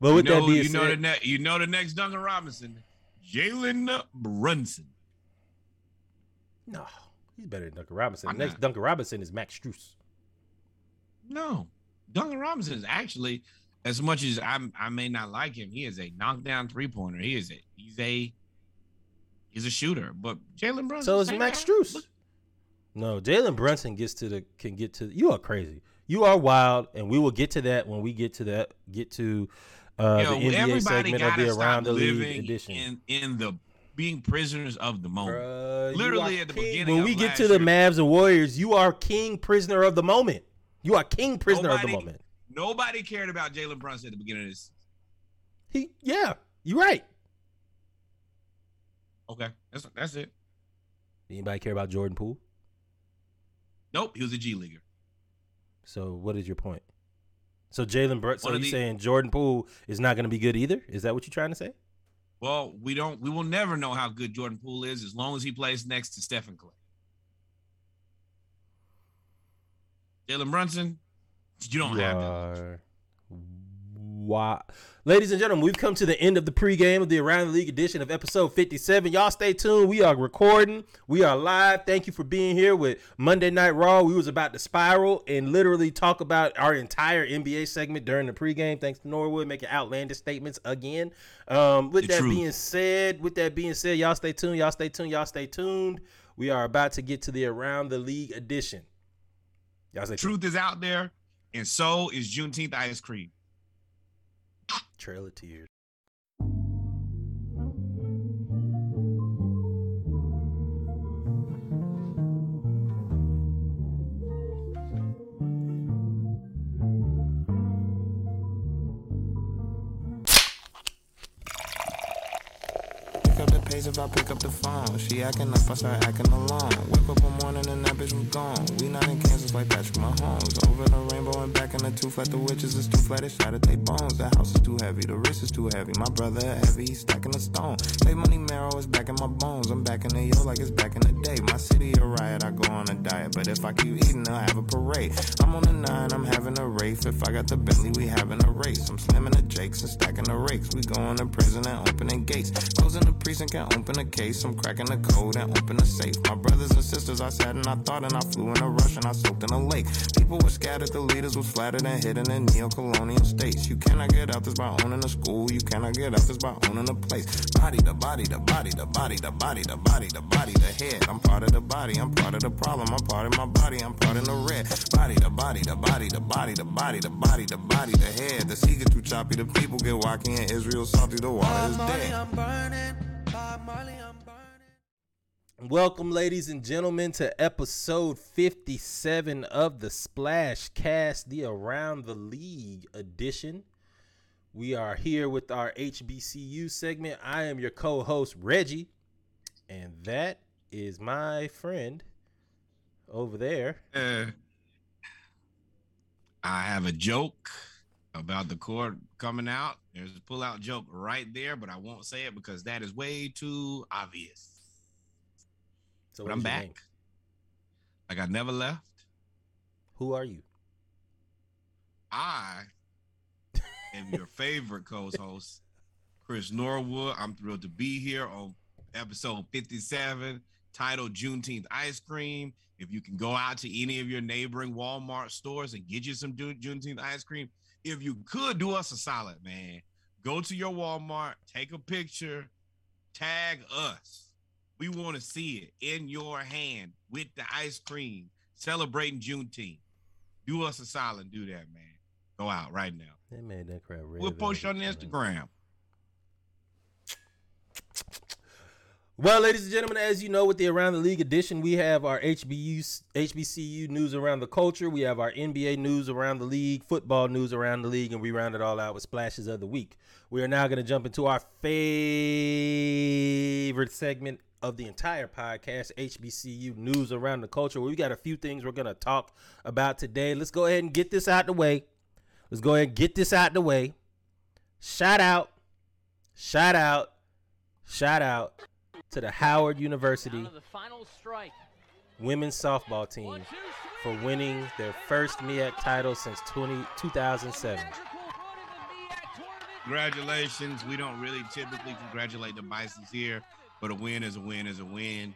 But with you know, that being you know the said, ne- you know the next Duncan Robinson, Jalen Brunson. no, he's better than Duncan Robinson. I'm Next not. Duncan Robinson is Max Strus. No, Duncan Robinson is actually, as much as I I may not like him, he is a knockdown three pointer. He is a he's a he's a shooter. But Jalen Brunson. So is Max. Strus. No, Jalen Brunson gets to the can get to. You are crazy. You are wild, and we will get to that when we get to that. Get to uh, Yo, the NBA everybody segment of gotta the Around the League living edition. in in the being prisoners of the moment. Bruh, Literally at the king. beginning When of we get last to the year. Mavs and Warriors, you are king prisoner of the moment. You are king prisoner of the moment. Nobody cared about Jalen Brunson at the beginning of this. He, yeah, you're right. Okay, that's that's it. Anybody care about Jordan Poole? Nope, he was a G leaguer. So what is your point? So Jalen Brunson, so One you of the- saying Jordan Poole is not going to be good either? Is that what you're trying to say? Well, we don't. We will never know how good Jordan Poole is as long as he plays next to Steph and Klay. Jalen Brunson, you don't You have that. are Wow. Ladies and gentlemen, we've come to the end of the pregame of the Around the League edition of episode 57. Y'all stay tuned. We are recording. We are live. Thank you for being here with Monday Night Raw. We was about to spiral and literally talk about our entire NBA segment during the pregame. Thanks to Norwood making outlandish statements again. Um, with The that truth. being said, with that being said, y'all stay tuned. Y'all stay tuned. Y'all stay tuned. We are about to get to the Around the League edition. Y'all tuned. Truth is out there, and so is Juneteenth ice cream. Trail it to Pick the pace if I pick up the phone. She acting up, I start acting alone. Wake up one morning and that bitch was gone. We not in Kansas like Patrick Mahomes. Over the rainbow and back in the tooth like the witches is too flat. They shot they bones. The house is too heavy, the wrist is too heavy. My brother heavy, he's stacking a stone. Play money marrow is back in my bones. I'm back in the yo like it's back in the day. My city a riot, I go on a diet. But if I keep eating, I'll have a parade. I'm on the nine, I'm having a race. If I got the Bentley, we having a race. I'm slamming the Jakes and stacking the rakes. We going to prison and opening gates. Closing the precinct and open a case. I'm cracking the code and open the safe. My brothers and sisters, I sat and I thought and I flew in a rush and I soaked in a lake. People were scattered, the leaders was flattered and hidden in neo-colonial states. You cannot get out this by owning a school. You cannot get out this by owning a place. Body, the body, the body, the body, the body, the body, the body, the head. I'm part of the body. I'm part of the problem. I'm part of my body. I'm part in the red. Body, the body, the body, the body, the body, the body, the body, the head. The sea get too choppy. The people get wacky in Israel salty. The water is dead. Welcome, ladies and gentlemen, to episode 57 of the Splash Cast, the Around the League edition. We are here with our HBCU segment. I am your co host, Reggie, and that is my friend over there. Uh, I have a joke about the court coming out. There's a pull-out joke right there, but I won't say it because that is way too obvious. So, But I'm back. name? Like I never left. Who are you? I am your favorite co-host, Chris Norwood. I'm thrilled to be here on episode 57, titled Juneteenth Ice Cream. If you can go out to any of your neighboring Walmart stores and get you some June- Juneteenth ice cream, if you could do us a solid, man, go to your Walmart, take a picture, tag us. We want to see it in your hand with the ice cream, celebrating Juneteenth. Do us a solid, do that, man. Go out right now. That man, that crap. We'll post you on Instagram. Well, ladies and gentlemen, as you know, with the Around the League edition, we have our HBU, HBCU news around the culture. We have our NBA news around the league, football news around the league, and we round it all out with splashes of the week. We are now going to jump into our favorite segment of the entire podcast, HBCU news around the culture. We got a few things we're going to talk about today. Let's go ahead and get this out the way. Let's go ahead and get this out the way. Shout out, shout out, shout out to the Howard University the final strike. women's softball team One, two, swing. for winning their first MEAC title since 20, 2007. Symmetrical run in the MEAC tournament. congratulations. We don't really typically congratulate the Bisons here, but a win is a win is a win.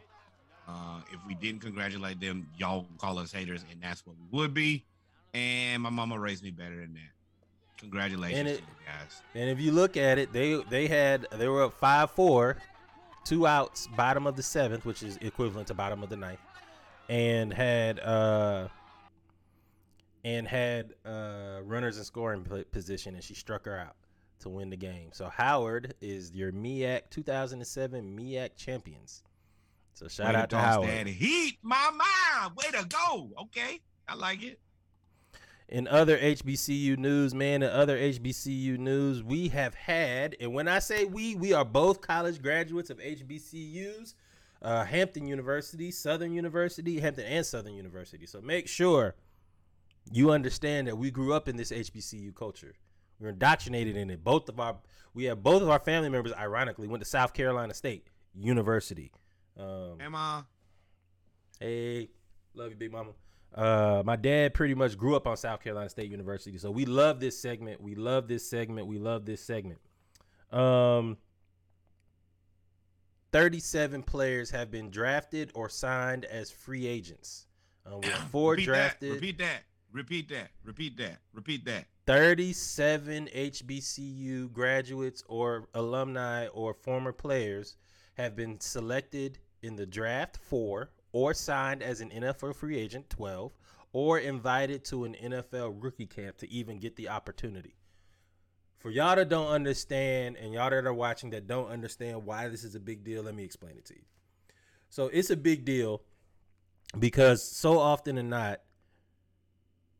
Uh, if we didn't congratulate them, y'all call us haters, and that's what we would be. And my mama raised me better than that. Congratulations, And it- to you guys. And if you look at it, they they had they were up five four, two outs, bottom of the seventh, which is equivalent to bottom of the ninth, and had uh and had uh runners in scoring position, and she struck her out to win the game. So Howard is your MEAC 2007 MEAC champions. So shout Way out to toss Howard. heat, mama. Way to go. Okay, I like it. In other HBCU news, man, in other HBCU news, we have had, and when I say we, we are both college graduates of HBCUs, uh, Hampton University, Southern University, Hampton and Southern University. So make sure you understand that we grew up in this HBCU culture. We're indoctrinated in it. Both of our, we have both of our family members, ironically, went to South Carolina State University. Um, Emma. Hey, love you, big mama. Uh, my dad pretty much grew up on South Carolina State University, so we love this segment. We love this segment. We love this segment. Um, thirty-seven players have been drafted or signed as free agents. Uh, we have four repeat drafted. That, repeat that. Repeat that. Repeat that. Repeat that. 37 HBCU graduates or alumni or former players have been selected in the draft four or signed as an NFL free agent 12 or invited to an NFL rookie camp to even get the opportunity. For y'all that don't understand and y'all that are watching that don't understand why this is a big deal, let me explain it to you. So it's a big deal because so often and not,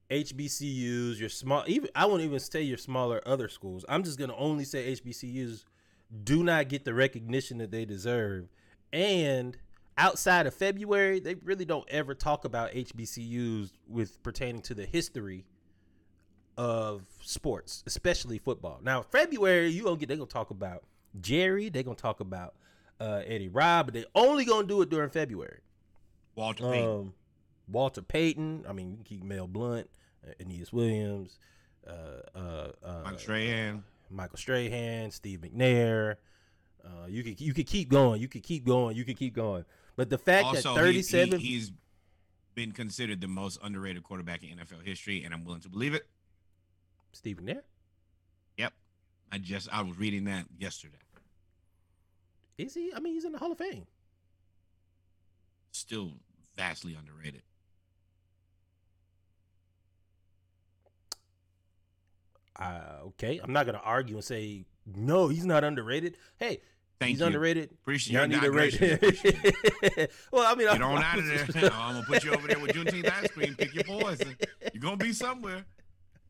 HBCUs, your small, even I won't even say your smaller other schools. I'm just gonna only say HBCUs do not get the recognition that they deserve. And outside of February, they really don't ever talk about HBCUs with pertaining to the history of sports, especially football. Now, February, you gonna get they gonna talk about Jerry, they gonna talk about uh, Eddie Robb, but they only gonna do it during February. Walter Payton. Um, Walter Payton. I mean, you keep Mel Blount, uh, Aeneas Williams, uh, uh, uh, Mike Strahan. Michael Strahan, Steve McNair. Uh, you could you could keep going. You could keep going. You could keep going. But the fact Also, that 37 he, he's been considered the most underrated quarterback in NFL history, and I'm willing to believe it. Stephen McNair Yep. I just I was reading that yesterday. is he? I mean, he's in the Hall of Fame. Still vastly underrated. Uh, okay, I'm not gonna argue and say no. He's not underrated. Hey, Thank he's you. underrated. Appreciate Y'all need it. well, I mean, Get I- on out of there. I'm gonna put you over there with Juneteenth ice cream. Pick your poison. You're gonna be somewhere.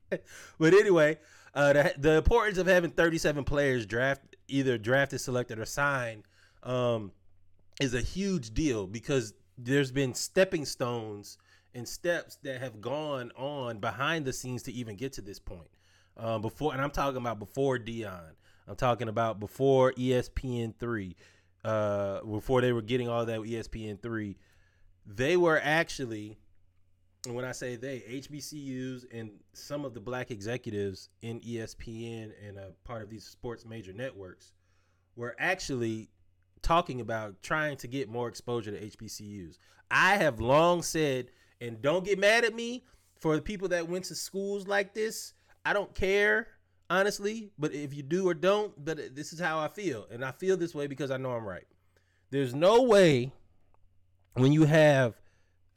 But anyway, uh, the, the importance of having 37 players draft either drafted, selected, or signed um, is a huge deal because there's been stepping stones and steps that have gone on behind the scenes to even get to this point. Um, before, and I'm talking about before Deion. I'm talking about before ESPN three, uh, before they were getting all that ESPN three. They were actually and when I say they, HBCUs and some of the black executives in ESPN and a part of these sports major networks were actually talking about trying to get more exposure to HBCUs. I have long said, and don't get mad at me for the people that went to schools like this. I don't care, honestly, but if you do or don't, but this is how I feel. And I feel this way because I know I'm right. There's no way when you have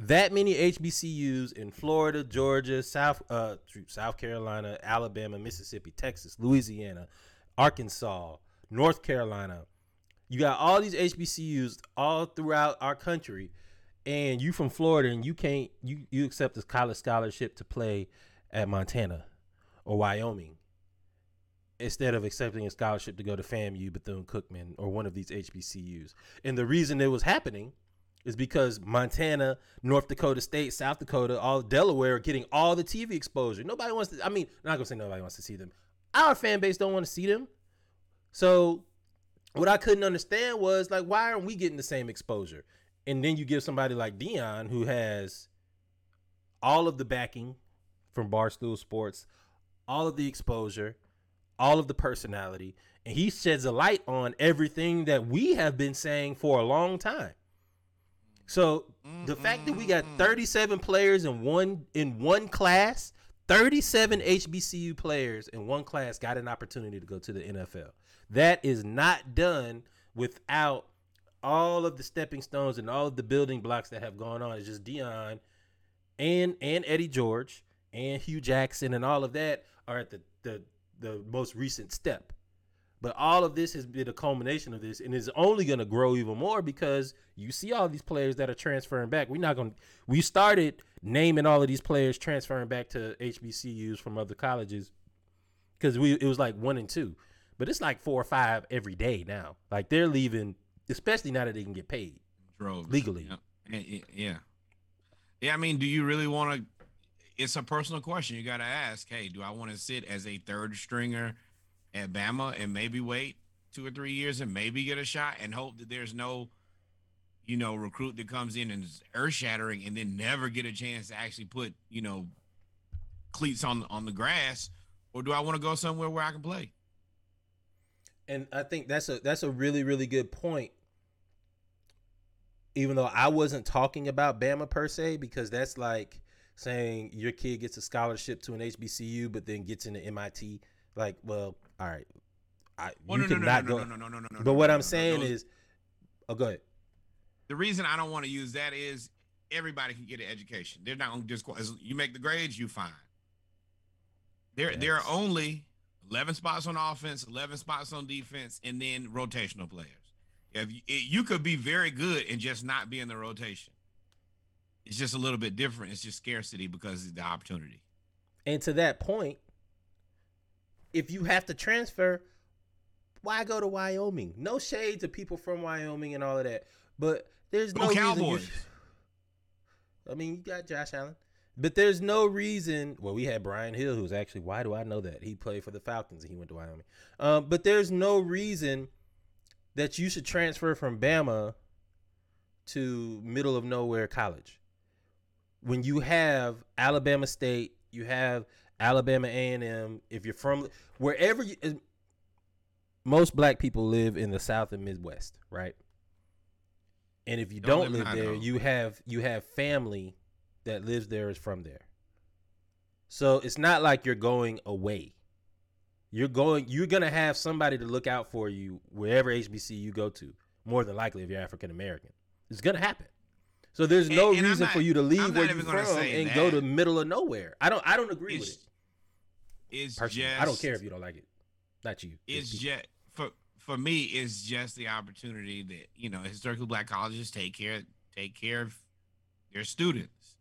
that many HBCUs in Florida, Georgia, South uh South Carolina, Alabama, Mississippi, Texas, Louisiana, Arkansas, North Carolina. You got all these HBCUs all throughout our country and you from Florida and you can't you you accept a college scholarship to play at Montana or Wyoming instead of accepting a scholarship to go to FAMU, Bethune Cookman, or one of these HBCUs. And the reason it was happening is because Montana, North Dakota State, South Dakota, all Delaware are getting all the TV exposure. Nobody wants to. I mean, I'm not gonna say nobody wants to see them. Our fan base don't want to see them. So, what I couldn't understand was like, why aren't we getting the same exposure? And then you give somebody like Deion, who has all of the backing from Barstool Sports, all of the exposure, all of the personality, and he sheds a light on everything that we have been saying for a long time. So the mm-hmm. fact that we got 37 players in one in one class, 37 HBCU players in one class got an opportunity to go to the NFL. That is not done without all of the stepping stones and all of the building blocks that have gone on. It's just Deion and and Eddie George and Hue Jackson and all of that are at the the the most recent step. But all of this has been a culmination of this, and is only going to grow even more because you see all these players that are transferring back. We're not going. to We started naming all of these players transferring back to HBCUs from other colleges because we it was like one and two, but it's like four or five every day now. Like they're leaving, especially now that they can get paid Droves. legally. Yeah. Yeah, yeah. Yeah, I mean, do you really want to? It's a personal question. You got to ask. Hey, do I want to sit as a third stringer at Bama and maybe wait two or three years and maybe get a shot and hope that there's no, you know, recruit that comes in and is earth shattering and then never get a chance to actually put, you know, cleats on on the grass, or do I want to go somewhere where I can play? And I think that's a that's a really really good point. Even though I wasn't talking about Bama per se, because that's like saying your kid gets a scholarship to an HBCU, but then gets into MIT. Like, well, all right, I Well, you no, no, no, no, go. no, no, no, no, no, no, but what I'm saying is, oh, go ahead. the reason I don't want to use that is everybody can get an education. They're not going to just as you make the grades, you fine. There, there are only eleven spots on offense, eleven spots on defense, and then rotational players. If you, it, you could be very good and just not be in the rotation, it's just a little bit different. It's just scarcity because of the opportunity. And to that point, if you have to transfer, why go to Wyoming? No shade to people from Wyoming and all of that, but there's Go no reason. you Cowboys. sh- I mean, you got Josh Allen, but there's no reason. Well, we had Brian Hill, who's actually. Why do I know that he played for the Falcons and he went to Wyoming? Um, but there's no reason that you should transfer from Bama to middle of nowhere college when you have Alabama State, you have Alabama A and M. If you're from wherever you, most black people live in the South and Midwest, right? And if you Don't don't, live live there, you have you have family that lives there is from there. So it's not like you're going away. You're going. You're gonna have somebody to look out for you wherever HBC you go to. More than likely, if you're African American, it's gonna happen. So there's no and I'm reason not- for you to leave I'm where you're from and go to that. middle of nowhere. I don't. I don't agree with It's, it. it's Personally, just I don't care if you don't like it. Not you. it's people. just for for me it's just the opportunity that you know historically black colleges take care take care of their students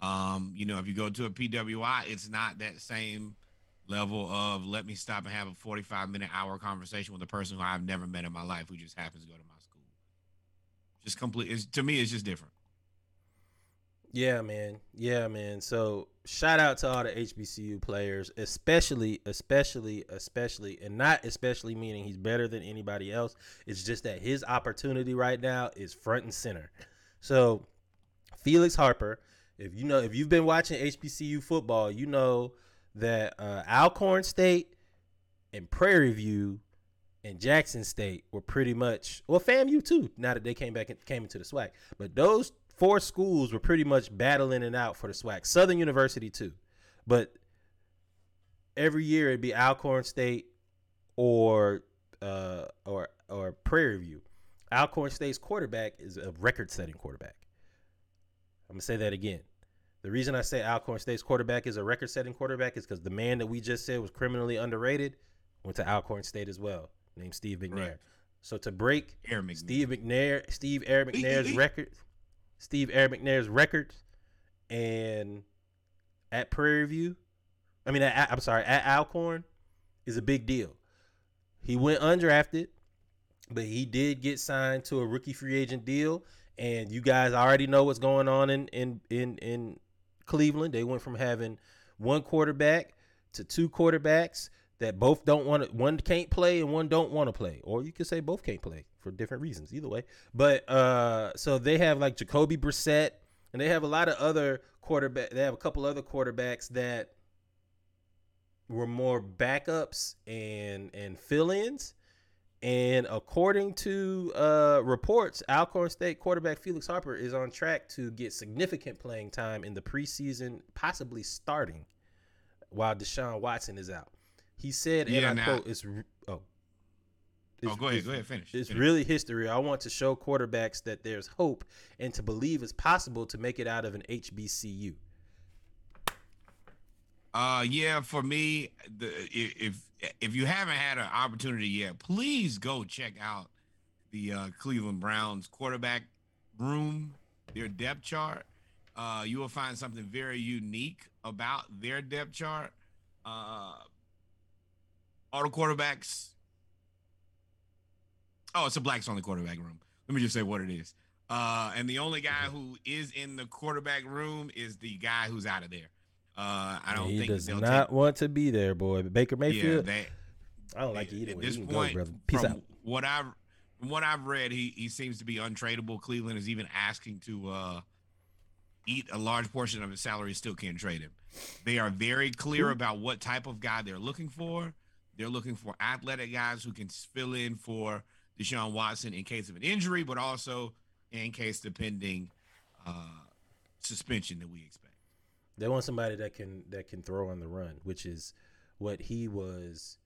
um you know if you go to a pwi it's not that same level of let me stop and have a 45 minute hour conversation with a person who i've never met in my life who just happens to go to my school just complete it's, to me it's just different Yeah, man. Yeah, man. So shout out to all the HBCU players, especially, especially, especially, and not especially meaning he's better than anybody else. It's just that his opportunity right now is front and center. So Felix Harper, if you know, if you've been watching HBCU football, you know that uh, Alcorn State and Prairie View and Jackson State were pretty much well FAMU too. Now that they came back and came into the SWAC, but those four schools were pretty much battling it out for the SWAC. Southern University too, but every year it'd be Alcorn State or uh, or or Prairie View. Alcorn State's quarterback is a record-setting quarterback. I'm gonna say that again. The reason I say Alcorn State's quarterback is a record-setting quarterback is because the man that we just said was criminally underrated went to Alcorn State as well, named Steve McNair. Correct. So to break Air McNair. Steve McNair, Steve Eric McNair's record, Steve Eric McNair's record, and at Prairie View, I mean, at, I'm sorry, at Alcorn, is a big deal. He went undrafted, but he did get signed to a rookie free agent deal, and you guys already know what's going on in in in in Cleveland. They went from having one quarterback to two quarterbacks that both don't want to one can't play and one don't want to play or you could say both can't play for different reasons either way but uh so they have like Jacoby Brissett and they have a lot of other quarterback they have a couple other quarterbacks that were more backups and and fill-ins. And according to uh, reports, Alcorn State quarterback Felix Harper is on track to get significant playing time in the preseason, possibly starting while Deshaun Watson is out. He said, Yeah, and I quote, "It's re- oh, Oh, go ahead, go ahead, finish. It's finish. really history. I want to show quarterbacks that there's hope and to believe it's possible to make it out of an HBCU." Uh, yeah, for me, the if if you haven't had an opportunity yet, please go check out the uh, Cleveland Browns quarterback room, their depth chart. Uh, you will find something very unique about their depth chart. Uh, all the quarterbacks. Oh, it's a blacks only quarterback room. Let me just say what it is. Uh, and the only guy who is in the quarterback room is the guy who's out of there. Uh, I don't he think does not take, want to be there, boy. Baker yeah, Mayfield. they, I don't like you either at way. this point, go, brother. Peace from out. what I've from what I've read, he he seems to be untradeable. Cleveland is even asking to uh, eat a large portion of his salary. Still can't trade him. They are very clear about what type of guy they're looking for. They're looking for athletic guys who can fill in for Deshaun Watson in case of an injury, but also in case the pending uh, suspension that we expect. They want somebody that can that can throw on the run, which is what he was.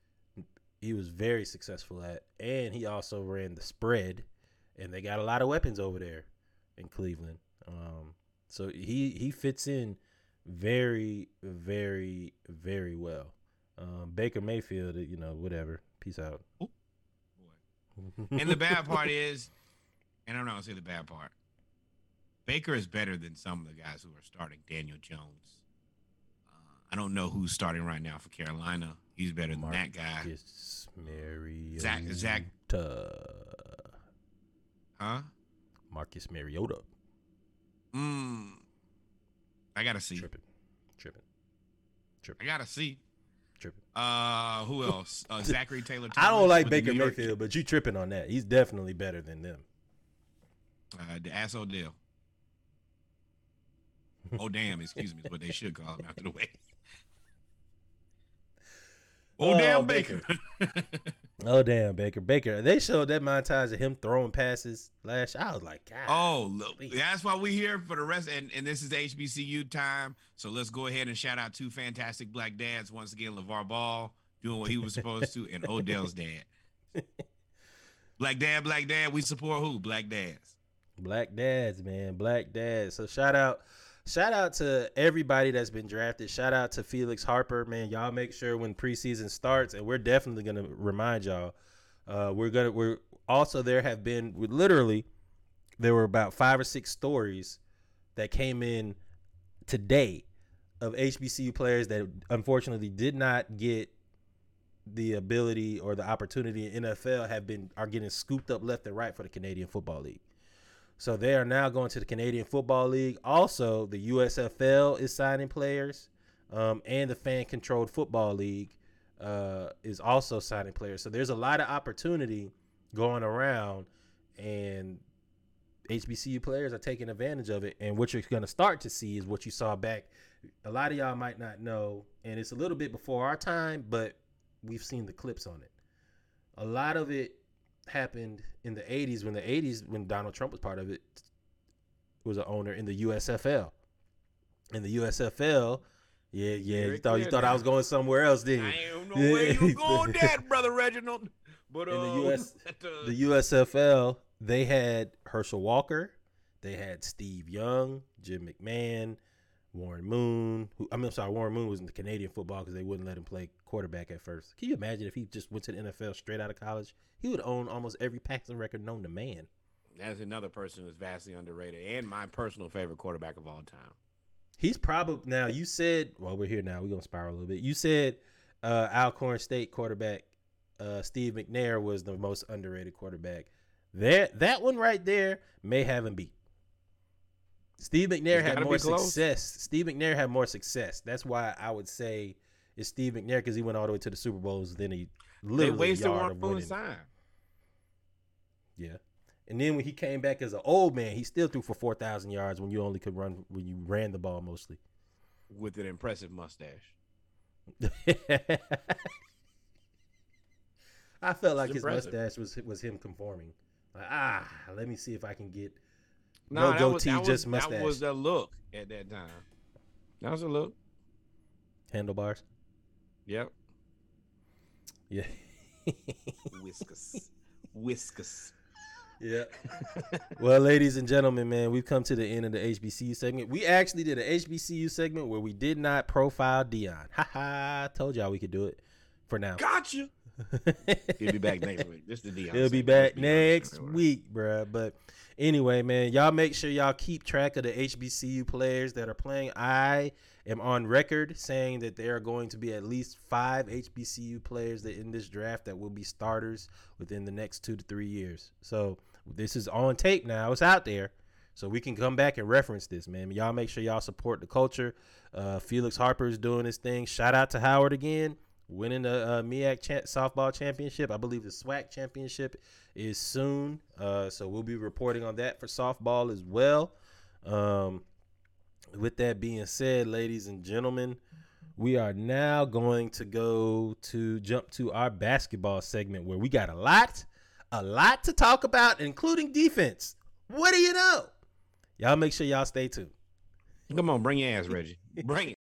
He was very successful at, and he also ran the spread, and they got a lot of weapons over there in Cleveland. Um, so he he fits in very very very well. Um, Baker Mayfield, you know, whatever. Peace out. Boy. And the bad part is, and I'm not gonna say the bad part. Baker is better than some of the guys who are starting. Daniel Jones. Uh, I don't know who's starting right now for Carolina. He's better than that guy. Marcus Mariota. Zach- Zach- Huh? Marcus Mariota. Mm. I gotta see. Tripping. Tripping. I gotta see. Uh, who else? Uh, Zachary Taylor. I don't like Baker Mayfield, but you tripping on that. He's definitely better than them. Uh, the ass Odell. Oh damn! Excuse me, is what they should call him after the way. Oh, Oh, damn, um, Baker. Baker. Oh damn, Baker. Baker. They showed that montage of him throwing passes last. I was like, God. Oh, look, that's why we here for the rest. And, and this is HBCU time. So let's go ahead and shout out two fantastic black dads. Once again, LeVar Ball doing what he was supposed to, and Odell's dad. Black dad, black dad. We support who? Black dads. Black dads, man. Black dads. So shout out. Shout out to everybody that's been drafted. Shout out to Felix Harper, man. Y'all make sure when preseason starts, and we're definitely gonna remind y'all. Uh, we're gonna we're also there have been literally there were about five or six stories that came in today of HBCU players that unfortunately did not get the ability or the opportunity in NFL have been are getting scooped up left and right for the Canadian Football League. So they are now going to the Canadian Football League. Also, the USFL is signing players, um, and the Fan Controlled Football League uh, is also signing players. So there's a lot of opportunity going around, and HBCU players are taking advantage of it. And what you're going to start to see is what you saw back. A lot of y'all might not know, and it's a little bit before our time, but we've seen the clips on it. A lot of it happened in the 80s when the 80s when Donald Trump was part of it was an owner in the USFL. In the USFL, yeah, yeah, you thought you thought I was going somewhere else, didn't you? I don't know where you going that, brother Reginald. But uh, In the US the- the USFL, they had Herschel Walker, they had Steve Young, Jim McMahon, Warren Moon. Who I mean, I'm sorry, Warren Moon was in the Canadian football because they wouldn't let him play quarterback at first. Can you imagine if he just went to the NFL straight out of college? He would own almost every passing record known to man. That's another person who's vastly underrated and my personal favorite quarterback of all time. He's probably now. You said, well, we're here now. We're gonna spiral a little bit. You said uh, Alcorn State quarterback uh, Steve McNair was the most underrated quarterback. That that one right there may have him beat. Steve McNair had more success. Steve McNair had more success. That's why I would say it's Steve McNair because he went all the way to the Super Bowls. Then he They literally wasted a yard of winning. time. Yeah. And then when he came back as an old man, he still threw for four thousand yards when you only could run when you ran the ball mostly. with an impressive mustache. I felt like It's his impressive. mustache was was him conforming. Like, ah, let me see if I can get No, no goatee, was, that just was, mustache. That was the look at that time. That was a look. handlebars. Yep. Yeah. Whiskers. Whiskers. Yeah. well, ladies and gentlemen, man, we've come to the end of the HBCU segment. We actually did an HBCU segment where we did not profile Deion. Ha ha! Told y'all we could do it for now. Gotcha. He'll be back next week. This is the Deion. He'll be back Let's be honest, next week, bruh. But anyway, man, y'all make sure y'all keep track of the HBCU players that are playing. I am on record saying that there are going to be at least five HBCU players that in this draft that will be starters within the next two to three years. So this is on tape now. It's out there. So we can come back and reference this, man. Y'all make sure y'all support the culture. Uh, Felix Harper is doing his thing. Shout out to Howard again, winning the uh, MEAC cha- softball championship. I believe the SWAC championship is soon. Uh, so we'll be reporting on that for softball as well. Um, with that being said, ladies and gentlemen, we are now going to go to jump to our basketball segment where we got a lot, a lot to talk about, including defense. What do you know? Y'all make sure y'all stay tuned. Come on, bring your ass, Reggie. Bring it.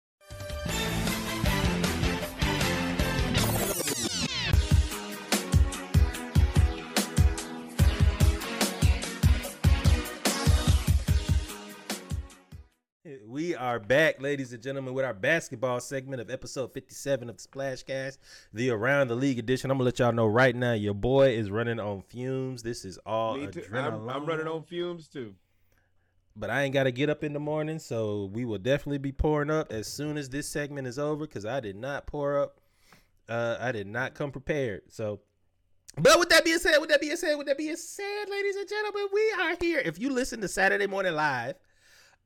Are back, ladies and gentlemen, with our basketball segment of episode 57 of the Splashcast, the Around the League edition. I'm gonna let y'all know right now, your boy is running on fumes. This is all Me too. adrenaline. I'm, I'm running on fumes too. but I ain't got to get up in the morning, so we will definitely be pouring up as soon as this segment is over because I did not pour up. Uh, I did not come prepared. So, but with that being said, with that being said, with that being said, ladies and gentlemen, we are here. If you listen to Saturday Morning Live,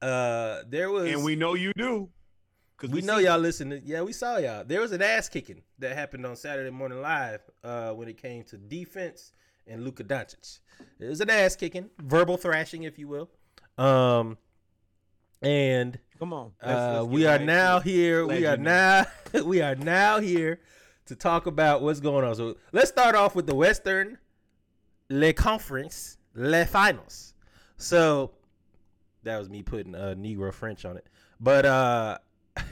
uh, there was And we know you do. Cause we know y'all listening. Yeah, we saw y'all. There was an ass kicking that happened on Saturday Morning Live uh, when it came to defense and Luka Doncic. It was an ass kicking, verbal thrashing, if you will. Um, and Come on. Let's- uh, let's we are now to it. here. We are now we are now here to talk about what's going on. So let's start off with the Western Le Conference Le Finals. So that was me putting uh, Negro French on it, but uh.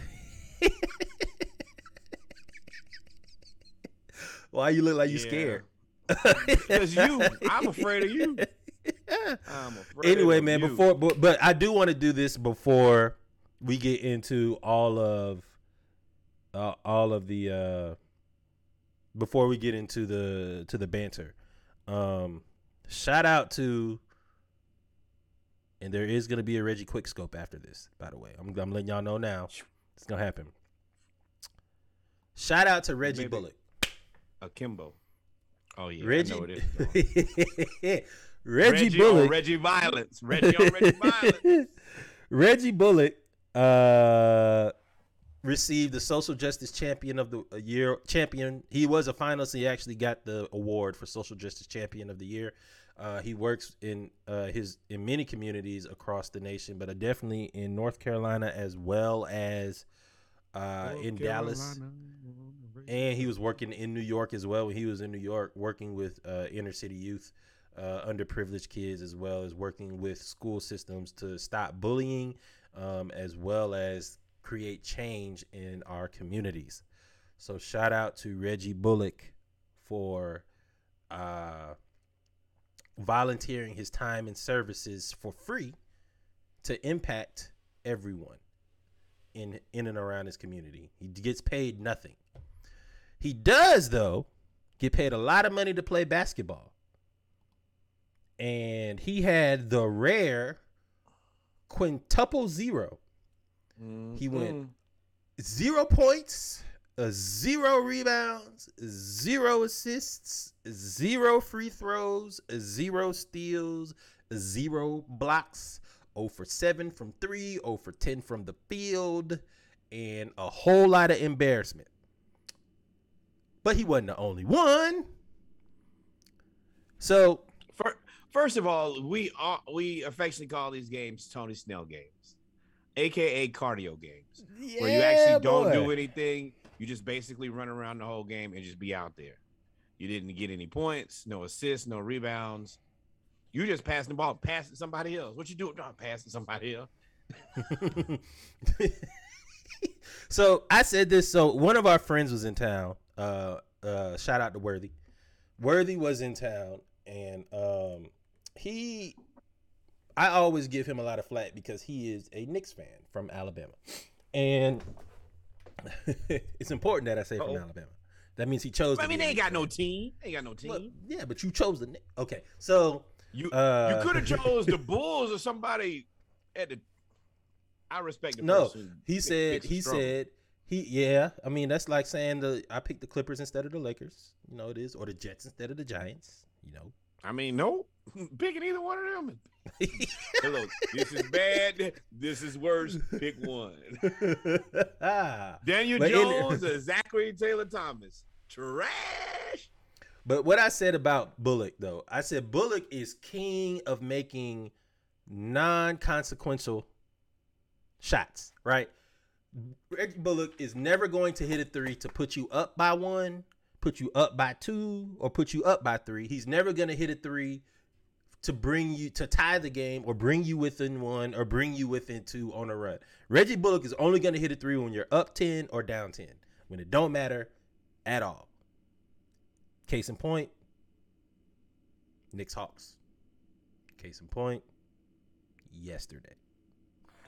Why you look like you Yeah. scared? Because you, I'm afraid of you. I'm afraid anyway, of man, you. before but, but I do want to do this before we get into all of uh, all of the uh before we get into the to the banter. Um shout out to and there is going to be a Reggie Quick scope after this, by the way. I'm I'm letting y'all know now. It's going to happen. Shout out to Reggie Maybe. Bullock. Akimbo. Oh yeah, Reggie I know it is. Reggie, Reggie Bullock Reggie Violence. Reggie on Reggie Violence. Reggie Bullock uh, received the social justice champion of the year champion. He was a finalist. He actually got the award for social justice champion of the year. Uh, he works in uh, his in many communities across the nation, but uh, definitely in North Carolina as well as uh, in Dallas. And he was working in New York as well. When he was in New York, working with uh, inner city youth, uh, underprivileged kids, as well as working with school systems to stop bullying, um, as well as create change in our communities. So shout out to Reggie Bullock for uh, volunteering his time and services for free to impact everyone in in and around his community. He gets paid nothing. He does though get paid a lot of money to play basketball. And he had the rare quintuple zero. He went mm-hmm. zero points, uh, zero rebounds, zero assists, zero free throws, zero steals, zero blocks, 0 for 7 from 3, 0 for 10 from the field, and a whole lot of embarrassment. But he wasn't the only one. So, Fir- First of all, we are, we affectionately call these games Tony Snell games, aka cardio games, where you actually don't boy. do anything. You just basically run around the whole game and just be out there. You didn't get any points, no assists, no rebounds. You just passing the ball, passing somebody else. What you doing? No, passing somebody else. so I said this. So one of our friends was in town. Uh, uh, shout out to Worthy. Worthy was in town, and um, he. I always give him a lot of flack because he is a Knicks fan from Alabama, and it's important that I say from Uh-oh. Alabama. That means he chose. I mean, they ain't got no team. They ain't got no team. Yeah, but you chose the Okay, so you uh, you could have chose the Bulls or somebody at the. I respect the No, he said. He struggle. said. He yeah. I mean, that's like saying the I picked the Clippers instead of the Lakers. You know it is, or the Jets instead of the Giants. You know. I mean, no, picking either one of them. Hello, this is bad. This is worse. Pick one. Ah. Daniel But in- Jones or Zachary Taylor Thomas. Trash. But what I said about Bullock, though, I said Bullock is king of making non-consequential shots. Right? Reggie Bullock is never going to hit a three to put you up by one, put you up by two, or put you up by three. He's never going to hit a three to bring you to tie the game or bring you within one or bring you within two on a run. Reggie Bullock is only going to hit a three when you're up 10 or down 10, when it don't matter at all. Case in point, Knicks Hawks. Case in point, yesterday.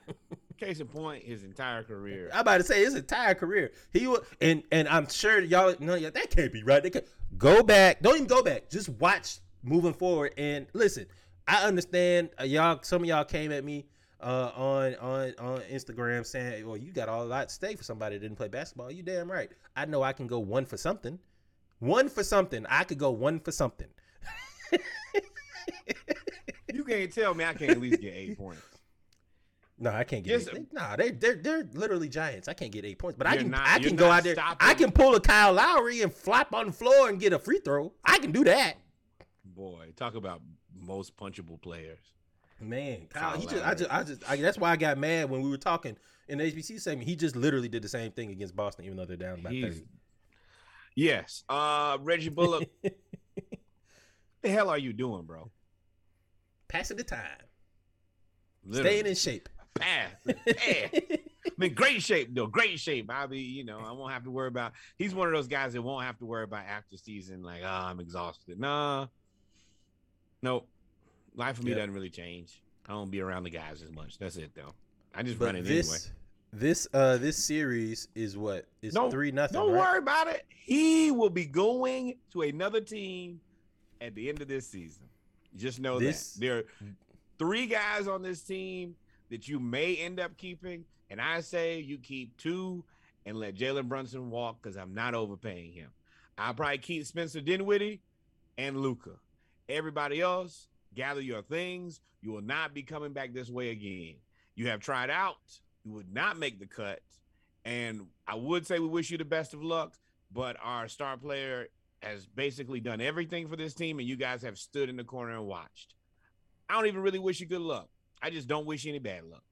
Case in point, his entire career. I'm about to say his entire career. He was, and and I'm sure y'all no, yeah, that can't be right. They can go back. Don't even go back. Just watch moving forward. And listen, I understand uh, y'all. Some of y'all came at me uh, on on on Instagram saying, "Well, you got all a lot at stake for somebody that didn't play basketball." You damn right. I know I can go one for something. One for something. I could go one for something. You can't tell me I can't at least get eight points. No, I can't get. Yes, eight. Nah, they they're they're literally giants. I can't get eight points, but I can not- I can go out there. stopping- I can pull a Kyle Lowry and flop on the floor and get a free throw. I can do that. Boy, talk about most punchable players. Man, Kyle, Kyle he just I just I just I, that's why I got mad when we were talking in the HBC segment. He just literally did the same thing against Boston, even though they're down by He's- thirty. Yes. Uh Reggie Bullock. the hell are you doing, bro? Passing the time, Literally. staying in shape. Pass. pass. I'm in great shape, though. Great shape. I'll be, you know, I won't have to worry about. He's one of those guys that won't have to worry about after season, like, oh, I'm exhausted. Nah. Nope. Life for me Yep. doesn't really change. I don't be around the guys as much. That's it, though. I just But run it this anyway. this uh this series is what is No, three nothing. Don't right? worry about it. He will be going to another team at the end of this season. Just know This- that there are three guys on this team that you may end up keeping, and I say you keep two and let Jalen Brunson walk because I'm not overpaying him. I'll probably keep Spencer Dinwiddie and Luka. Everybody else, gather your things. You will not be coming back this way again. You have tried out. You would not make the cut. And I would say we wish you the best of luck, but our star player has basically done everything for this team, and you guys have stood in the corner and watched. I don't even really wish you good luck. I just don't wish you any bad luck.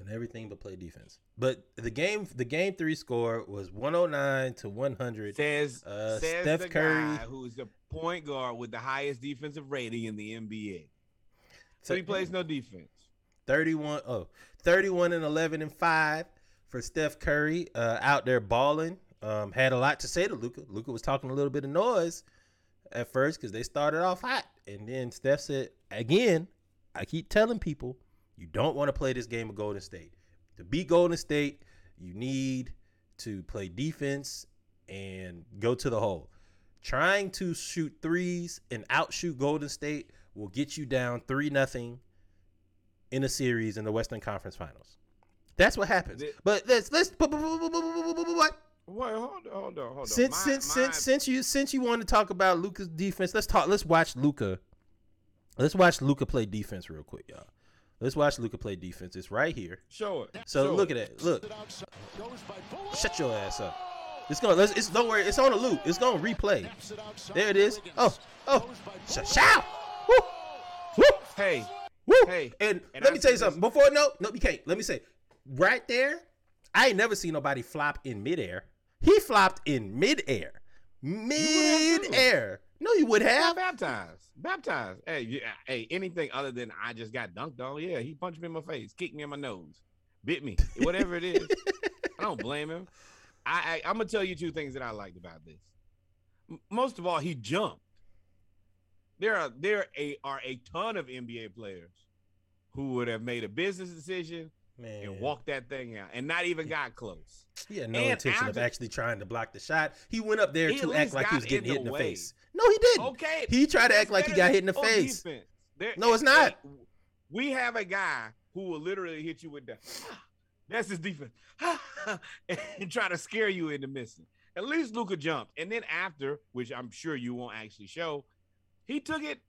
and everything but play defense. But the game, the game three score was 109 to 100. Says, Uh, says Steph the Curry. who's the point guard with the highest defensive rating in the NBA. So he plays no defense. 31 oh 31 and 11 and 5 for Steph Curry uh, out there balling. Um, had a lot to say to Luka. Luka was talking a little bit of noise at first because they started off hot, and then Steph said, "Again, I keep telling people you don't want to play this game of Golden State. To beat Golden State, you need to play defense and go to the hole. Trying to shoot threes and outshoot Golden State will get you down 3 nothing in a series in the Western Conference Finals. That's what happens. The, but let's let's but, but, but, Wait, hold on, hold on, hold on. Since my, since my... since since you since you want to talk about Luka's defense, let's talk. Let's watch Luka. Let's watch Luka play defense real quick, y'all. Let's watch Luka play defense. It's right here. show it. So show look it. at that. Look, shut your ass up. It's gonna. Let's. It's don't worry. It's on a loop. It's gonna replay. There it is. Oh oh. Sh- shout. Woo woo Hey, woo. Hey, and, and let I me tell you something. Before no no you can't. Let me say right there. I ain't never seen nobody flop in midair. He flopped in midair. Midair. No, you would have. baptized. Baptized. Hey, yeah, uh, hey, anything other than I just got dunked on. Yeah, he punched me in my face, kicked me in my nose, bit me, whatever it is. I don't blame him. I, I I'm gonna tell you two things that I liked about this. M- Most of all, he jumped. There are there a, are a ton of NBA players who would have made a business decision Man, and walked that thing out and not even got close. He had no and intention of actually trying to block the shot. He went up there to act like he was getting in hit in the the face. No, he didn't. Okay, He tried to act like he got hit in the face. defense. There- No, it's not. We have a guy who will literally hit you with that. That's his defense, and try to scare you into missing. At least Luka jumped, and then after, which I'm sure you won't actually show, he took it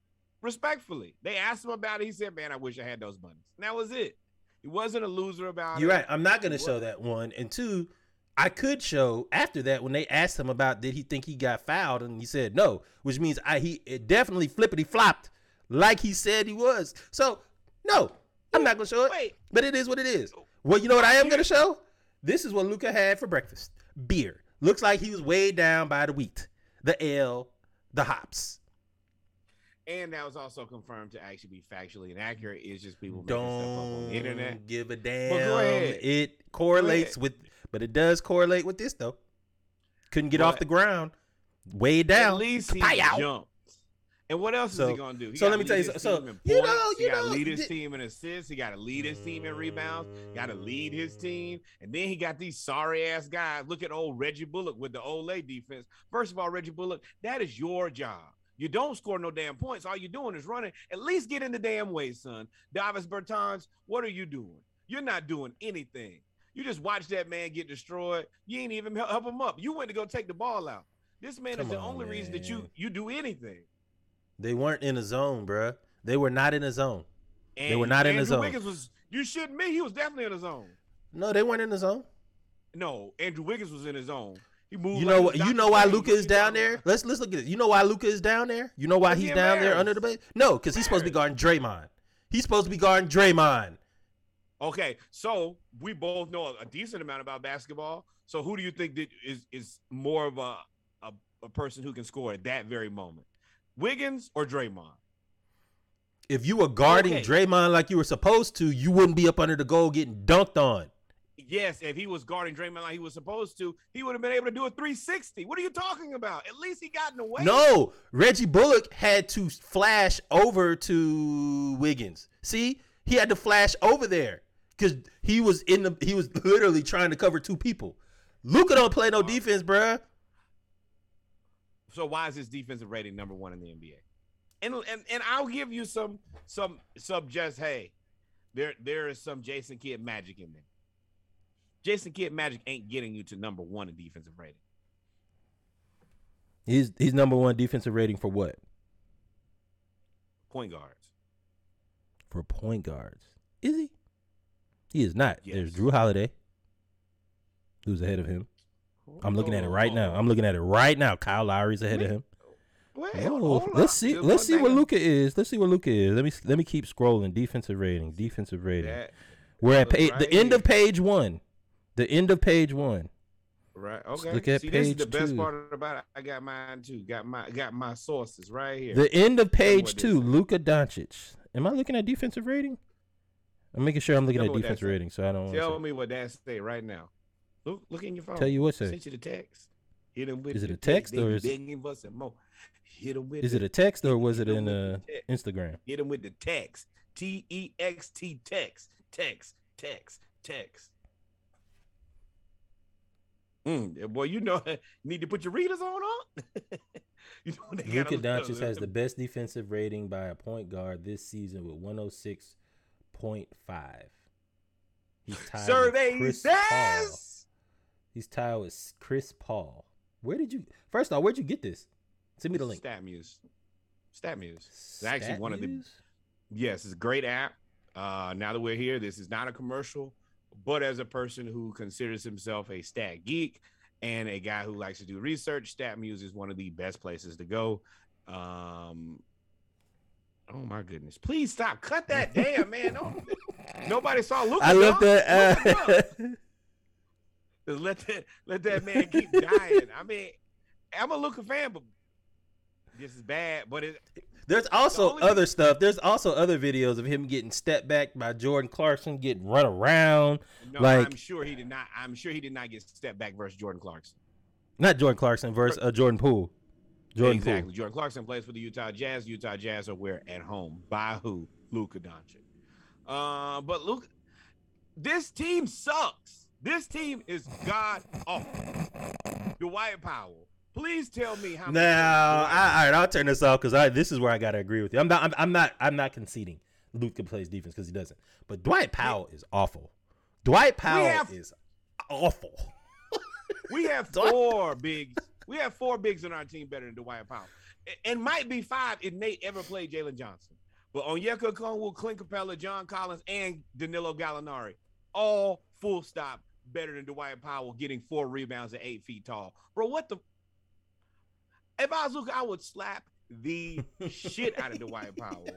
respectfully. They asked him about it. He said, "Man, I wish I had those bunnies." And that was it. He wasn't a loser about You're it. right. I'm not going to show that one. And two, I could show after that when they asked him about did he think he got fouled, and he said no, which means I he it definitely flippity flopped like he said he was. So no, I'm not going to show it. Wait, But it is what it is. Well, you know what I am going to show? This is what Luka had for breakfast. Beer. Looks like he was weighed down by the wheat, the ale, the hops. And that was also confirmed to actually be factually inaccurate. It's just people making stuff up on Don't the internet. give a damn. It correlates with, but it does correlate with this though. Couldn't get off the ground, weighed down. At least he Kapow. jumped. And what else is he gonna do? He so let me tell you so- in you know, you he got to know, lead his th- team in assists. He got to lead his team in rebounds. Got to lead his team. And then he got these sorry ass guys. Look at old Reggie Bullock with the Olay defense. First of all, Reggie Bullock, that is your job. You don't score no damn points. All you're doing is running. At least get in the damn way, son. Davis Bertans, what are you doing? You're not doing anything. You just watch that man get destroyed. You ain't even help, him up. You went to go take the ball out. This man Come is the on, only reason that you you do anything. They weren't in a zone, bruh. They were not in a zone. And They were not in the Andrew zone. Wiggins was you shouldn't be. He was definitely in the zone. No, they weren't in the zone. No, Andrew Wiggins was in his zone. He moved. You know he what? You know why Luka is down there. Let's let's look at it. You know why Luka is down there? You know why he's he down there under the embarrassed. bed? No, because he's supposed to be guarding Draymond. He's supposed to be guarding Draymond. Okay, so we both know a, a decent amount about basketball. So who do you think that is is more of a a, a person who can score at that very moment, Wiggins or Draymond? If you were guarding Okay. Draymond like you were supposed to, you wouldn't be up under the goal getting dunked on. Yes, if he was guarding Draymond like he was supposed to, he would have been able to do a 360. What are you talking about? At least he got in the way. No, Reggie Bullock had to flash over to Wiggins. See, he had to flash over there because he was in the. He was literally trying to cover two people. Luka don't play no defense, bruh. So why is his defensive rating number one in the NBA? And and and I'll give you some some some just hey, there there is some Jason Kidd magic in there. Jason Kidd magic ain't getting you to number one in defensive rating. He's he's number one defensive rating for what? Point guards. For point guards. Is he? He is not. Yes. There's Jrue Holiday, who's ahead of him. I'm looking at it right now. Oh. I'm looking at it right now. Kyle Lowry's ahead of him. Oh, let's see. Let's see what Luka is. Let's see what Luka is. Let me let me keep scrolling. Defensive rating. Defensive rating. We're at page, the end of page one. The end of page one. right. Okay. look at See, this is the best two. part about it. I got mine too. Got my got my sources right here. The end of page two. is. Luka Doncic. Am I looking at defensive rating? I'm making sure I'm looking Tell at defensive say. rating, so I don't. Tell me what that say right now. Look, look in your phone. Tell you what say. Sent you the text. Hit him with Is it a text or is- for some more. Hit him with. Is it a text or was it in uh. Instagram? Hit him with the text. T E X T text. Text. Text. Text. Mm, boy, you know, you need to put your readers on. on. you know, Luka Doncic has the best defensive rating by a point guard this season with 106.5. He's tied with survey Chris Paul. He's tied with Chris Paul. Where did you? First off, where'd you get this? Send me the link. StatMuse. StatMuse. It's actually one of the Yes, it's a great app. Uh, now that we're here, this is not a commercial, but as a person who considers himself a stat geek and a guy who likes to do research, StatMuse is one of the best places to go. Um, oh my goodness! Please stop. Cut that damn man. No, nobody saw Luka. I love dog. Look it that. Uh, Just let that let that man keep dying. I mean, I'm a Luka fan, but this is bad. But it There's also only- other stuff. There's also other videos of him getting stepped back by Jordan Clarkson, getting run around. no, Like- I'm sure he did not. I'm sure he did not get stepped back versus Jordan Clarkson. Not Jordan Clarkson versus uh, Jordan Poole. Jordan exactly. Jordan Clarkson plays for the Utah Jazz. Utah Jazz are where at home by who? Luka Doncic. Uh, but Luka, this team sucks. This team is god awful. Dwight Powell. Please tell me how. Now, I, all right, I'll turn this off because I this is where I gotta agree with you. I'm not. I'm, I'm not. I'm not conceding. Luke can play his defense because he doesn't. But Dwight Powell is awful. Dwight Powell have- is awful. We have four bigs. We have four bigs on our team better than Dwight Powell. And might be five if Nate ever played Jalen Johnson. But Onyeka Okongwu, Clint Capela, John Collins, and Danilo Gallinari, all full stop better than Dwight Powell getting four rebounds at eight feet tall. Bro, what the? If I was Luka, I would slap the shit out of Dwight Powell.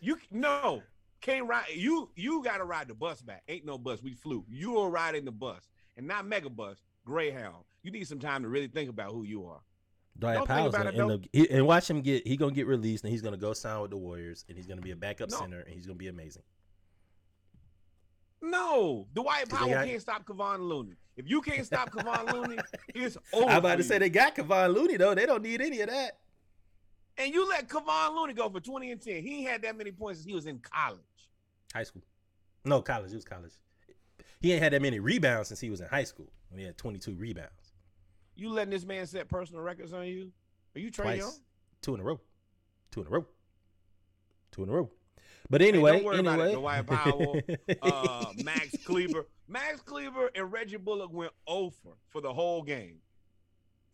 You no can't ride. You you got to ride the bus back. Ain't no bus. We flew. You are riding the bus and not mega bus. Greyhound. You need some time to really think about who you are. Dwight Don't Powell's gonna it, end up he, and watch him get. He gonna get released and he's gonna go sign with the Warriors and he's gonna be a backup No. center and he's gonna be amazing. No, Dwight 'Cause they Powell got- can't stop Kevon Looney. If you can't stop Kevon Looney, it's over. I'm about to say they got Kevon Looney though. They don't need any of that. and you let Kevon Looney go for 20 and 10. He ain't had that many points since he was in college. High school. No, college. It was college. He ain't had that many rebounds since he was in high school when he had 22 rebounds. You letting this man set personal records on you? Are you Trae. Young? Two in a row. Two in a row. Two in a row. But don't anyway, worry about it, anyway. Dwight Powell, Uh, Max Kleber. Max Kleber and Reggie Bullock went over for the whole game.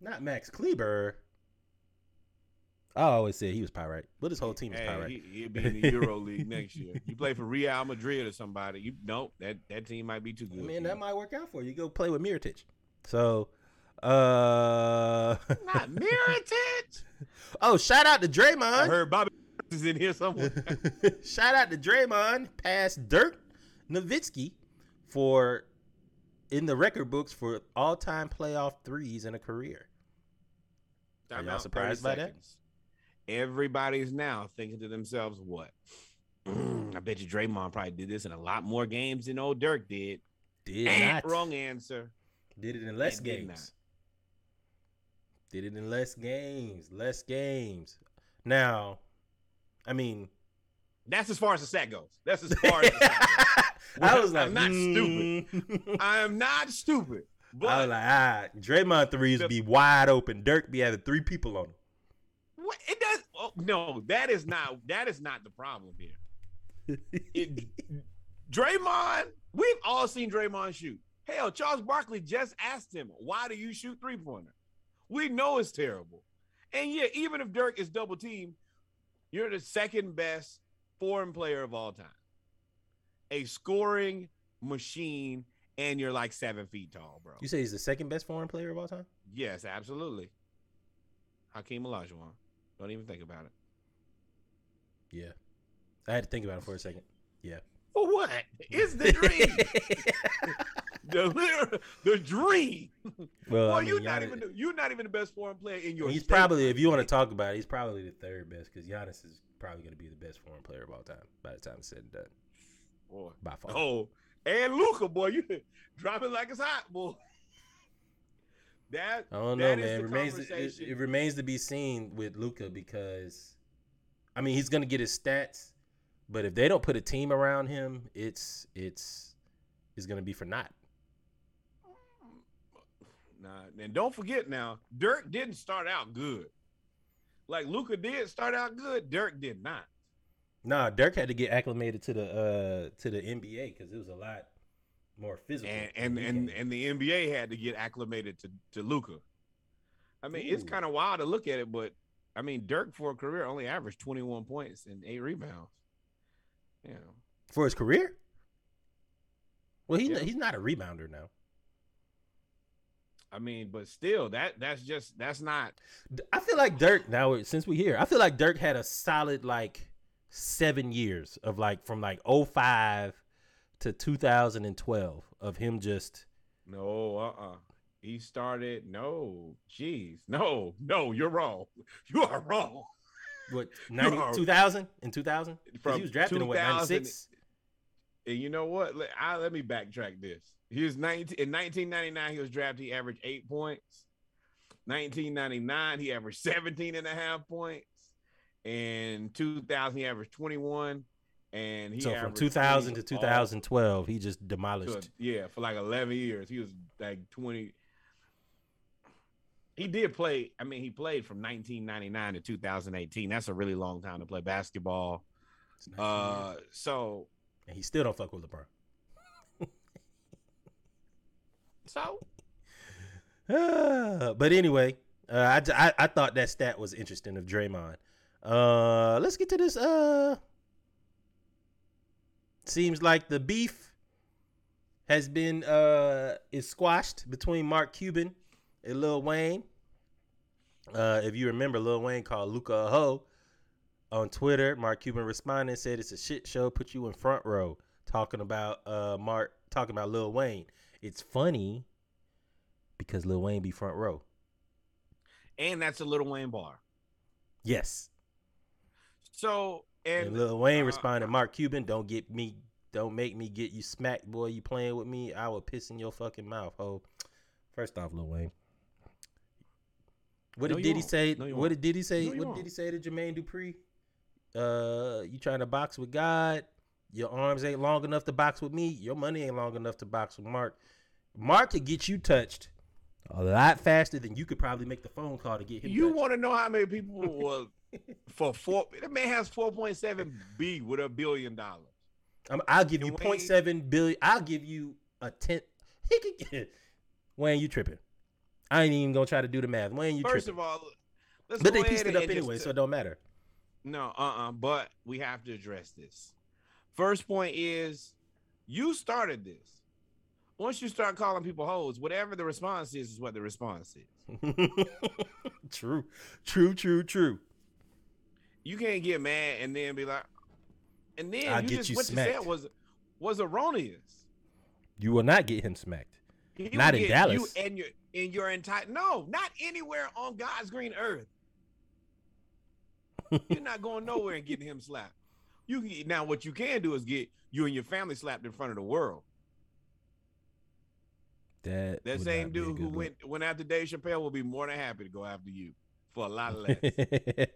Not Max Kleber. I always said he was pyrite. But his whole team is Hey, pyrite. he, he'll be in the Euro League next year. You play for Real Madrid or somebody. You nope, that that team might be too good. I good. mean, that you. might work out for you. You go play with Mirotic. So, uh, not Mirotic. oh, shout out to I Draymond. heard Bobby is in here somewhere. Shout out to Draymond past Dirk Nowitzki for in the record books for all time playoff threes in a career. Are Time y'all surprised 30 by that? Everybody's now thinking to themselves, "What? I bet you Draymond probably did this in a lot more games than old Dirk did." Did Eh, not Wrong answer. did it in less It did games. not. Did it in less games. Less games. Now, I mean, That's as far as the sack goes. That's as far as the sack goes. I was like, I'm not stupid. I am not stupid, but I was like, ah, Draymond threes The- be wide open. Dirk be having three people on him. what, it does. Oh, no, that is not. That is not the problem here. It, Draymond, we've all seen Draymond shoot. Hell, Charles Barkley just asked him, "Why do you shoot three pointer?" We know it's terrible, and yeah, even if Dirk is double teamed, you're the second best foreign player of all time, a scoring machine, and you're like seven feet tall, bro. You say he's the second best foreign player of all time? Yes, absolutely. Hakeem Olajuwon. Don't even think about it. Yeah. I had to think about it for a second. Yeah. For what? It's the dream. the, the dream. Well, Boy, I mean, you're not Giannis- even the, you're not even the best foreign player in your. he's probably, if you want to talk about it, he's probably the third best because Giannis is probably going to be the best foreign player of all time by the time it's said and done. Boy. By far. Oh, and Luka, boy, you dropping like it's hot, boy. That I don't know, that is man. the Remains it, it remains to be seen with Luka because, I mean, he's going to get his stats, but if they don't put a team around him, it's it's it's going to be for naught. Nah, and don't forget now, Dirk didn't start out good. Like Luka did start out good, Dirk did not. Nah, Dirk had to get acclimated to the uh to the NBA because it was a lot more physical. and and and, and the NBA had to get acclimated to to Luka. I mean, it's kind of wild to look at it, but I mean, Dirk for a career only averaged 21 points and eight rebounds. Yeah, for his career. Well, he's Yeah. he's not a rebounder now. I mean, but still, that that's just that's not. I feel like Dirk now since we here, I feel like Dirk had a solid like seven years of like from like 05 to 2012 of him just No, uh-uh. He started. No, jeez, no, no. You're wrong. You are wrong. What 90, are- 2000 in 2000? 'Cause From he was drafted in what 2000 96? And you know what? Let, I, let me backtrack this. He was 19 in 1999. He was drafted. He averaged eight points. 1999, he averaged 17 and a half points. In 2000, he averaged 21. And he So from 2000 to 20 all- 2012, he just demolished. yeah, for like 11 years. He was like 20. He did play. I mean, he played from 1999 to 2018. That's a really long time to play basketball. Uh, so and he still don't fuck with LeBron. So but anyway, uh, I, I I thought that stat was interesting of Draymond. Uh, let's get to this. Uh, seems like the beef has been uh is squashed between Mark Cuban and Lil Wayne. Uh, if you remember, Lil Wayne called Luka a hoe on Twitter. Mark Cuban responded said it's a shit show. Put you in front row talking about uh Mark talking about Lil Wayne. It's funny because Lil Wayne be front row. and that's a Little Wayne bar. Yes. So And, and Lil Wayne uh, responded, Mark Cuban, don't get me don't make me get you smacked, boy. You playing with me, I will piss in your fucking mouth, ho. First off, Lil Wayne. What No, did you Diddy won't. say? No, what won't. did Diddy say? No, what won't. did he say to Jermaine Dupri? Uh, you trying to box with God? Your arms ain't long enough to box with me. Your money ain't long enough to box with Mark. Mark could get you touched a lot faster than you could probably make the phone call to get him. you want to know how many people will for four? That man has 4.7 B with a billion dollars. I'm, I'll give you Dwayne- 0.7 billion. I'll give you a tenth. He could get Wayne, you tripping? I ain't even gonna try to do the math. Wayne, you First tripping? of all, let's but they pieced it up anyway, so it don't matter. No, uh uh But we have to address this. First point is you started this. Once you start calling people hoes, whatever the response is, is what the response is. true, true, true, true. You can't get mad and then be like, and then I'll you just you what you said was was erroneous. You will not get him smacked. He Not in Dallas. You and your in your entire no, not anywhere on God's green earth. You're not going nowhere and getting him slapped. You can, now what you can do is get you and your family slapped in front of the world. That That same not be a dude who good went went after Dave Chappelle will be more than happy to go after you for a lot less. look.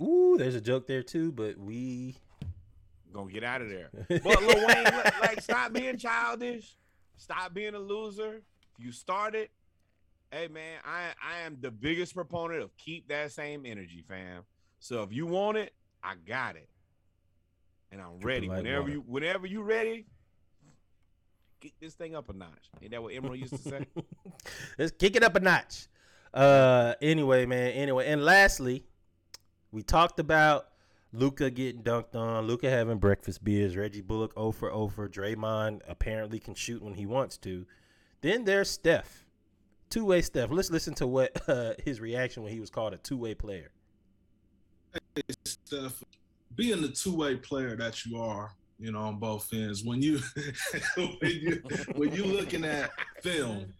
Ooh, there's a joke there too, but we. Gonna get out of there. But Lil Wayne, like, like, stop being childish. Stop being a loser. If you started, hey man, I I am the biggest proponent of keep that same energy, fam. So if you want it, I got it, and I'm Drip ready. whenever water. you whenever you ready, get this thing up a notch. Ain't that what Emeril used to say? Let's kick it up a notch. Uh, anyway, man. Anyway, and lastly, we talked about Luka getting dunked on, Luka having breakfast beers, Reggie Bullock 0 for 0 for Draymond apparently can shoot when he wants to. Then there's Steph, two way Steph. Let's listen to what uh, his reaction when he was called a two way player. Hey, Steph, being the two-way player that you are, you know, on both ends, when you when you when you looking at film,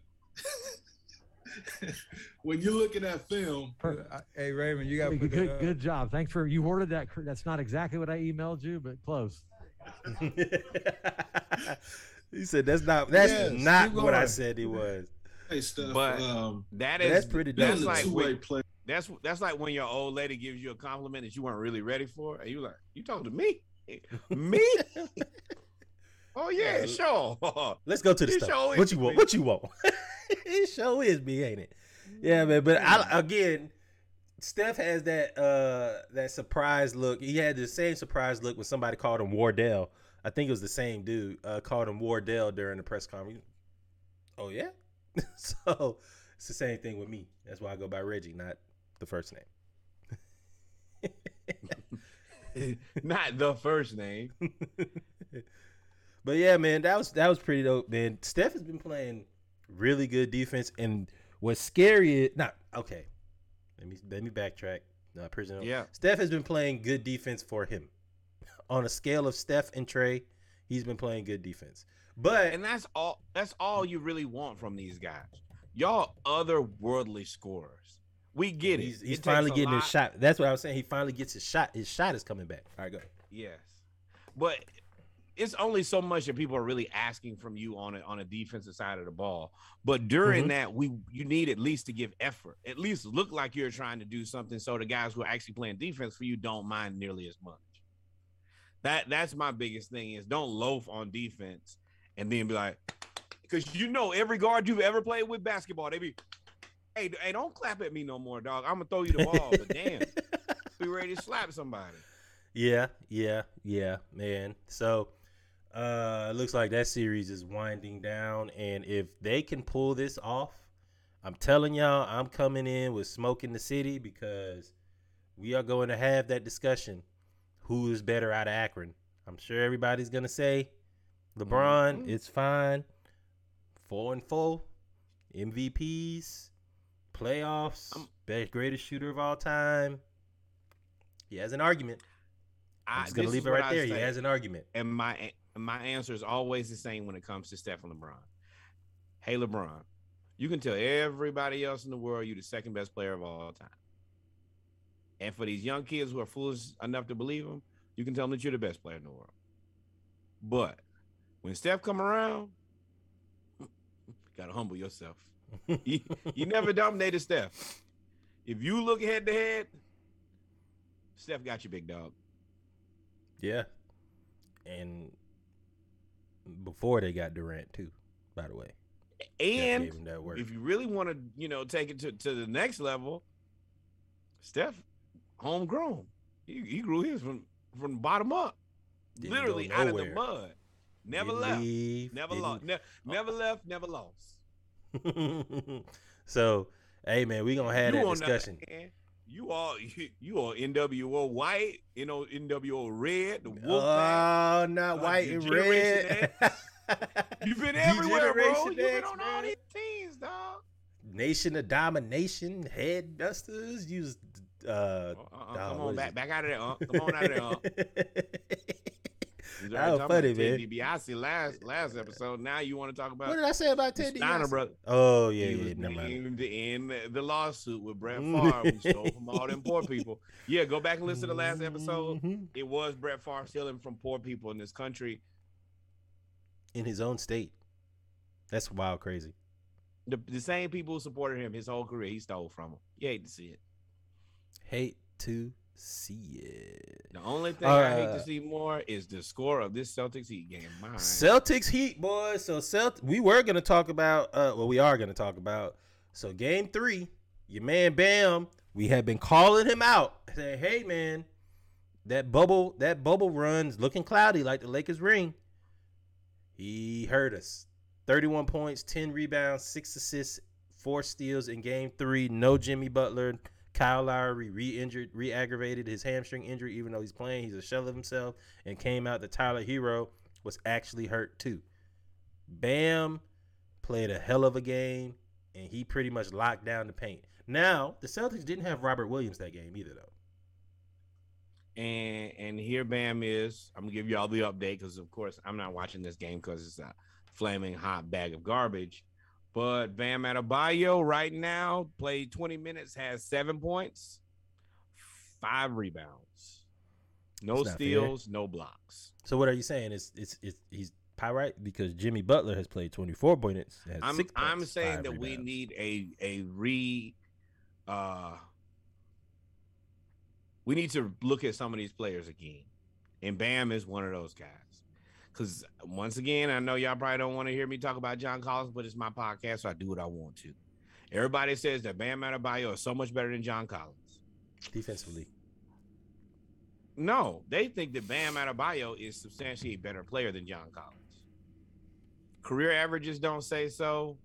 when you're looking at film, Per- uh, Hey Raymond, you got Good, good, good job. Thanks for you worded that. That's not exactly what I emailed you, but close. he said that's not that's Yes, not what I said he was. hey Steph, But- um, That But is that's pretty being That's like two-way when, player, that's that's like when your old lady gives you a compliment that you weren't really ready for, and you like, you talking to me, me? oh yeah, Yeah. sure. Let's go to the It stuff. sure what you want? me. What you want? it sure is me, ain't it? Yeah, man. But I, again, Steph has that uh that surprise look. He had the same surprise look when somebody called him Wardell. I think it was the same dude uh, called him Wardell during the press conference. Oh yeah, so it's the same thing with me. That's why I go by Reggie, not the first name. Not the first name. but yeah, man, that was that was pretty dope, man. Steph has been playing really good defense, and what's scary is not okay. Let me let me backtrack. Uh, prisoner. Yeah. Steph has been playing good defense for him. On a scale of Steph and Trae, he's been playing good defense. But And that's all that's all you really want from these guys. Y'all otherworldly scorers. We get it. he's, he's It finally getting his shot. That's what I was saying. He finally gets his shot. His shot is coming back. All right, go. Yes. But it's only so much that people are really asking from you on a on a defensive side of the ball. But during Mhm. that, we you need at least to give effort. At least look like you're trying to do something so the guys who are actually playing defense for you don't mind nearly as much. That that's my biggest thing is don't loaf on defense and then be like, because you know every guard you've ever played with basketball, they be, hey, hey, don't clap at me no more, dog. I'm gonna throw you the ball, but damn, be ready to slap somebody. Yeah, yeah, yeah, man. So uh it looks like that series is winding down and if they can pull this off, I'm telling y'all, I'm coming in with smoke in the city because we are going to have that discussion. Who is better out of Akron? I'm sure everybody's gonna say LeBron, Mhm. it's fine. Four and four, MVPs, playoffs, I'm- best greatest shooter of all time. He has an argument. I'm I, just gonna leave it right I there. He has an argument. and my my answer is always the same when it comes to Steph and LeBron. Hey LeBron, you can tell everybody else in the world you're the second best player of all time. And for these young kids who are foolish enough to believe him, you can tell them that you're the best player in the world. But when Steph come around, gotta humble yourself. you, you never dominated Steph. If you look head to head, Steph got you, big dog. Yeah. And before they got Durant too, by the way. And if you really want to, you know, take it to, to the next level, Steph, homegrown. He, he grew his from from bottom up, Didn't literally out of the mud. Never Didn't left. leave, Never lost. Ne- oh. never left. Never lost. so, hey man, we gonna have You that discussion. man, You all you, you are NWO white, you know NWO red, the Wolfpack. Oh, not Uh, white and red. You've been everywhere, bro. You've been on all these teams, dog. Nation of Domination, Head Dusters, use uh, Uh, uh, oh, come on back, it? back out of there. Uh. Come on out of there. That was funny, man. Ted DiBiase last last episode. Now you want to talk about what did I say about Ted DiBiase? brother? Oh yeah, he yeah, was never mind. the lawsuit with Brett Favre, who stole from all them poor people. Yeah, go back and listen to the last episode. Mhm. It was Brett Favre stealing from poor people in this country. in his own state. That's wild, crazy. The, the same people who supported him his whole career, he stole from them. You hate to see it. Hate to see it. The only thing I hate Uh, to see more is the score of this Celtics Heat game. Mine. Celtics Heat, boys. So Celt, we were gonna talk about. Uh, well, we are gonna talk about. So game three, your man Bam. We had been calling him out, saying, "Hey, man, that bubble, that bubble runs looking cloudy like the Lakers ring." He hurt us. Thirty-one points, ten rebounds, six assists, four steals in game three. No Jimmy Butler. Kyle Lowry re-injured, re-aggravated his hamstring injury, even though he's playing. He's a shell of himself, and came out. The Tyler Herro was actually hurt too. Bam played a hell of a game, and he pretty much locked down the paint. Now the Celtics didn't have Robert Williams that game either, though. And and here Bam is. I'm gonna give y'all the update because of course I'm not watching this game because it's a flaming hot bag of garbage. But Bam Adebayo right now played 20 minutes, has seven points, five rebounds, no not fair. steals, no blocks. So what are you saying? It's it's, it's he's pyrite because Jimmy Butler has played 24 points. has I'm six I'm saying that we need a a re uh we need to look at some of these players again. And Bam is one of those guys. Cause uh, once again, I know y'all probably don't want to hear me talk about John Collins, but it's my podcast, so I do what I want to. Everybody says that Bam Adebayo is so much better than John Collins. defensively. No, they think that Bam Adebayo is substantially a better player than John Collins. Career averages don't say so.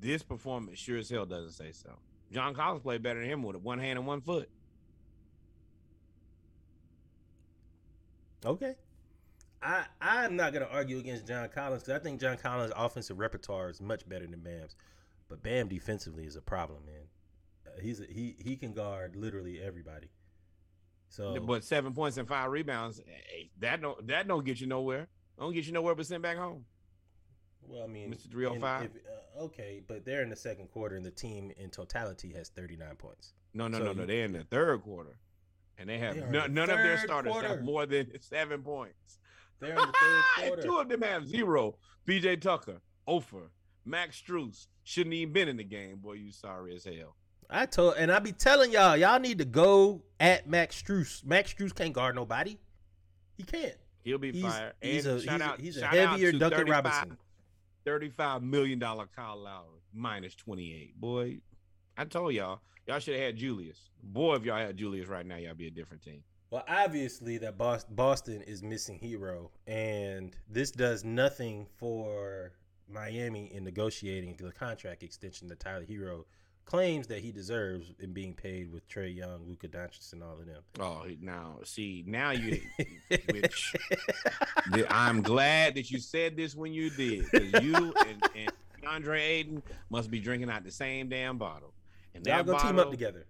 This performance sure as hell doesn't say so. John Collins played better than him with one hand and one foot. Okay. I I'm not gonna argue against John Collins because I think John Collins' offensive repertoire is much better than Bam's, but Bam defensively is a problem, man. Uh, he's a, he he can guard literally everybody. So But seven points and five rebounds, eh, that don't that don't get you nowhere. Don't get you nowhere but sent back home. Well, I mean, Mr. 305? if- uh, okay, but they're in the second quarter, and the team in totality has 39 points. No, no, So no, no. you- They're in the third quarter, and they have They no, none of their starters quarter. have more than seven points. They're in the third quarter. Two of them have zero. PJ Tucker, Ofer, Max Strus shouldn't even been in the game. Boy, you sorry as hell. I told, and I be telling y'all, y'all need to go at Max Strus. Max Strus can't guard nobody. He can't. He'll be He's- fired. he's and a- shout he's a- out, he's a shout heavier Duncan Robinson. $35 million Kyle Lowry minus 28. Boy, I told y'all, y'all should have had Julius. Boy, if y'all had Julius right now, y'all be a different team. Well, obviously that Bos- Boston is missing hero, and this does nothing for Miami in negotiating the contract extension that Tyler Herro claims that he deserves in being paid with Trae Young, Luka Doncic, and all of them. Oh, now see, now you, which I'm glad that you said this when you did, because you and, and Andre Ayton must be drinking out the same damn bottle, and Y'all that go team up together.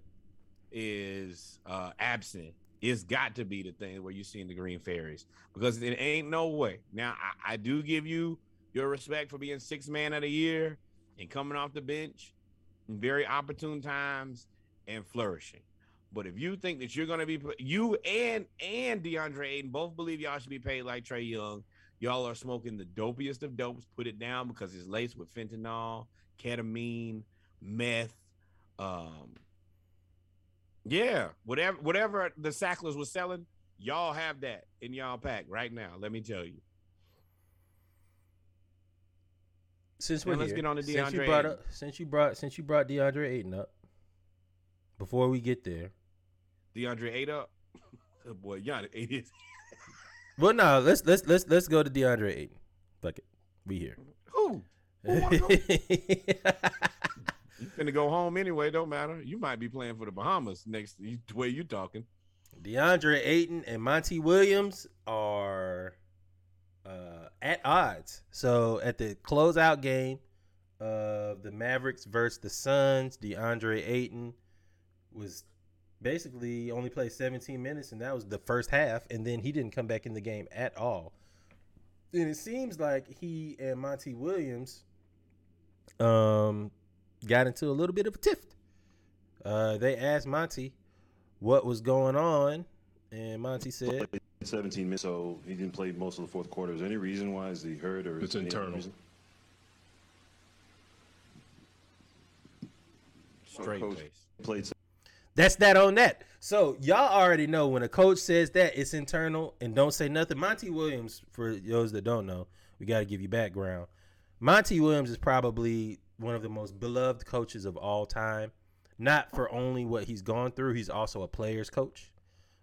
is uh, absent. It's got to be the thing where you seen the green fairies because it ain't no way. Now I, I do give you your respect for being six man of the year and coming off the bench in very opportune times and flourishing. But if you think that you're gonna be you and and DeAndre Ayton both believe y'all should be paid like Trae Young, y'all are smoking the dopiest of dopes. Put it down because it's laced with fentanyl, ketamine, meth, um, yeah, whatever whatever the Sacklers was selling, y'all have that in y'all pack right now. Let me tell you. Since Now we're let's here, get on to since you DeAndre brought up, since you brought since you brought DeAndre Ayton up, before we get there, DeAndre ate up. Boy, y'all ate it. well, no, let's let's let's let's go to DeAndre Ayton. Fuck it, we here. Who? Who? You finna go home anyway. Don't matter. You might be playing for the Bahamas next. The way you talking. DeAndre Ayton and Monty Williams are uh, at odds. So at the closeout game of the Mavericks versus the Suns, DeAndre Ayton was basically only played 17 minutes, and that was the first half, and then he didn't come back in the game at all. And it seems like he and Monty Williams um, got into a little bit of a tiff. Uh, they asked Monty what was going on, and Monty said, 17 minutes, so he didn't play most of the fourth quarter. Is there any reason why? Is he hurt or is It's any internal. reason? Straight Coach. face. Played "That's that on that." So y'all already know when a coach says that it's internal and don't say nothing. Monty Williams, for those that don't know, we got to give you background. Monty Williams is probably one of the most beloved coaches of all time. Not for only what he's gone through, he's also a player's coach.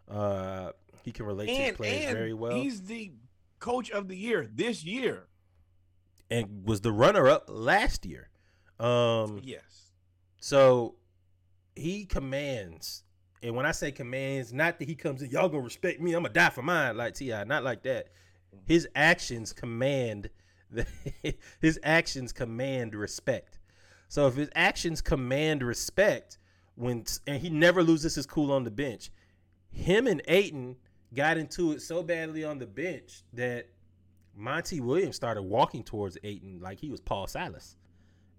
Uh, he can relate to his players and very well. he's the coach of the year this year. and was the runner up last year. Um, Yes. so he commands, and when I say commands, not that he comes in, y'all gonna respect me, I'm gonna die for mine, like Ti, not like that. His actions command his actions command respect. So if his actions command respect, when and he never loses his cool on the bench, him and Ayton got into it so badly on the bench that Monty Williams started walking towards Ayton like he was Paul Silas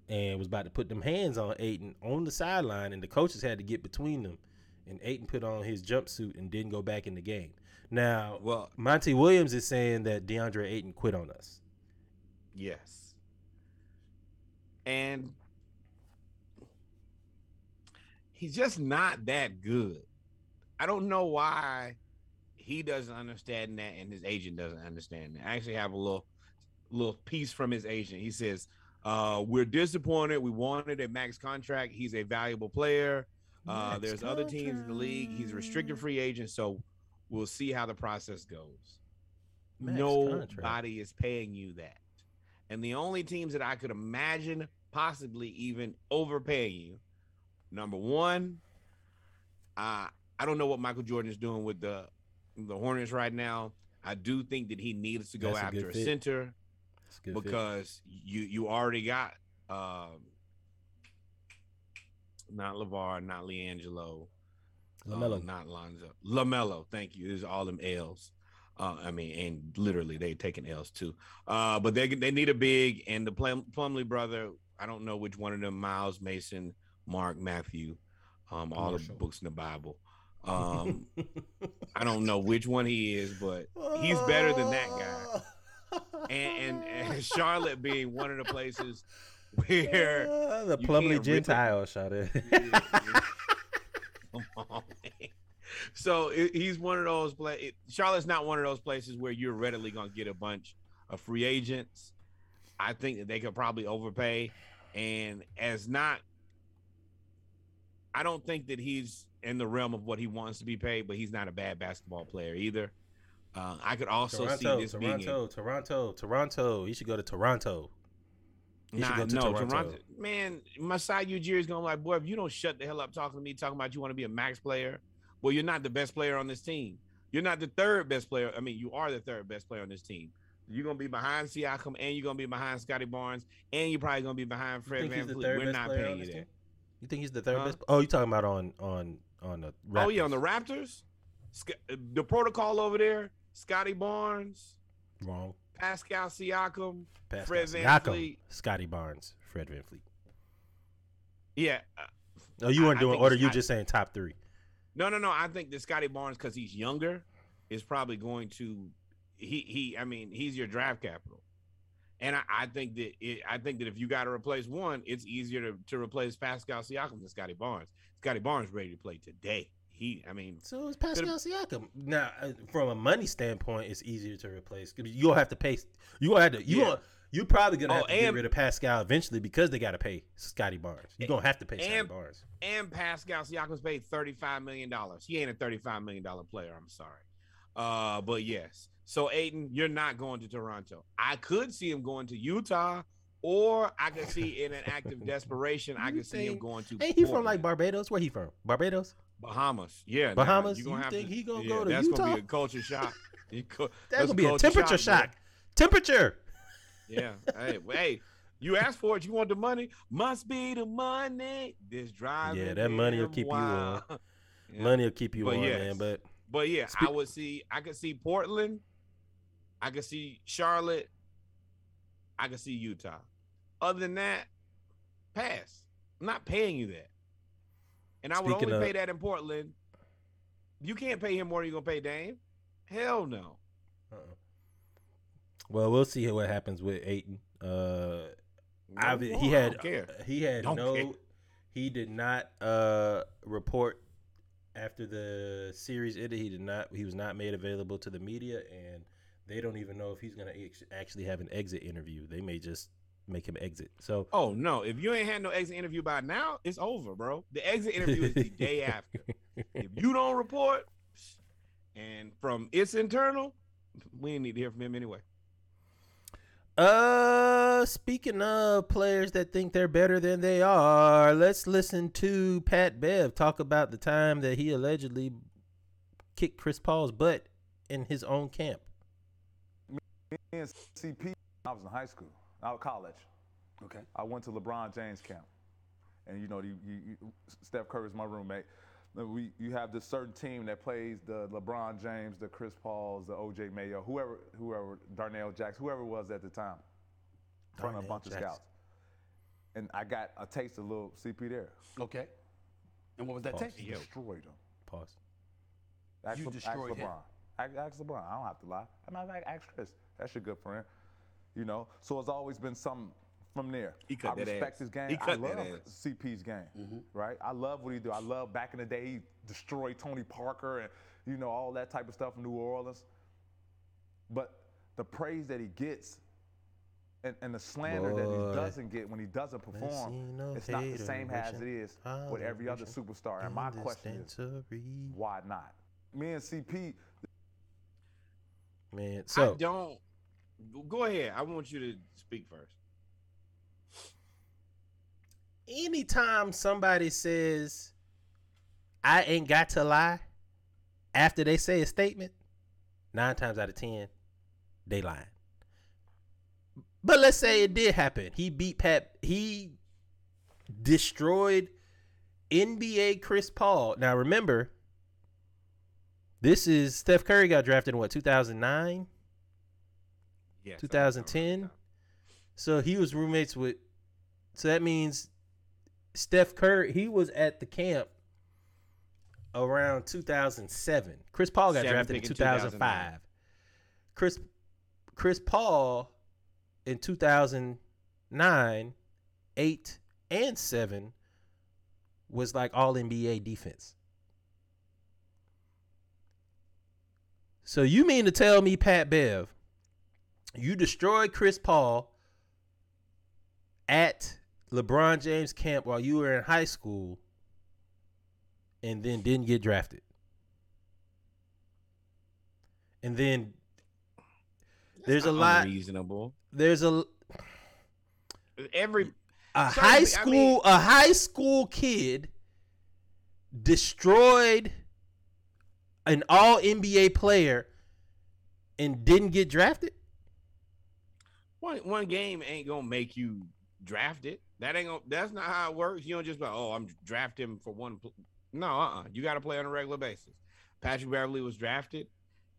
and was about to put them hands on Ayton on the sideline, and the coaches had to get between them. And Ayton put on his jumpsuit and didn't go back in the game. Now, Well, Monty Williams is saying that DeAndre Ayton quit on us. Yes. And he's just not that good. I don't know why he doesn't understand that and his agent doesn't understand that. I actually have a little little piece from his agent. He says, uh, we're disappointed. We wanted a max contract. He's a valuable player. Uh, there's other teams in the league. He's a restricted free agent, so we'll see how the process goes. Max Nobody contract. is paying you that. And the only teams that I could imagine possibly even overpaying you, number one, uh, I don't know what Michael Jordan is doing with the the Hornets right now. I do think that he needs to go That's a after a fit. center a good fit. because you you already got um, not LaVar, not LiAngelo, LaMelo. uh, not Lonzo, LaMelo. Thank you. This is all them L's. Uh, I mean, and literally they taking L's too. Uh, but they they need a big and the Plum, Plumlee brother. I don't know which one of them. Miles Mason, Mark Matthew, um, all the books in the Bible. Um, I don't know which one he is, but he's better than that guy. And and, and Charlotte being one of the places where Uh, the Plumlee Gentile shot it. Come on, man. So it, he's one of those play. It, Charlotte's not one of those places where you're readily going to get a bunch of free agents. I think that they could probably overpay, and as not, I don't think that he's in the realm of what he wants to be paid, but he's not a bad basketball player either. Uh, I could also Toronto, see this being Toronto, Toronto, Toronto. He should go to Toronto. should nah, go to no Toronto. Toronto. Man, Masai Ujiri is going to like, boy, if you don't shut the hell up talking to me, talking about you want to be a max player, well, you're not the best player on this team. You're not the third best player. I mean, you are the third best player on this team. You're gonna be behind Siakam, and you're gonna be behind Scottie Barnes, and you're probably gonna be behind Fred think he's Van the We're not paying you that. team? You think he's the third Huh? best? Oh, you talking about on on on the? Oh yeah, on the Raptors, the protocol over there: Scottie Barnes, wrong. Pascal Siakam, Pascal Fred Van Siakam, Scottie Barnes, Fred VanVleet. Yeah, uh, Oh, you weren't I doing think order. You just saying top three. No, no, no. I think that Scottie Barnes, because he's younger, is probably going to. He he. I mean, he's your draft capital, and I, I think that it, I think that if you got to replace one, it's easier to, to replace Pascal Siakam than Scottie Barnes. Scottie Barnes ready to play today. He, I mean, So is Pascal Siakam. Now, uh, from a money standpoint, it's easier to replace. You gonna have to pay. You gonna have to. You Yeah. gonna, You're probably gonna Oh, have to get rid of Pascal eventually because they got to pay Scottie Barnes. You're gonna have to pay Scottie and- Barnes. and Pascal Siakam's paid thirty five million dollars. He ain't a thirty five million dollar player. I'm sorry, uh, but yes. So Ayton, you're not going to Toronto. I could see him going to Utah, or I could see in an act of desperation, I could see him going to. Ain't he from like Barbados? Where he from? Barbados? Bahamas? Yeah, nah, Bahamas? you gonna think to, he gonna yeah, go to That's gonna be a culture shock. Go- That's gonna be a temperature bro. shock. Temperature. Yeah. Hey, hey, you asked for it. You want the money? Must be the money. This driving. Yeah, that money will keep you wild. on. Yeah. Money will keep you But on, yes. man. But But yeah, Spe- I would see. I could see Portland. I could see Charlotte. I could see Utah. Other than that, pass. I'm not paying you that. And I would Speaking only of- pay that in Portland. You can't pay him more than you're gonna pay Dame. Hell no. uh-uh. Well, we'll see what happens with Ayton. Uh, No, he had care. he had Don't no care. he did not uh report after the series ended he did not he was not made available to the media and they don't even know if he's going to actually have an exit interview they may just make him exit so Oh no! If you ain't had no exit interview by now, it's over, bro. The exit interview is the day after. If you don't report, and from it's internal, we need to hear from him anyway. Uh speaking of players that think they're better than they are let's listen to Pat Bev talk about the time that he allegedly kicked Chris Paul's butt in his own camp Me and CP, I was in high school, I was college. Okay. I went to LeBron James camp, and you know, you, you, you, Steph Curry is my roommate. Then We, you have this certain team that plays the LeBron James, the Chris Pauls, the OJ Mayo, whoever, whoever, Darnell Jackson, whoever it was at the time, in front of a Darnell bunch of scouts. And I got a taste of little CP there. Okay. And what was that Pause. taste? Destroyed him. pause Ask, You Le- ask destroyed him. LeBron. Ask, ask LeBron. I don't have to lie. I matter of fact, ask Chris. That's your good friend. You know, so it's always been something from there. He cut I that respect ass. his game. He I cut that love ass. CP's game. Mm-hmm. Right? I love what he do. I love back in the day he destroyed Tony Parker and you know all that type of stuff in New Orleans. But the praise that he gets and, and the slander that he doesn't get when he doesn't perform, no it's not the same as it is with every other superstar. And my question is, Dispensary. why not? Me and CP, man so I so don't. Go ahead. I want you to speak first. Anytime somebody says I ain't got to lie after they say a statement, nine times out of ten, they lying. But let's say it did happen. He beat Pat. He destroyed NBA Chris Paul. Now remember, This is Steph Curry got drafted in what 2009, Yes, 2010. So he was roommates with. So that means Steph Curry. He was at the camp around 2007. Chris Paul got Seventh drafted in pick in 2005. Chris Chris Paul in 2009, eight and seven was like all NBA defense. So you mean to tell me, Pat Bev, you destroyed Chris Paul at LeBron James camp while you were in high school and then didn't get drafted? And then there's a lot reasonable. there's a Every a Certainly, high I school mean- a high school kid destroyed an all NBA player and didn't get drafted? one one game ain't gonna make you draft it. That ain't gonna. That's not how it works. You don't just like, oh, I'm draft him for one. Pl-. No, uh, uh you got to play on a regular basis. Patrick Beverley was drafted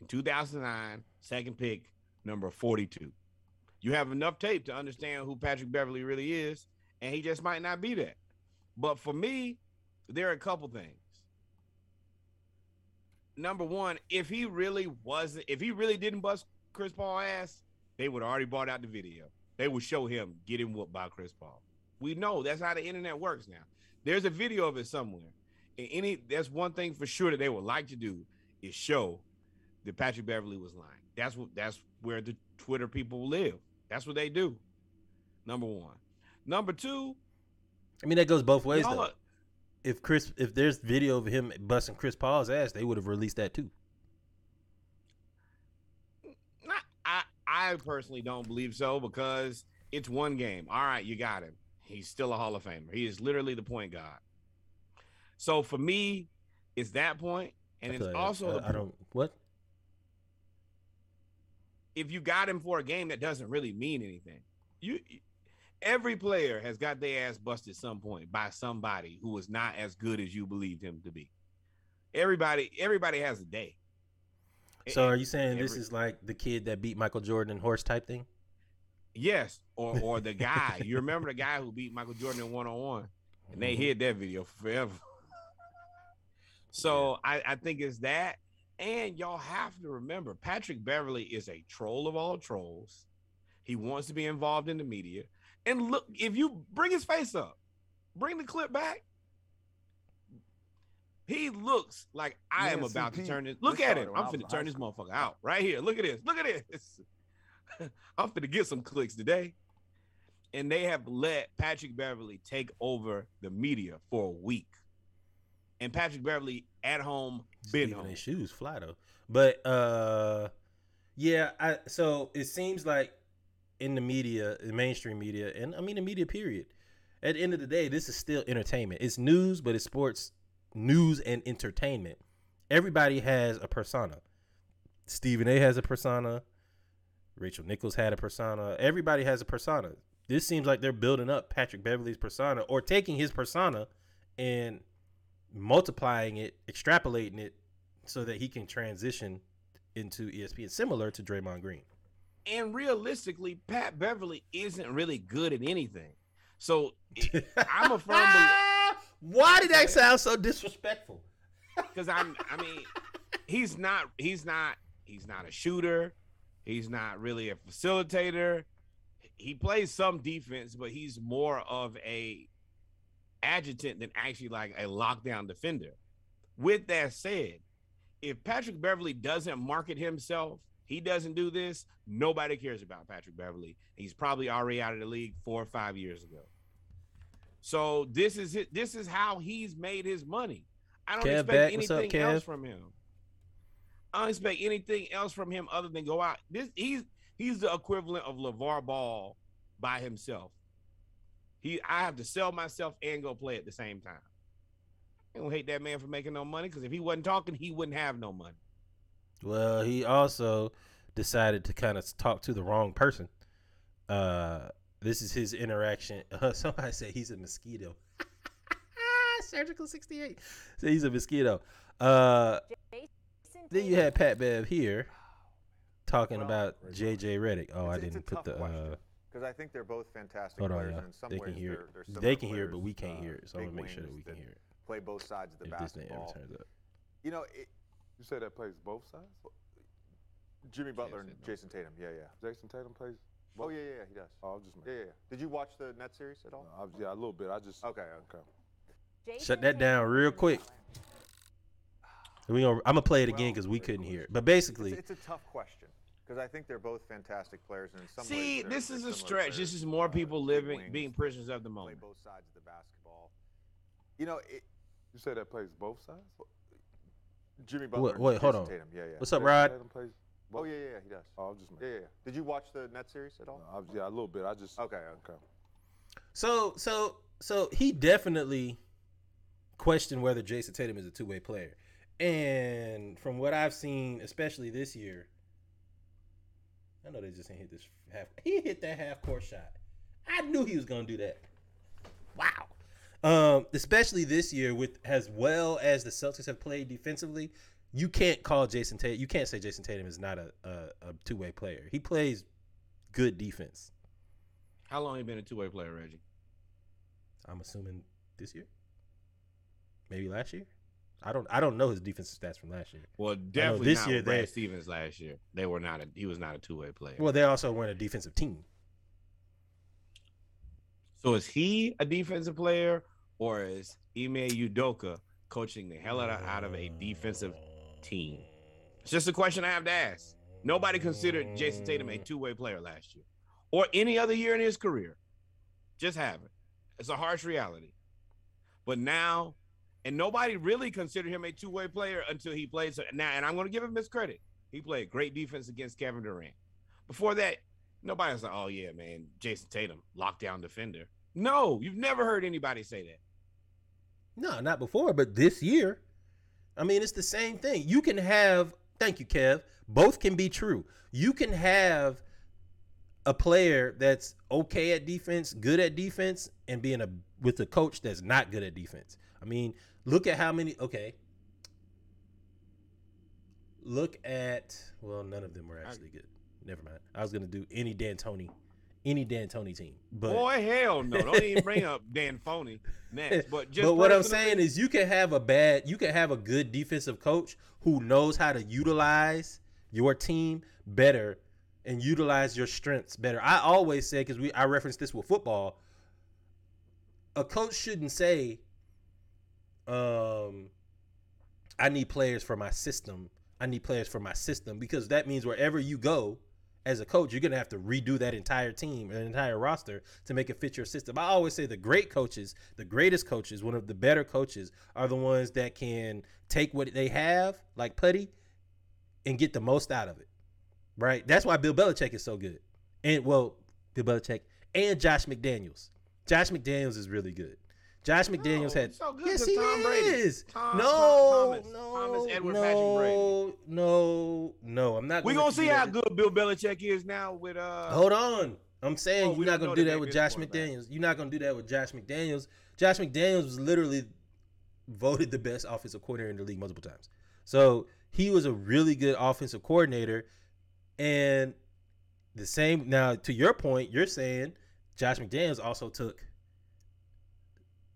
in 2009, second pick, number 42. You have enough tape to understand who Patrick Beverley really is, and he just might not be that. But for me, there are a couple things. Number one, if he really wasn't, if he really didn't bust Chris Paul ass, they would already brought out the video. They would show him getting whooped by Chris Paul. We know that's how the internet works now. There's a video of it somewhere. And any that's one thing for sure that they would like to do is show that Patrick Beverley was lying. That's what that's where the Twitter people live. That's what they do. Number one. Number two, I mean that goes both ways though. are- If Chris if there's video of him busting Chris Paul's ass, they would have released that too. not I I personally don't believe so because it's one game. All right, you got him. He's still a Hall of Famer. He is literally the point guard. So for me, it's that point, and it's like- also I, I don't what? if you got him for a game that doesn't really mean anything. You every player has got their ass busted some point by somebody who was not as good as you believed him to be. Everybody, everybody has a day. So are you saying this is like the kid that beat Michael Jordan in horse type thing? Yes, or or the guy. you remember the guy who beat Michael Jordan in one on one, and they hid that video forever. So I, I think it's that, and y'all have to remember Patrick Beverley is a troll of all trolls. He wants to be involved in the media, and look if you bring his face up, bring the clip back. He looks like I am Man, about to turn this. Look at him. I'm finna turn this motherfucker out right here. Look at this. Look at this. I'm finna get some clicks today. And they have let Patrick Beverley take over the media for a week. And Patrick Beverley at home, been home. their shoes fly though. But uh yeah, I so it seems like in the media, the mainstream media, and I mean the media period. At the end of the day, this is still entertainment. It's news, but it's sports news and entertainment. Everybody has a persona. Stephen A has a persona. Rachel Nichols had a persona. Everybody has a persona. This seems like they're building up Patrick Beverley's persona or taking his persona and multiplying it, extrapolating it so that he can transition into ESPN, similar to Draymond Green. And realistically, Pat Beverley isn't really good at anything. So I'm a firm believer. Why did that sound so disrespectful? because I'm I mean he's not he's not he's not a shooter. He's not really a facilitator. He plays some defense, but he's more of a adjutant than actually like a lockdown defender. With that said, if Patrick Beverley doesn't market himself, he doesn't do this, nobody cares about Patrick Beverley. He's probably already out of the league four or five years ago. So this is it. This is how he's made his money. I don't Kev expect back. Up, anything else from him. I don't expect anything else from him other than go out. This he's he's the equivalent of LaVar Ball by himself. He I have to sell myself and go play at the same time. I don't hate that man for making no money because if he wasn't talking, he wouldn't have no money. Well, he also decided to kind of talk to the wrong person. Uh, this is his interaction. Uh, somebody said he's a mosquito. Surgical 68. So he's a mosquito. Uh, Jason then you had Pat Bev here talking Well, about JJ Redick. Oh, I It's- it's didn't put tough the. question, uh Because I think they're both fantastic Hold on, players, y'all. in some They ways can hear they're, it. they're They similar can hear it, but we can't uh, hear it. So I'm gonna make sure that we can that hear it. Play both sides of the If this thing basketball. ever turns up. You know, it, You said that plays both sides. Jimmy Butler and Jayson Jayson Tatum. Yeah, yeah. Jayson Tatum plays. Oh yeah, yeah, yeah, he does. Oh, I'll just. Yeah, yeah, yeah. Did you watch the net series at all? I, yeah, a little bit. I just. Okay, okay. Shut that down real quick. We gonna, I'm gonna play it again because we couldn't hear it. But basically, It's, it's a tough question because I think they're both fantastic players, and in some See, ways this is a stretch. players. This is more people big living, wings being prisoners of the moment. Play both sides of the basketball. You know, it, You say that plays both sides. Jimmy Butler. Wait, wait, hold on. Tatum. Yeah, yeah. what's up, Jayson Rod? Tatum plays. Oh yeah, yeah, yeah, he does. Oh, I'll just. Yeah, yeah, yeah. Did you watch the net series at all? I, yeah, a little bit. I just. Okay, Okay. So so so he definitely questioned whether Jayson Tatum is a two way player. And from what I've seen, especially this year, I know they just ain't hit this half. He hit that half court shot. I knew he was gonna do that. Wow. Um, especially this year, with as well as the Celtics have played defensively, you can't call Jayson Tatum. You can't say Jayson Tatum is not a, a, a two way player. He plays good defense. How long you been a two way player, Reggie? I'm assuming this year, maybe last year. I don't. I don't know his defensive stats from last year. Well, definitely this not year Brad they- Stevens last year. They were not a. He was not a two way player. Well, they also weren't a defensive team. So is he a defensive player or is Ime Udoka coaching the hell out of, out of a defensive team? It's just a question I have to ask. Nobody considered Jayson Tatum a two way player last year or any other year in his career. Just haven't. It's a harsh reality. But now, and nobody really considered him a two way player until he played. Now, and I'm going to give him his credit. He played great defense against Kevin Durant. Before that, nobody was like, oh, yeah, man, Jayson Tatum, lockdown defender. No, you've never heard anybody say that. No, not before, but this year. I mean, it's the same thing. You can have. Thank you, Kev. Both can be true. You can have a player that's okay at defense, good at defense, and being a with a coach that's not good at defense. I mean, look at how many. Okay. Look at well, none of them were actually good. Never mind. I was gonna do any D'Antoni, any D'Antoni team, but Boy, hell no. Don't even bring up Dan Phoney next. But just but what I'm saying is, you can have a bad, you can have a good defensive coach who knows how to utilize your team better and utilize your strengths better. I always say because we I reference this with football. A coach shouldn't say, um, I need players for my system. I need players for my system because that means wherever you go as a coach, you're gonna have to redo that entire team, an entire roster to make it fit your system. I always say the great coaches, the greatest coaches, one of the better coaches are the ones that can take what they have, like Putty, and get the most out of it. Right? That's why Bill Belichick is so good. And well, Bill Belichick and Josh McDaniels. Josh McDaniels is really good. Josh McDaniels had so good yes, he Tom Brady. is. Tom- no, Tom- Thomas. no, Thomas Edward no, Patrick Brady. no, no. I'm not. we gonna see how good Bill Belichick is now with uh Hold on. I'm saying Oh, you're not gonna do that with Josh. McDaniels. You're not gonna do that with Josh McDaniels. Josh McDaniels was literally voted the best offensive coordinator in the league multiple times. So he was a really good offensive coordinator. And the same now to your point, you're saying Josh McDaniels also took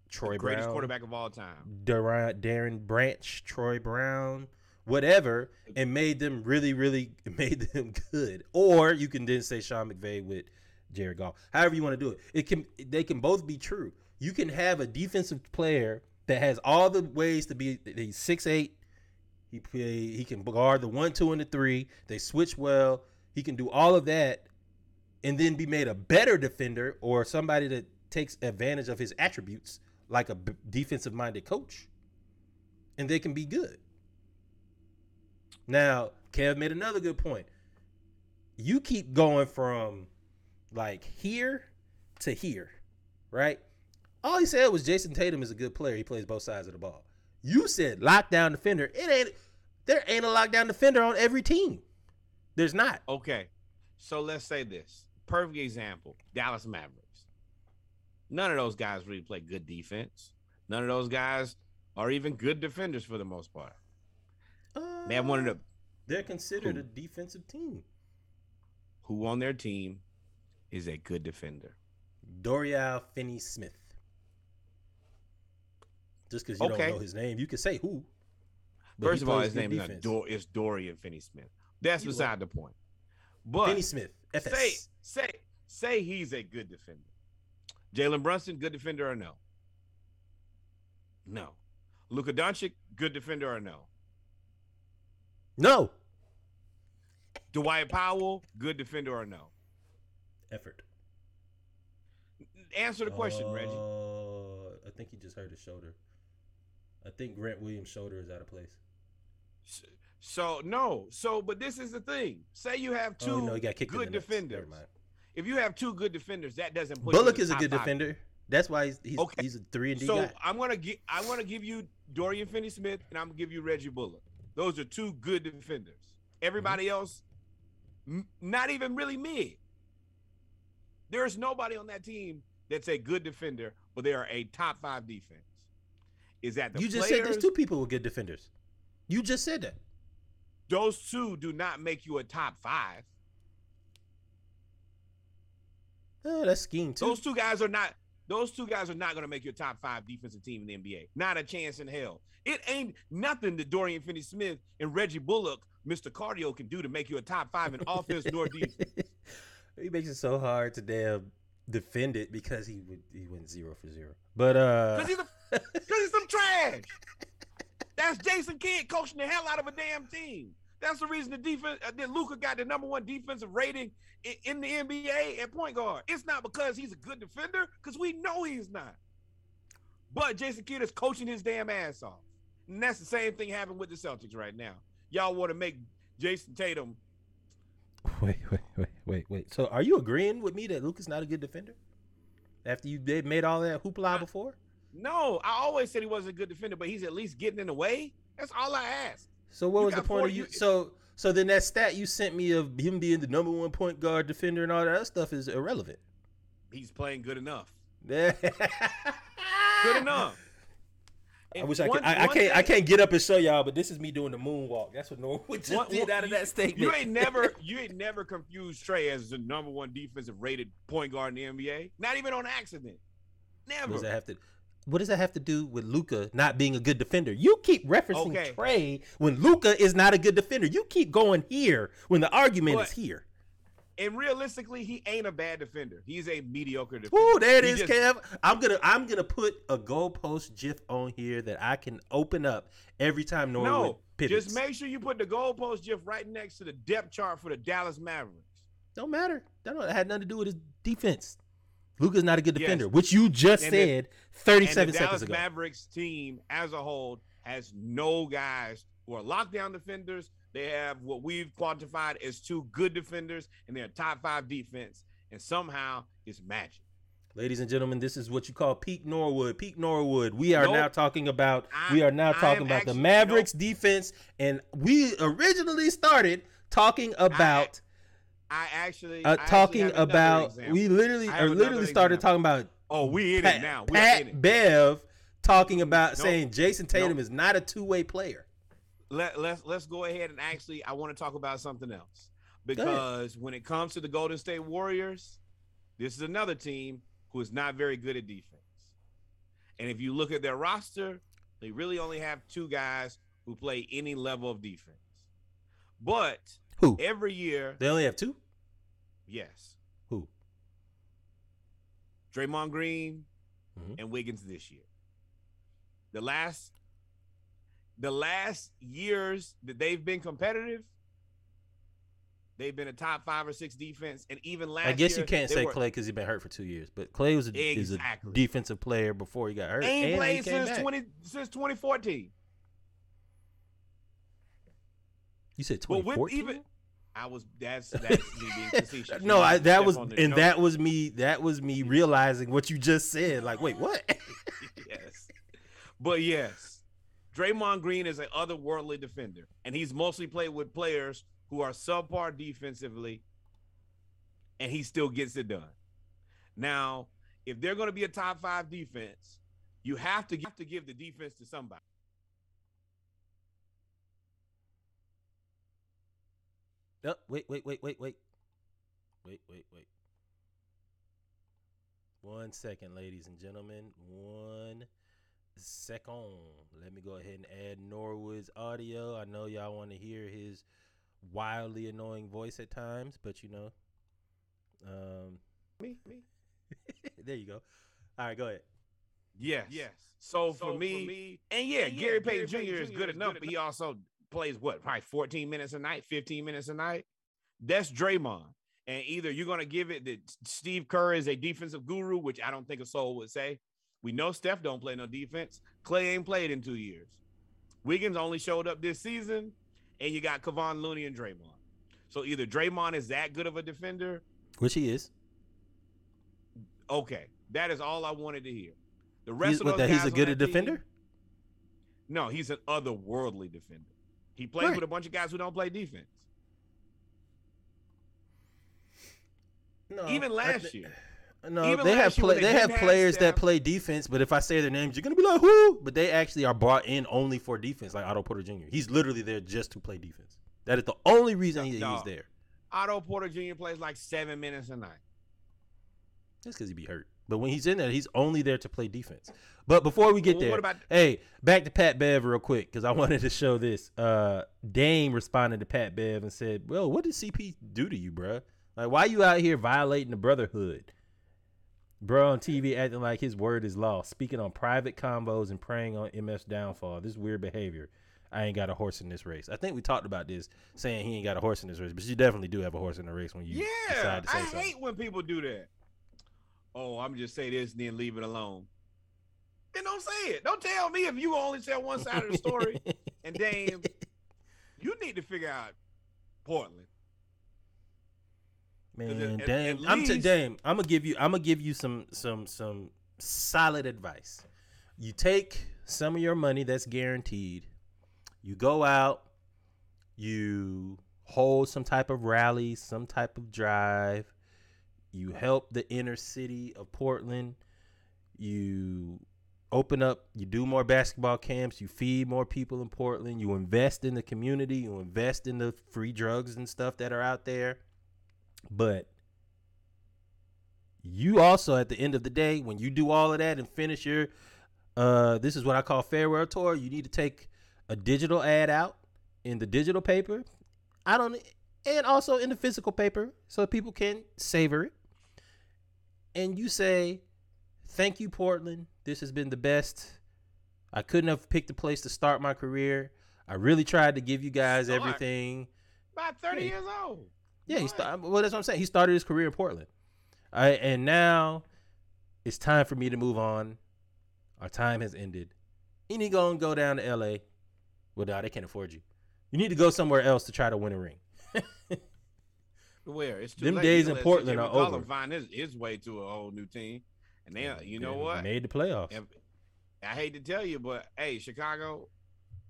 Troy the greatest Brown, quarterback of all time. Darren, Darren Branch, Troy Brown, whatever, and made them really, really made them good. Or you can then say Sean McVay with Jared Goff. However you want to do it. It can they can both be true. You can have a defensive player that has all the ways to be he's six eight. He play, he can guard the one, two, and the three. They switch well. He can do all of that, and then be made a better defender or somebody that takes advantage of his attributes, like a b- defensive minded coach, and they can be good. Now, Kev made another good point. You keep going from like here to here, right? All he said was Jayson Tatum is a good player. He plays both sides of the ball. You said lockdown defender. It ain't there ain't a lockdown defender on every team. There's not. Okay. So let's say this. Perfect example. Dallas Mavericks. None of those guys really play good defense. None of those guys are even good defenders for the most part. They have one of uh, the They're considered Who? a defensive team. Who on their team is a good defender? Dorian Finney Smith. Just because you Okay. don't know his name, you can say who. First of all, his name is defense. Dor- it's Dorian Finney-Smith. That's You beside the point. But Finney Smith. FS. say say say he's a good defender. Jalen Brunson, good defender or no? No. Luka Doncic, good defender or no? no Dwight Powell, good defender or no? effort. Answer the question, Reggie. Uh, I think he just hurt his shoulder. I think Grant Williams' shoulder is out of place. So no. So but this is the thing. Say you have two oh no, he got kicked in good the nuts. defenders. If you have two good defenders, that doesn't put Bullock is a good five. defender. That's why he's he's, Okay. he's a three and D So guy. I'm gonna give I'm gonna give you Dorian Finney Smith and I'm gonna give you Reggie Bullock. Those are two good defenders. Everybody Mm-hmm. else, m- not even really mid. There's nobody on that team that's a good defender, but they are a top five defense. Is that the You just players? said there's two people with good defenders. You just said that. Those two do not make you a top five. Oh, that's scheme too. Those two guys are not. Those two guys are not going to make your top five defensive team in the NBA. Not a chance in hell. It ain't nothing that Dorian Finney-Smith and Reggie Bullock, Mr. Cardio, can do to make you a top five in offense nor defense. he makes it so hard to damn defend it because he would he went zero for zero. But uh, Because he's, a- 'cause he's some trash. That's Jason Kidd coaching the hell out of a damn team. That's the reason the defense uh, that Luka got the number one defensive rating in, in the NBA at point guard. It's not because he's a good defender, because we know he's not. But Jason Kidd is coaching his damn ass off. And that's the same thing happening with the Celtics right now. Y'all want to make Jayson Tatum. wait, wait, wait, wait, wait. So are you agreeing with me that Luka's not a good defender? After you they made all that hoopla before? No, I always said he wasn't a good defender, but he's at least getting in the way. That's all I ask. So what You was the point four- of you? So so then that stat you sent me of him being the number one point guard defender and all that stuff is irrelevant. He's playing good enough. good enough. I wish I could. I, I can't. I can't get up and show y'all, but this is me doing the moonwalk. That's what Norwood just One- did one- out of you- that statement. You ain't never, you ain't never confused Trae as the number one defensive rated point guard in the NBA. Not even on accident. What Never. does that have to? What does that have to do with Luka not being a good defender? You keep referencing Okay. Trae when Luka is not a good defender. You keep going here when the argument But- is here. And realistically, he ain't a bad defender. He's a mediocre defender. Ooh, there it He is, just- Kev. I'm gonna I'm gonna put a goalpost GIF on here that I can open up every time Norwood No, pivots. just make sure you put the goalpost GIF right next to the depth chart for the Dallas Mavericks. Don't matter. That don't, that had nothing to do with his defense. Luka's not a good Yes. defender, which you just And said And 37 the seconds Dallas ago. Mavericks team as a whole has no guys who are lockdown defenders. They have what we've quantified as two good defenders, and they're top five defense. And somehow it's magic. Ladies and gentlemen, this is what you call peak Norwood. Peak Norwood. We are Nope. now talking about I- we are now talking about the actually- Mavericks defense, and we originally started talking about I actually uh, I actually talking have about we literally I or literally started example. talking about Oh, we in Pat, it now. We Pat it. Bev talking about saying Jayson Tatum is not a two way player. Let, let's let's go ahead and actually I want to talk about something else because when it comes to the Golden State Warriors, this is another team who is not very good at defense. And if you look at their roster, they really only have two guys who play any level of defense. But Who? every year, They only have two. yes, Who? Draymond Green Mhm. and Wiggins this year. The last the last years that they've been competitive, they've been a top five or six defense. And even last I guess year, you can't say were- Klay because he's been hurt for two years, but Klay was a, is a defensive player before he got hurt. Ain't and played came since back. twenty since twenty fourteen. You said But with 2014. even I was that's that's me being facetious. no, You I, need to that step was on the and joke. that was me. That was me realizing what you just said. Like, wait, what? yes. But yes, Draymond Green is an otherworldly defender, and he's mostly played with players who are subpar defensively, and he still gets it done. Now, if they're going to be a top five defense, you have to have to give the defense to somebody. Oh, wait, wait, wait, wait, wait. Wait, wait, wait. One second, ladies and gentlemen. One second. Let me go ahead and add Norwood's audio. I know y'all want to hear his wildly annoying voice at times, but you know. Um, Me, me. there you go. All right, go ahead. Yes. Yes. So, for, me, and yeah, Gary Payton Jr. is good enough, but he also plays what, probably 14 minutes a night, 15 minutes a night. That's Draymond. And either you're going to give it that Steve Kerr is a defensive guru, which I don't think a soul would say. We know Steph don't play no defense. Klay ain't played in two years. Wiggins only showed up this season, and you got Kevon Looney and Draymond. So either Draymond is that good of a defender, Which he is. okay, that is all I wanted to hear. The rest He's, of those that he's a good defender? team- no, he's an otherworldly defender. He plays Right. with a bunch of guys who don't play defense. No, Even last thi- year. No, Even they have last year play, they they have didn't players that play defense, but if I say their names, you're gonna be like, who? But they actually are brought in only for defense, like Otto Porter Jr. He's literally there just to play defense. That is the only reason he, No. he's there. Otto Porter Jr. plays like seven minutes a night. That's because he be hurt. But when he's in there, he's only there to play defense. But before we get Well, there, about- hey, back to Pat Bev real quick because I wanted to show this. Uh, Dame responded to Pat Bev and said, "Well, what did CP do to you, bruh? Like, why you out here violating the brotherhood?" Bro on TV acting like his word is law, speaking on private combos and preying on MF's downfall. This weird behavior. I ain't got a horse in this race. I think we talked about this, saying he ain't got a horse in this race, but you definitely do have a horse in the race when you Yeah, decide to say I something. hate when people do that. Oh, I'm just say this and then leave it alone. Then don't say it. Don't tell me if you only tell one side of the story. and Dame, you need to figure out Portland. Man, at- Dame, at I'm t- Dame. I'm gonna give you. I'm gonna give you some some some solid advice. You take some of your money that's guaranteed. You go out. You hold some type of rally, some type of drive. You help the inner city of Portland. You open up. You do more basketball camps. You feed more people in Portland. You invest in the community. You invest in the free drugs and stuff that are out there. But you also, at the end of the day, when you do all of that and finish your, uh, this is what I call farewell tour. You need to take a digital ad out in the digital paper. I don't, and also in the physical paper, so people can savor it. And you say, "Thank you, Portland. This has been the best. I couldn't have picked a place to start my career. I really tried to give you guys Start? everything." About 30 Yeah. years old. Yeah, he started. Well, that's what I'm saying. He started his career in Portland. Right, and now it's time for me to move on. Our time has ended. You need to go and go down to L.A. Well, no, they can't afford you. You need to go somewhere else to try to win a ring. Where? It's too Them late. days You in Portland are over. Find his, his way to a whole new team, and they, you know They what? Made the playoffs. If- I hate to tell you, but hey, Chicago,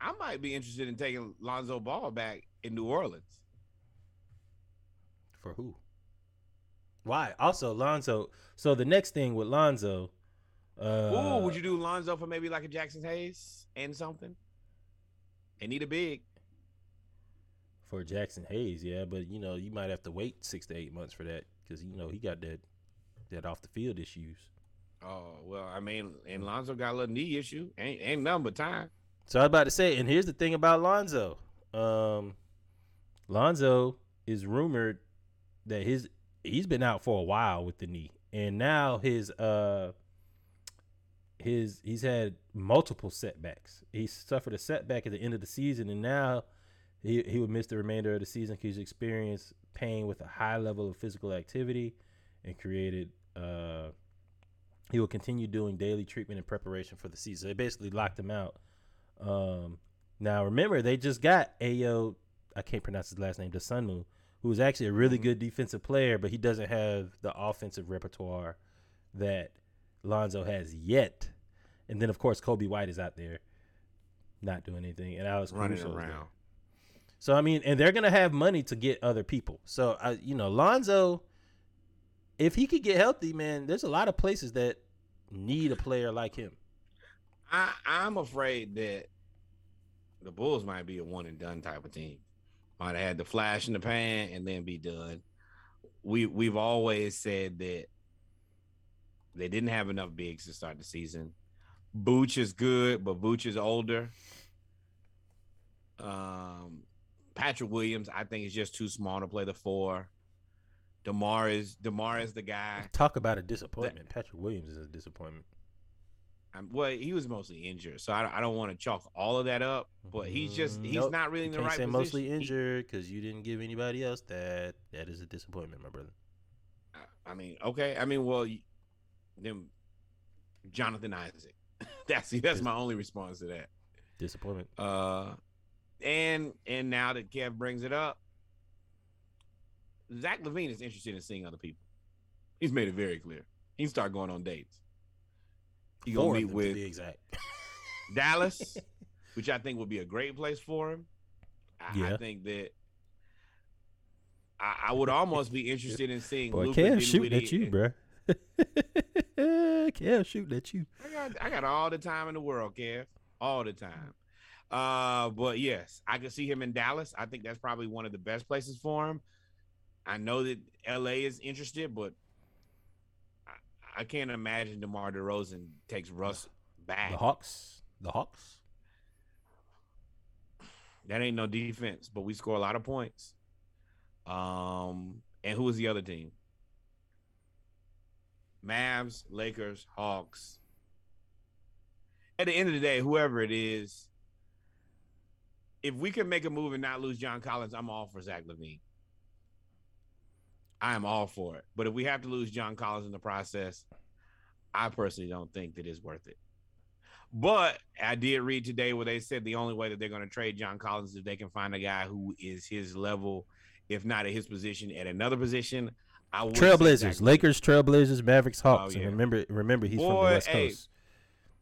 I might be interested in taking Lonzo Ball back in New Orleans. For who? Why? Also, Lonzo. So the next thing with Lonzo. Uh, Ooh, would you do Lonzo for maybe like a Jaxson Hayes and something? And need a big. For Jaxson Hayes? Yeah, but you know you might have to wait six to eight months for that because you know he got that that off the field issues. Oh well, I mean, and Lonzo got a little knee issue. Ain't ain't nothing but time. So I was about to say, and here's the thing about Lonzo. Um, Lonzo is rumored that his he's been out for a while with the knee, and now his uh his he's had multiple setbacks. He suffered a setback at the end of the season, and now he he would miss the remainder of the season because he experienced pain with a high level of physical activity, and created uh he will continue doing daily treatment in preparation for the season. They basically locked him out. Um, now remember, they just got Ayo. I can't pronounce his last name. Dosunmu, who is actually a really Mm-hmm. good defensive player, but he doesn't have the offensive repertoire that Lonzo has yet. And then of course Coby White is out there, not doing anything, and Alex Running Caruso's there. around. So I mean, and they're gonna have money to get other people. So I, you know, Lonzo, if he could get healthy, man, there's a lot of places that need a player like him. I I'm afraid that the Bulls might be a one and done type of team. might have had the flash in the pan and then be done. We we've always said that they didn't have enough bigs to start the season. Booch is good, but Booch is older. Um, Patrick Williams, I think, is just too small to play the four. Demar is Demar is the guy. Talk about a disappointment. Patrick Williams is a disappointment. Um, well, he was mostly injured, so I, I don't want to chalk all of that up. But he's just he's Nope, not really in the can't right say position. mostly injured because you didn't give anybody else that. That is a disappointment, my brother. I mean, okay. I mean, well, you- then Jonathan Isaac. that's that's my only response to that. Disappointment. Uh, and and now that Kev brings it up, Zach LaVine is interested in seeing other people. He's made it very clear. He can start going on dates. He gonna meet with be exact. Dallas, which I think would be a great place for him. I, I think that I, I would almost be interested in seeing Boy, Luka Cam shooting at you, and- bro. Cam shooting at you. I got I got all the time in the world, Kev. All the time. Uh, but yes, I can see him in Dallas. I think that's probably one of the best places for him. I know that LA is interested, but I, I can't imagine DeMar DeRozan takes Russ back. The Hawks. The Hawks. That ain't no defense, but we score a lot of points. Um, and who was the other team? Mavs, Lakers, Hawks. At the end of the day, whoever it is, if we can make a move and not lose John Collins, I'm all for Zach LaVine. I am all for it. But if we have to lose John Collins in the process, I personally don't think that it's worth it. But I did read today where they said the only way that they're going to trade John Collins is if they can find a guy who is his level, if not at his position, at another position. I Trailblazers, Lakers, Trailblazers, Mavericks, Hawks. Oh, yeah. And remember, remember he's from the Boy, West hey, Coast.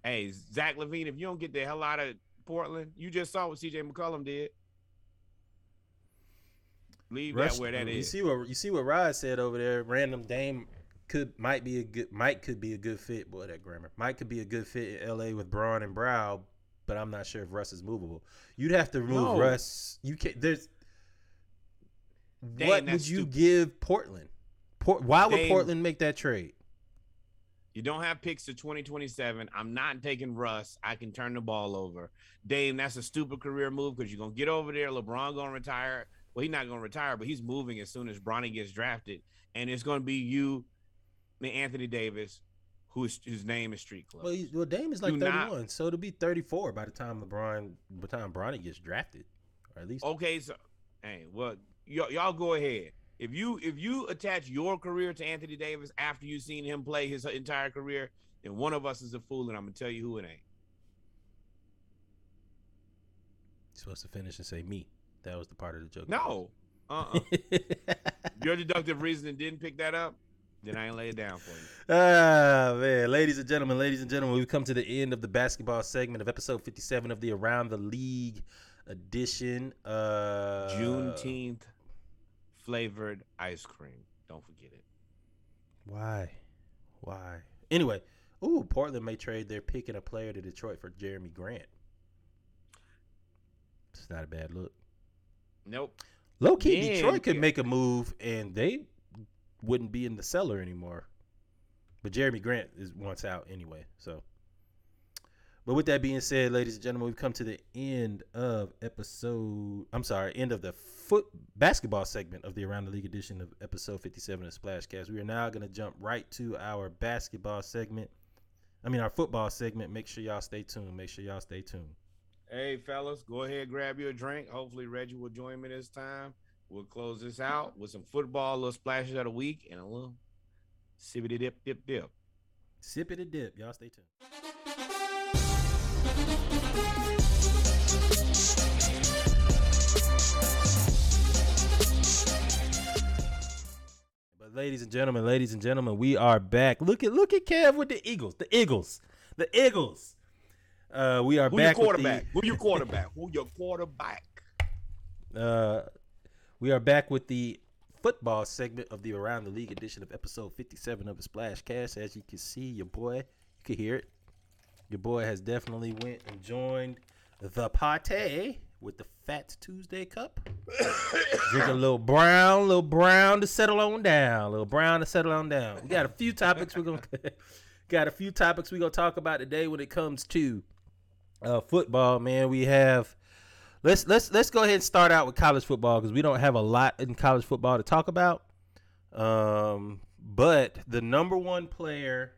Hey, Zach LaVine, if you don't get the hell out of Portland, you just saw what CJ McCollum did. Leave Rush- that where that you is. see what you see what Rod said over there. Random Dame could might be a good Mike could be a good fit. Boy, that grammar. Mike could be a good fit in L.A. with Bron and Brow, but I'm not sure if Russ is movable. You'd have to move No. Russ. You can't. there's. What would you stupid. give Portland? Port, why would Dame- Portland make that trade? You don't have picks to 2027. I'm not taking Russ. I can turn the ball over. Dame, that's a stupid career move because you're gonna get over there. LeBron gonna retire. Well, he's not gonna retire, but he's moving as soon as Bronny gets drafted, and it's gonna be you, and Anthony Davis, whose whose name is Street Clothes. Well, well, Dame is like Do not- 31, so it'll be 34 by the time LeBron, by the time Bronny gets drafted, or at least. Okay, so hey, well, y- y'all go ahead. If you if you attach your career to Anthony Davis after you've seen him play his entire career, then one of us is a fool, and I'm gonna tell you who it ain't. You're supposed to finish and say me. That was the part of the joke. No, uh, uh your deductive reasoning didn't pick that up. Then I ain't lay it down for you. Ah man, ladies and gentlemen, ladies and gentlemen, we've come to the end of the basketball segment of episode 57 of the Around the League edition. Uh Juneteenth flavored ice cream. Don't forget it. Why? Why? Anyway, ooh, Portland may trade their pick and a player to Detroit for Jerami Grant. It's not a bad look. Nope. Low key, Detroit could make a move and they wouldn't be in the cellar anymore. But Jerami Grant is once out anyway. So, but with that being said, ladies and gentlemen, we've come to the end of episode. I'm sorry, end of the foot basketball segment of the Around the League edition of episode 57 of Splashcast. We are now going to jump right to our basketball segment. I mean, our football segment. Make sure y'all stay tuned. Make sure y'all stay tuned. Hey, fellas, go ahead, grab you a drink. Hopefully, Reggie will join me this time. We'll close this out with some football, little splashes of the week, and a little sippity dip, dip, dip. Sip it a dip. Y'all stay tuned. Ladies and gentlemen, ladies and gentlemen, we are back. Look at look at Kev with the Eagles. The Eagles. The Eagles. Uh, we are Who your back with quarterback? the- Who your quarterback? Who your quarterback? Uh, we are back with the football segment of the Around the League edition of episode 57 of the Splash Cast. As you can see, your boy, you can hear it. Your boy has definitely went and joined the party with the Fat Tuesday cup. Drink a little brown, little brown to settle on down, little brown to settle on down. We got a few topics we're gonna got a few topics we're gonna talk about today when it comes to uh, football. Man, we have let's let's let's go ahead and start out with college football because we don't have a lot in college football to talk about. Um, but the number one player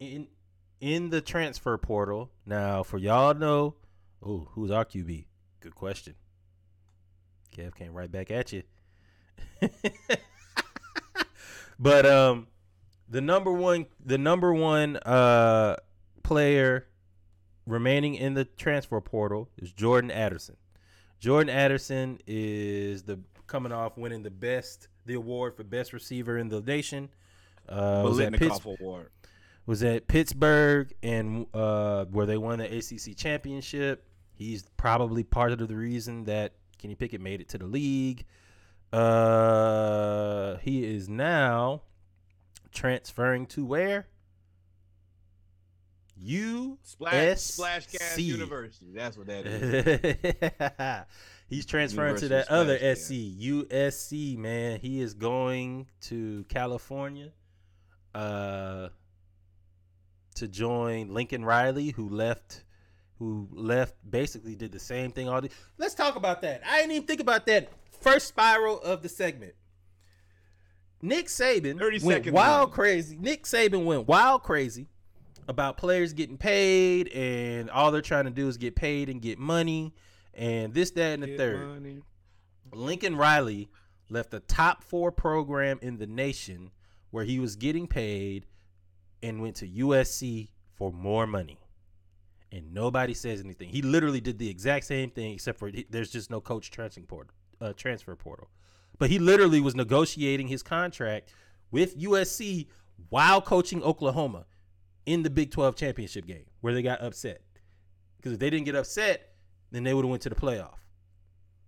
in in the transfer portal now, for y'all know, oh, who's our QB? Good question. Kev came right back at you. but um, the number one, the number one uh player remaining in the transfer portal is Jordan Addison. Jordan Addison is the coming off winning the best the award for best receiver in the nation. Uh, was at Pitts- Award. was at Pittsburgh and uh, where they won the ACC championship. He's probably part of the reason that Kenny Pickett made it to the league. Uh, he is now transferring to where? U Splash, Splash Gas University. That's what that is. He's transferring University to that other Splash SC, USC. Man, he is going to California, uh, to join Lincoln Riley, who left, who left basically did the same thing. All the let's talk about that. I didn't even think about that. First spiral of the segment. Nick Saban 30 went seconds wild crazy. Nick Saban went wild crazy about players getting paid and all they're trying to do is get paid and get money and this, that, and the Get third. money. Lincoln Riley left a top four program in the nation where he was getting paid and went to USC for more money. And nobody says anything. He literally did the exact same thing, except for there's just no coach transfer portal. Uh, transfer portal. But he literally was negotiating his contract with USC while coaching Oklahoma in the Big 12 championship game, where they got upset. Because if they didn't get upset, then they would have went to the playoff.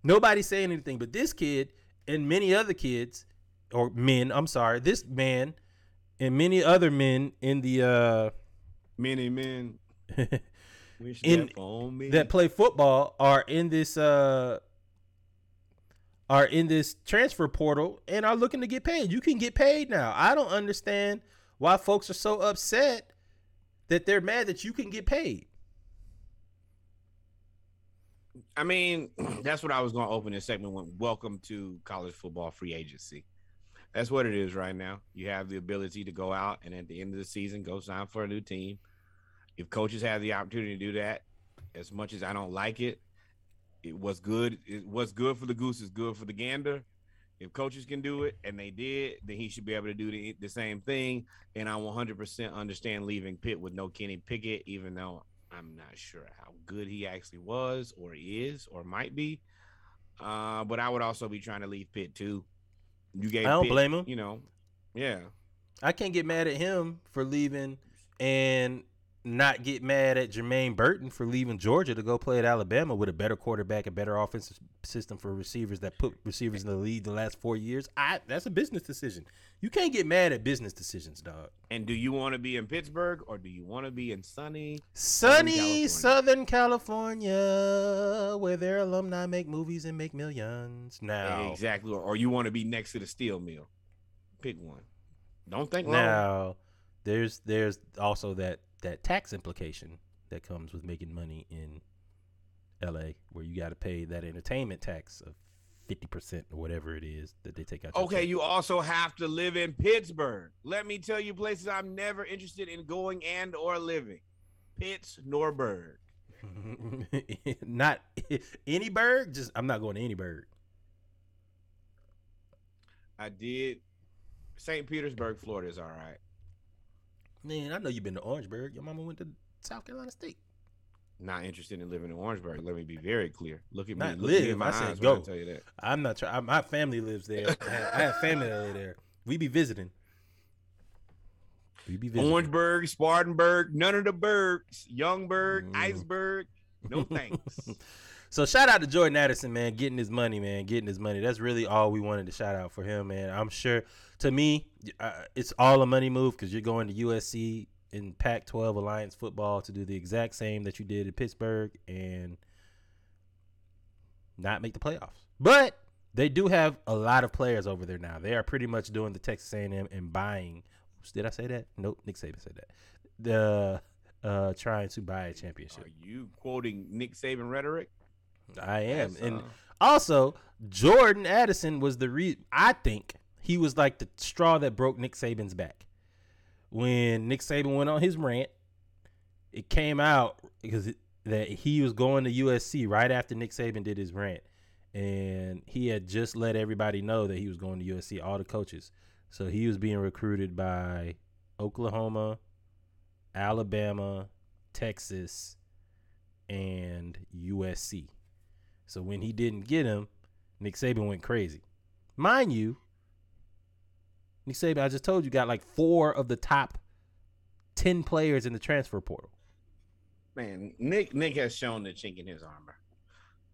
Nobody's saying anything, but this kid and many other kids, or men, I'm sorry, this man and many other men in the uh Many men in me. that play football are in this uh are in this transfer portal and are looking to get paid. You can get paid now. I don't understand why folks are so upset that they're mad that you can get paid. I mean, that's what I was going to open this segment with. Welcome to college football free agency. That's what it is right now. You have the ability to go out and at the end of the season go sign for a new team. If coaches have the opportunity to do that, as much as I don't like it, it was good. It what's good for the goose is good for the gander. If coaches can do it and they did, then he should be able to do the, the same thing. And I 100% understand leaving Pitt with no Kenny Pickett, even though I'm not sure how good he actually was or is or might be. Uh, but I would also be trying to leave Pitt too. You gave I don't Pitt, blame him. You know, yeah. I can't get mad at him for leaving and not get mad at Jermaine Burton for leaving Georgia to go play at Alabama with a better quarterback, a better offensive system for receivers that put receivers in the lead the last four years. I that's a business decision. You can't get mad at business decisions, dog. And do you want to be in Pittsburgh or do you want to be in sunny? Sunny California? Southern California, where their alumni make movies and make millions. Now, Exactly. Or, you want to be next to the steel mill? Pick one. Don't think long. now there's there's also that that tax implication that comes with making money in LA where you got to pay that entertainment tax of 50% or whatever it is that they take out Okay, you also have to live in Pittsburgh. Let me tell you places I'm never interested in going and or living. Pitts nor Berg. not any bird just I'm not going to any bird I did. St. Petersburg, Florida is all right. Man I know you've been to Orangeburg your mama went to South Carolina State Not interested in living in Orangeburg. Let me be very clear. Look at me. Not Look me live, in my I said go. I tell you that. I'm not trying my family lives there I have, I have family that live there we be visiting we be visiting Orangeburg, Spartanburg, none of the bergs. Youngberg, Mm. Iceberg. No thanks. So shout out to Jordan Addison, man, getting his money, man, getting his money. That's really all we wanted to shout out for him, man. I'm sure to me, uh, it's all a money move because you're going to USC in Pac-12 Alliance football to do the exact same that you did in Pittsburgh, and not make the playoffs. But they do have a lot of players over there now. They are pretty much doing the Texas A&M and buying. Did I say that? Nope. Nick Saban said that. The uh, trying to buy a championship. Are you quoting Nick Saban rhetoric? I am, That's, and uh, also Jordan Addison was the re. I think he was like the straw that broke Nick Saban's back. When Nick Saban went on his rant, it came out because it, that he was going to USC right after Nick Saban did his rant, and he had just let everybody know that he was going to USC, all the coaches. So he was being recruited by Oklahoma, Alabama, Texas, and USC. So when he didn't get him, Nick Saban went crazy. Mind you, Nick Saban, I just told you, got like four of the top 10 players in the transfer portal. Man, Nick Nick has shown the chink in his armor.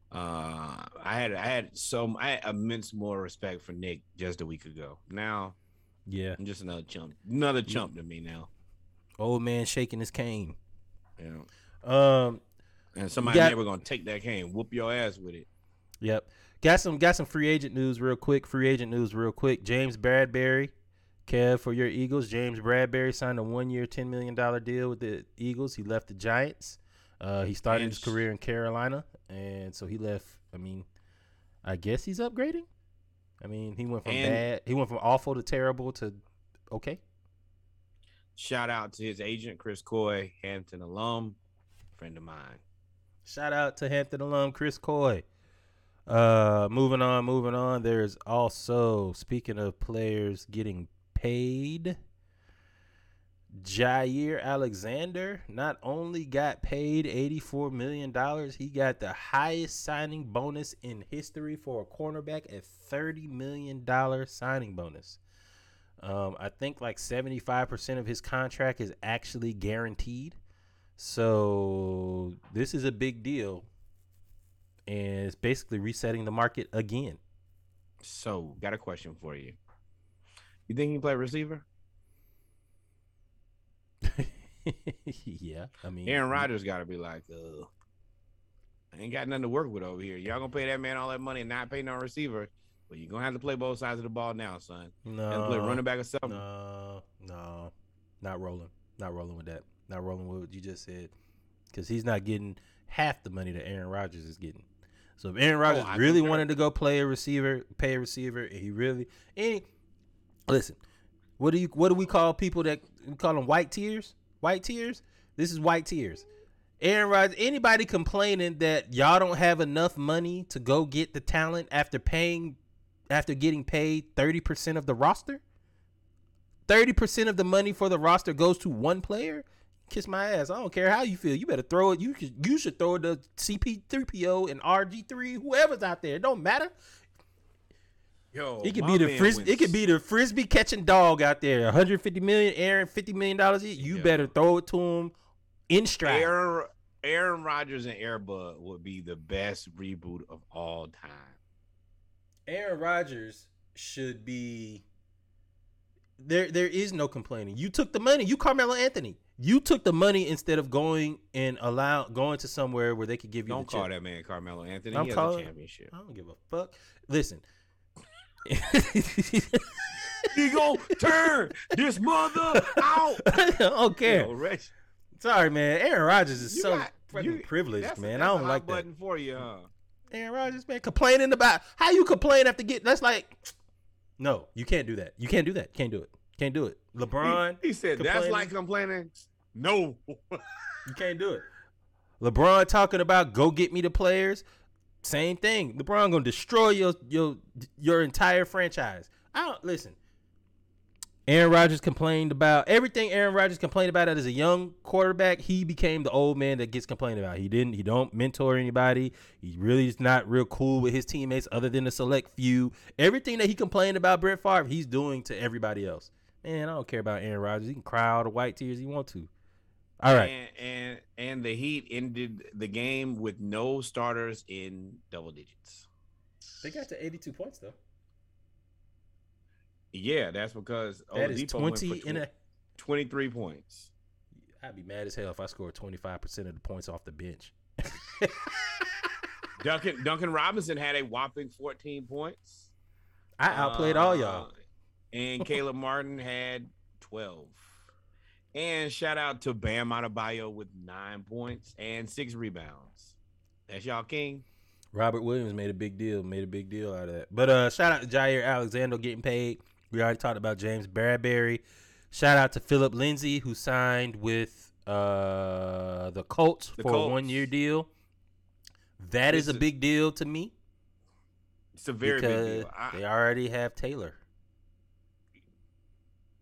Uh, I had I had so I had immense more respect for Nick just a week ago. Now, Yeah. I'm just another chump, another chump to me now. Old man shaking his cane. Know, Um, and somebody got- never gonna take that cane, whoop your ass with it. Yep. Got some got some free agent news real quick. Free agent news real quick. James Bradberry, Kev for your Eagles. James Bradberry signed a one year, ten million dollar deal with the Eagles. He left the Giants. Uh, he started his career in Carolina, and so he left. I mean, I guess he's upgrading. I mean, he went from bad. He went from awful to terrible to okay. Shout out to his agent Chris Coy, Hampton alum, friend of mine. Shout out to Hampton alum Chris Coy. Uh, moving on, moving on. There's also speaking of players getting paid. Jaire Alexander not only got paid $84 million, he got the highest signing bonus in history for a cornerback at $30 million signing bonus. Um, I think like 75% of his contract is actually guaranteed. So this is a big deal. And it's basically resetting the market again. So, got a question for you. You think he can play receiver? yeah, I mean, Aaron Rodgers got to be like, uh, I ain't got nothing to work with over here. Y'all gonna pay that man all that money and not pay no receiver, but you're gonna have to play both sides of the ball now, son. No, play running back or something. No, no, not rolling, not rolling with that, not rolling with what you just said, because he's not getting half the money that Aaron Rodgers is getting. So if Aaron Rodgers Oh, really wanted to go play a receiver, pay a receiver, and he really any listen, what do you what do we call people that we call them white tears? White tears. This is white tears. Aaron Rodgers. Anybody complaining that y'all don't have enough money to go get the talent after paying, after getting paid thirty percent of the roster? Thirty percent of the money for the roster goes to one player. Kiss my ass. I don't care how you feel. You better throw it. You should, you should throw it to CP3PO and RG3, whoever's out there. It don't matter. Yo, It could be the man fris- went it could be the frisbee catching dog out there. 150 million, Aaron, 50 million dollars. You Yeah. better throw it to him in stride. Aaron Aaron Rodgers and Airbud would be the best reboot of all time. Aaron Rodgers should be there. There is no complaining. You took the money. You Carmelo Anthony. You took the money instead of going and allow going to somewhere where they could give you. Don't the call chip. that man Carmelo Anthony. I'm he calling- a championship. I don't give a fuck. Listen. he gonna turn this mother out. I don't care. Yo, Sorry, man. Aaron Rodgers is you so got- you- privileged, man. I a don't like that. button for you, huh? Aaron Rodgers, man, complaining about how you complain after get. That's like, no, you can't do that. You can't do that. Can't do it. Can't do it. LeBron, He, he said that's like complaining. No, you can't do it. LeBron talking about go get me the players. Same thing. LeBron gonna destroy your your your entire franchise. I don't listen. Aaron Rodgers complained about everything. Aaron Rodgers complained about it as a young quarterback. He became the old man that gets complained about. He didn't. He don't mentor anybody. He really is not real cool with his teammates, other than a select few. Everything that he complained about Brett Favre, he's doing to everybody else. Man, I don't care about Aaron Rodgers. He can cry all the white tears he want to. All right. And, and and the Heat ended the game with no starters in double digits. They got to 82 points though. Yeah, that's because That is 20 for in a. 23 points. I'd be mad as hell if I scored 25% of the points off the bench. Duncan Duncan Robinson had a whopping 14 points. I outplayed all y'all. Uh, And Caleb Martin had 12. And shout out to Bam Adebayo with nine points and six rebounds. That's y'all king. Robert Williams made a big deal, made a big deal out of that. But uh, shout out to Jaire Alexander getting paid. We already talked about James Bradberry. Shout out to Philip Lindsay who signed with uh, the Colts The for a one year deal. That is This a is- big deal to me It's a very big deal. I- they already have Taylor.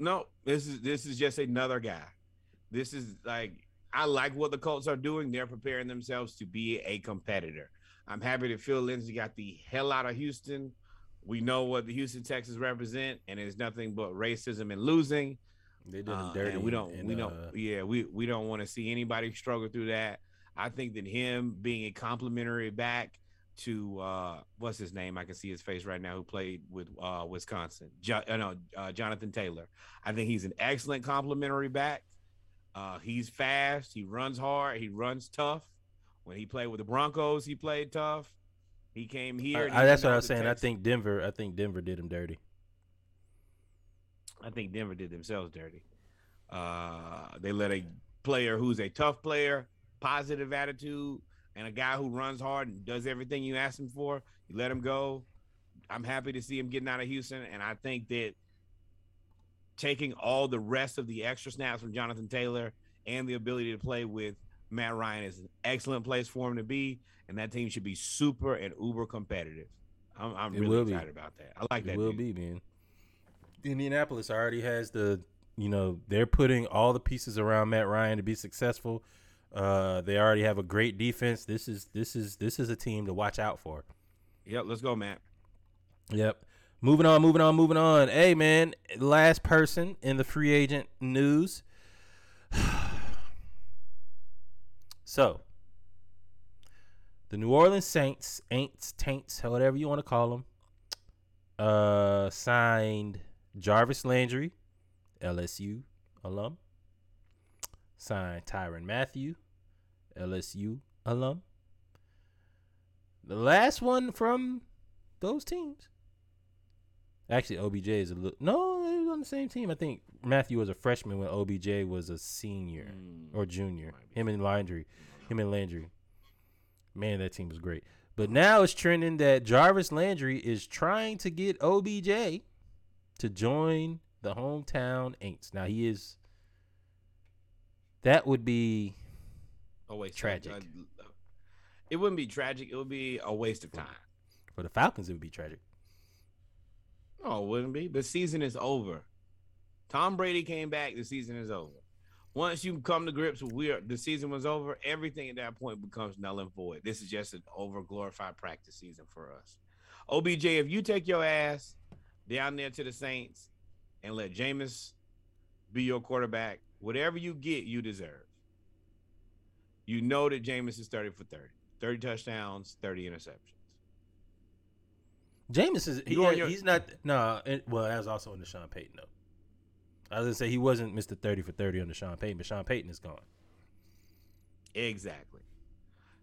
No, this is this is just another guy. This is like I like what the Colts are doing. They're preparing themselves to be a competitor. I'm happy that Phil Lindsay got the hell out of Houston. We know what the Houston Texans represent, and it's nothing but racism and losing. They did Uh, dirty. and we don't, in, we don't, uh, yeah, we we don't want to see anybody struggle through that. I think that him being a complimentary back to uh what's his name? I can see his face right now. Who played with uh Wisconsin? Jo- uh, no, uh, Jonathan Taylor. I think he's an excellent complimentary back. Uh, he's fast. He runs hard. He runs tough. When he played with the Broncos, he played tough. He came here. I, he that's what I was saying. I think Denver. I think Denver did him dirty. I think Denver did themselves dirty. Uh, they let a player who's a tough player, positive attitude, and a guy who runs hard and does everything you ask him for. You let him go. I'm happy to see him getting out of Houston, and I think that taking all the rest of the extra snaps from Jonathan Taylor and the ability to play with Matt Ryan is an excellent place for him to be, and that team should be super and uber competitive. I'm, I'm really will be. excited about that. I like It that. will dude. be, man. Indianapolis already has the, you know, they're putting all the pieces around Matt Ryan to be successful. Uh, they already have a great defense. This is this is this is a team to watch out for. Yep, let's go, Matt. Yep. Moving on, moving on, moving on. Hey, man, last person in the free agent news. so, the New Orleans Saints, Aints, Taints, whatever you want to call them, uh, signed Jarvis Landry, LSU alum. Signed Tyrann Mathieu, LSU alum. The last one from those teams. Actually, OBJ is a little. No, they was on the same team. I think Mathieu was a freshman when OBJ was a senior mm, or junior. Him and Landry, him and Landry. Man, that team was great. But now it's trending that Jarvis Landry is trying to get OBJ to join the hometown Aints. Now he is. That would be a waste tragic. Of, uh, it wouldn't be tragic. It would be a waste of time. for the Falcons. It would be tragic. No, it wouldn't be. The season is over. Tom Brady came back. The season is over. Once you come to grips with where the season was over, everything at that point becomes null and void. This is just an over glorified practice season for us. OBJ, if you take your ass down there to the Saints and let Jameis be your quarterback, whatever you get, you deserve. You know that Jameis is 30 for 30, 30 touchdowns, 30 interceptions. Jameis is he, your- he's not no. it- well, that was also under Sean Payton though. I was gonna say he wasn't Mr. Thirty for thirty under Sean Payton, but Sean Payton is gone. Exactly.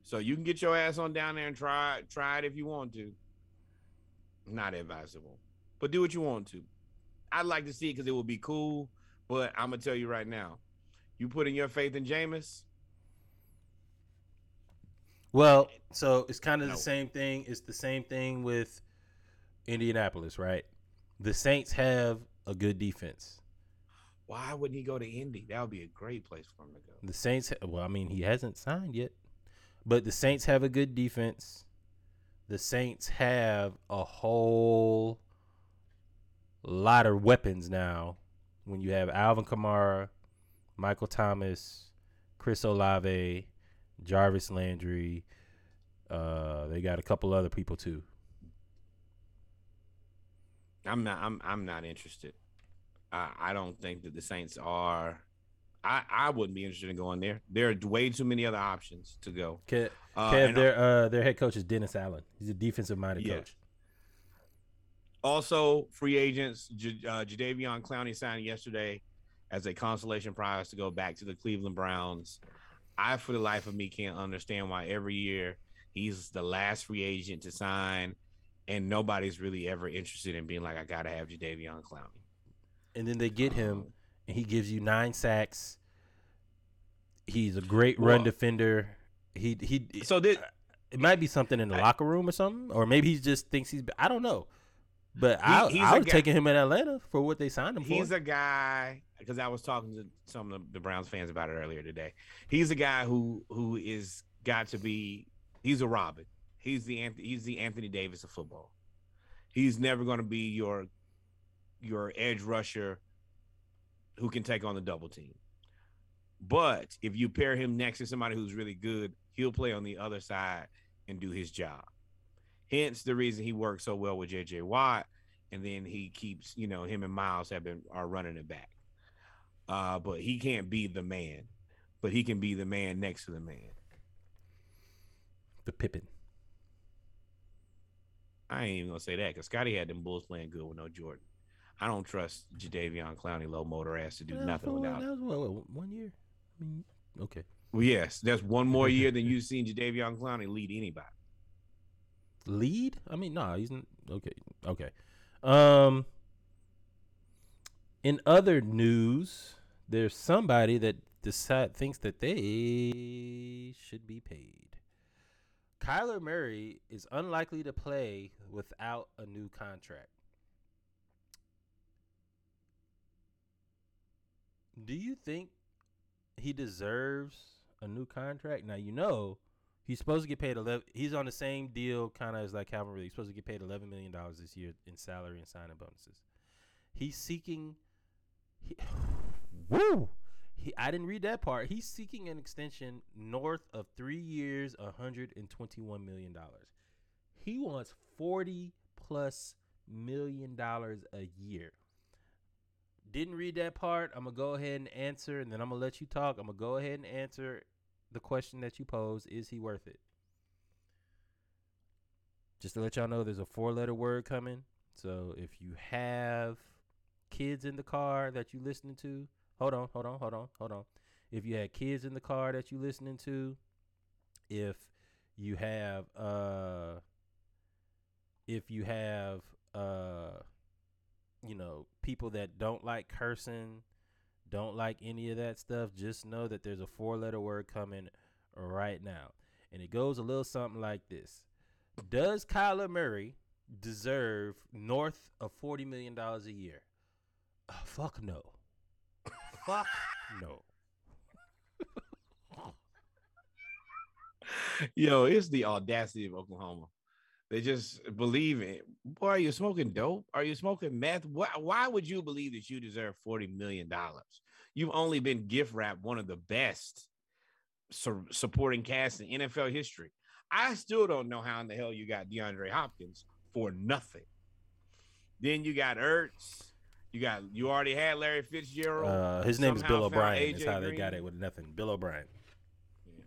So you can get your ass on down there and try try it if you want to. Not advisable, but do what you want to. I'd like to see it because it would be cool. But I'm gonna tell you right now, you putting your faith in Jameis. Well, so it's kind of No. the same thing. It's the same thing with Indianapolis, right? The Saints have a good defense. Why wouldn't he go to Indy? That would be a great place for him to go. The Saints, well, I mean, he hasn't signed yet, but the Saints have a good defense. The Saints have a whole lot of weapons now. When you have Alvin Kamara, Michael Thomas, Chris Olave, Jarvis Landry, uh, they got a couple other people too. I'm not. I'm. I'm not interested. I, I don't think that the Saints are. I, I wouldn't be interested in going there. There are way too many other options to go. Kev, Uh, Kev their uh, their head coach is Dennis Allen. He's a defensive minded Yeah. coach. Also, free agents. J- uh, Jadeveon Clowney signed yesterday as a consolation prize to go back to the Cleveland Browns. I, for the life of me, can't understand why every year He's the last free agent to sign, and nobody's really ever interested in being like, I gotta have Jadeveon Clowney. And then they get him, Um, and he gives you nine sacks. He's a great run Well- defender. He he. So this, it might be something in the I- locker room or something, or maybe he just thinks he's. I don't know, but He- I I guy- taking him in Atlanta for what they signed him He's for. He's a guy because I was talking to some of the Browns fans about it earlier today. He's a guy who who is got to be. He's a Robin. He's the Anth- he's the Anthony Davis of football. He's never going to be your your edge rusher who can take on the double team. But if you pair him next to somebody who's really good, he'll play on the other side and do his job. Hence the reason he works so well with JJ Watt and then he keeps you know him and Myles have been are running it back. Uh, but he can't be the man, but he can be the man next to the man. the Pippen. I ain't even gonna say that because Scottie had them Bulls playing good with no Jordan. I don't trust Jadeveon Clowney low motor ass to do Yeah, nothing without. That was what, what, one year. I mean, okay. Well, yes, that's one more year than you've seen Jadeveon Clowney lead anybody. Lead? I mean, no, he's n- okay. Okay. Um. In other news, there's somebody that decide thinks that they should be paid. Kyler Murray is unlikely to play without a new contract. Do you think he deserves a new contract? Now you know he's supposed to get paid eleven. He's on the same deal kind of as like Calvin Ridley. He's supposed to get paid eleven million dollars this year in salary and signing bonuses. He's seeking. He, woo! He, I didn't read that part. He's seeking an extension north of three years, hundred and twenty-one million dollars. He wants forty plus million dollars a year. Didn't read that part. I'm gonna go ahead and answer, and then I'm gonna let you talk. I'm gonna go ahead and answer the question that you pose: Is he worth it? Just to let y'all know, there's a four-letter word coming. So if you have kids in the car that you're listening to, hold on, hold on, hold on, hold on. If you had kids in the car that you listening to, if you have uh if you have uh you know people that don't like cursing don't like any of that stuff just know that there's a four letter word coming right now. And it goes a little something like this. Does kyler murray deserve north of 40 million dollars a year? Uh, fuck no fuck no Yo, it's the audacity of Oklahoma. They just believe it. Boy, are you smoking dope? Are you smoking meth? Why, why would you believe that you deserve $40 million? You've only been gift wrapped one of the best su- supporting cast in NFL history. I still don't know how in the hell you got DeAndre Hopkins for nothing. Then you got Ertz. You got you already had Larry Fitzgerald. uh, his name is bill o'brien That's AJ how they got it with nothing bill o'brien Yeah.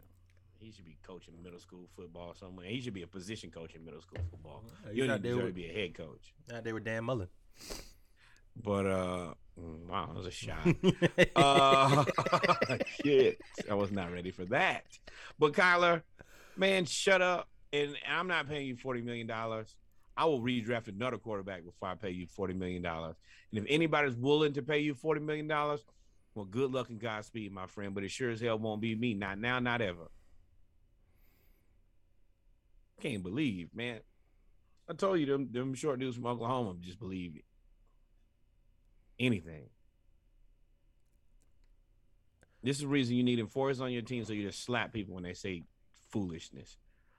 He should be coaching middle school football somewhere. He should be a position coach in middle school football. You not don't there deserve to be a head coach. Nah, they were Dan Mullen. But uh mm, wow, that was a shot. uh shit. I was not ready for that. But Kyler, man, shut up. And I'm not paying you $40 million. I will redraft another quarterback before I pay you $40 million. And if anybody's willing to pay you $40 million, well, good luck and Godspeed, my friend. But it sure as hell won't be me. Not now, not ever. Can't believe, man. I told you them them short dudes from Oklahoma just believe anything. This is the reason you need enforcers on your team so you just slap people when they say foolishness.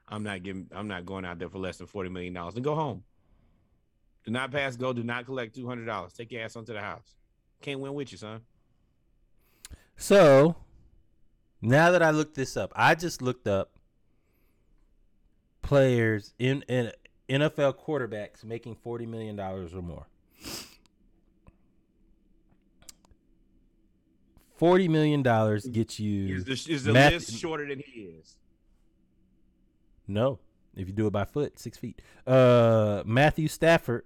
I'm not giving I'm not going out there for less than forty million dollars and go home. Do not pass go, do not collect two hundred dollars. Take your ass onto the house. Can't win with you, son. So now that I looked this up, I just looked up players in, in NFL quarterbacks making forty million dollars or more. Forty million dollars gets you. Is the, is the Math- list shorter than he is? No, if you do it by foot, six feet. Uh, Matthew Stafford.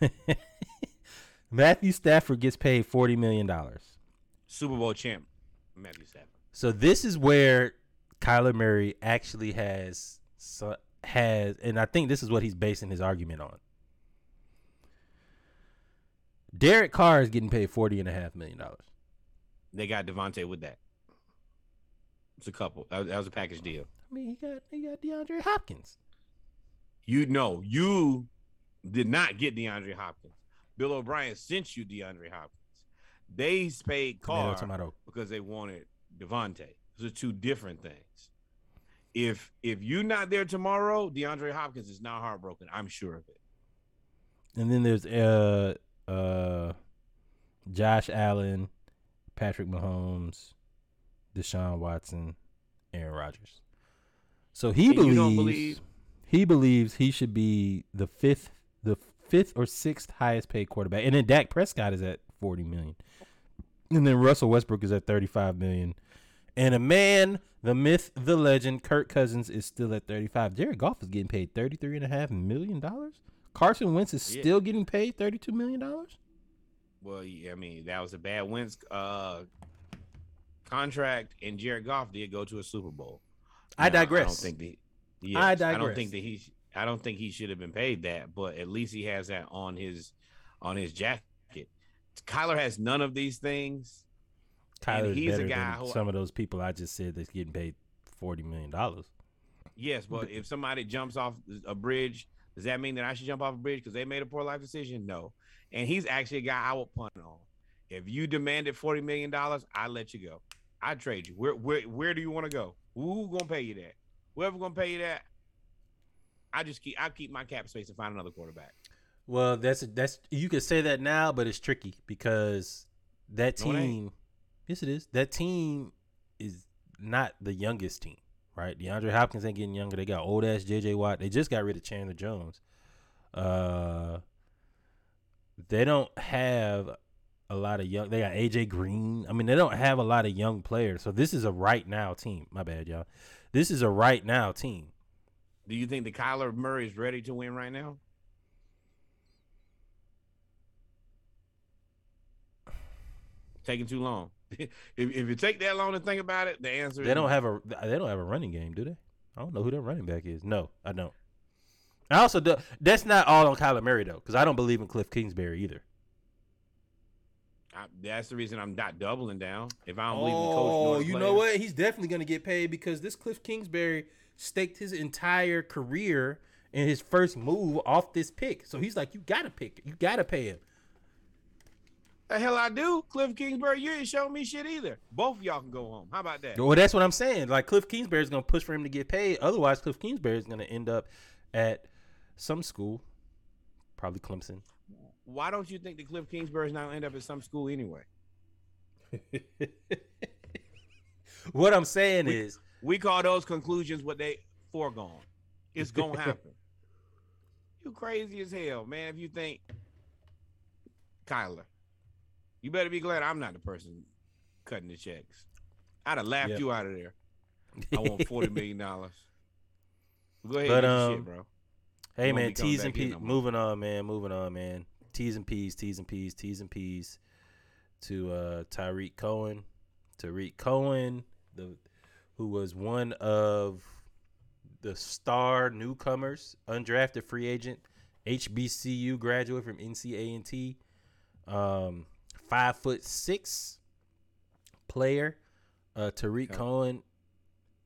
Matthew Stafford gets paid forty million dollars. Super Bowl champ, Matthew Stafford. So this is where Kyler Murray actually has so, has, and I think this is what he's basing his argument on. Derek Carr is getting paid forty and a half million dollars. They got Davante with that. It's a couple. That, that was a package deal. I mean, he got he got DeAndre Hopkins. You know, you did not get DeAndre Hopkins. Bill O'Brien sent you DeAndre Hopkins. They paid Tomato, Carr tomato. because they wanted Davante. Those are two different things. If if you're not there tomorrow, DeAndre Hopkins is not heartbroken. I'm sure of it. And then there's uh uh Josh Allen, Patrick Mahomes, Deshaun Watson, Aaron Rodgers. So he And believes believe- he believes he should be the fifth the fifth or sixth highest paid quarterback. And then Dak Prescott is at forty million. And then Russell Westbrook is at thirty five million. And a man, the myth, the legend, Kirk Cousins is still at 35. Jared Goff is getting paid $33.5 million. Carson Wentz is Yeah. still getting paid $32 million. Well, yeah, I mean, that was a bad Wentz uh, contract, and Jared Goff did go to a Super Bowl. I Now, I digress. don't think that. Yes, I I don't think that he. I don't think he should have been paid that, but at least he has that on his, on his jacket. Kyler has none of these things. Kyler's he's a better guy than who- some of those people I just said that's getting paid $40 million. Yes, but if somebody jumps off a bridge, does that mean that I should jump off a bridge because they made a poor life decision? No. And he's actually a guy I would punt on. If you demanded forty million dollars, I let you go. I trade you. Where where where do you want to go? Who gonna pay you that? Whoever gonna pay you that, I just keep I keep my cap space and find another quarterback. Well, that's that's you can say that now, but it's tricky because that No, it team, yes, it is. That team is not the youngest team, right? DeAndre Hopkins ain't getting younger. They got old ass J.J. Watt. They just got rid of Chandler Jones. Uh, they don't have a lot of young. They got AJ Green. I mean, they don't have a lot of young players. So this is a right now team. My bad, y'all. This is a right now team. Do you think the Kyler Murray is ready to win right now? Taking too long. if if you take that long to think about it, the answer is They don't no. have a they don't have a running game, do they? I don't know who their running back is. No, I don't. I also do, that's not all on Kyler Murray though, because I don't believe in Cliff Kingsbury either. I, that's the reason I'm not doubling down. If I don't believe in coach, Oh, you know what? He's definitely going to get paid because this Cliff Kingsbury staked his entire career and his first move off this pick. So he's like, you got to pick, you got to pay him. The hell I do, Cliff Kingsbury. You ain't showing me shit either. Both of y'all can go home. How about that? Well, that's what I'm saying. Like Cliff Kingsbury is going to push for him to get paid. Otherwise, Cliff Kingsbury is going to end up at some school, probably Clemson. Why don't you think that Cliff Kingsbury's not gonna end up at some school anyway? What I'm saying is, We call those conclusions what they foregone. It's gonna happen. you crazy as hell, man. If you think Kyler, you better be glad I'm not the person cutting the checks. I'd have laughed Yeah. you out of there. I want forty million dollars. Go ahead, But, and um, shit, bro. Hey man, be coming T's and back no moving on, man. Moving on, man. T's and P's, T's and P's, T's and P's to uh Tarik Cohen. Tarik Cohen, the who was one of the star newcomers, undrafted free agent, HBCU graduate from NCA&T, um, five foot six player. Uh, Tarik Cohen,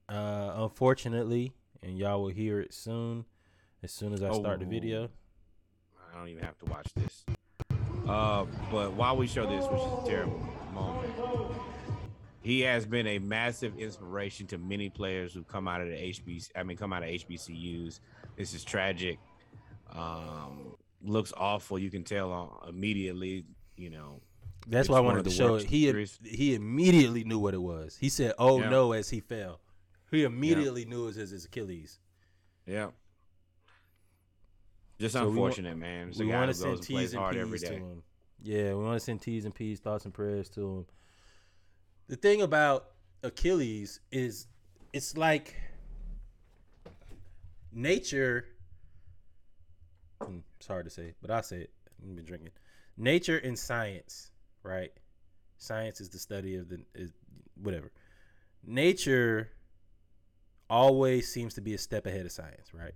uh, unfortunately, and y'all will hear it soon, as soon as I start the video. I don't even have to watch this. Uh, but while we show this, which is a terrible moment, he has been a massive inspiration to many players who come out of the HBC. I mean, come out of HBCUs. This is tragic. Um, looks awful. You can tell uh, immediately. You know, That's why I wanted to show it. He he immediately knew what it was. He said, "Oh Yeah. no!" as he fell. He immediately knew it was his, his Achilles. Yeah. Just So we unfortunate, man. It's we want to send goes and plays T's and P's to him. Yeah, we want to send T's and P's, thoughts and prayers to him. The thing about Achilles is, it's like nature. hmm, It's hard to say, but I say it. I've been drinking. Nature and science, right? Science is the study of the is whatever. Nature always seems to be a step ahead of science, right?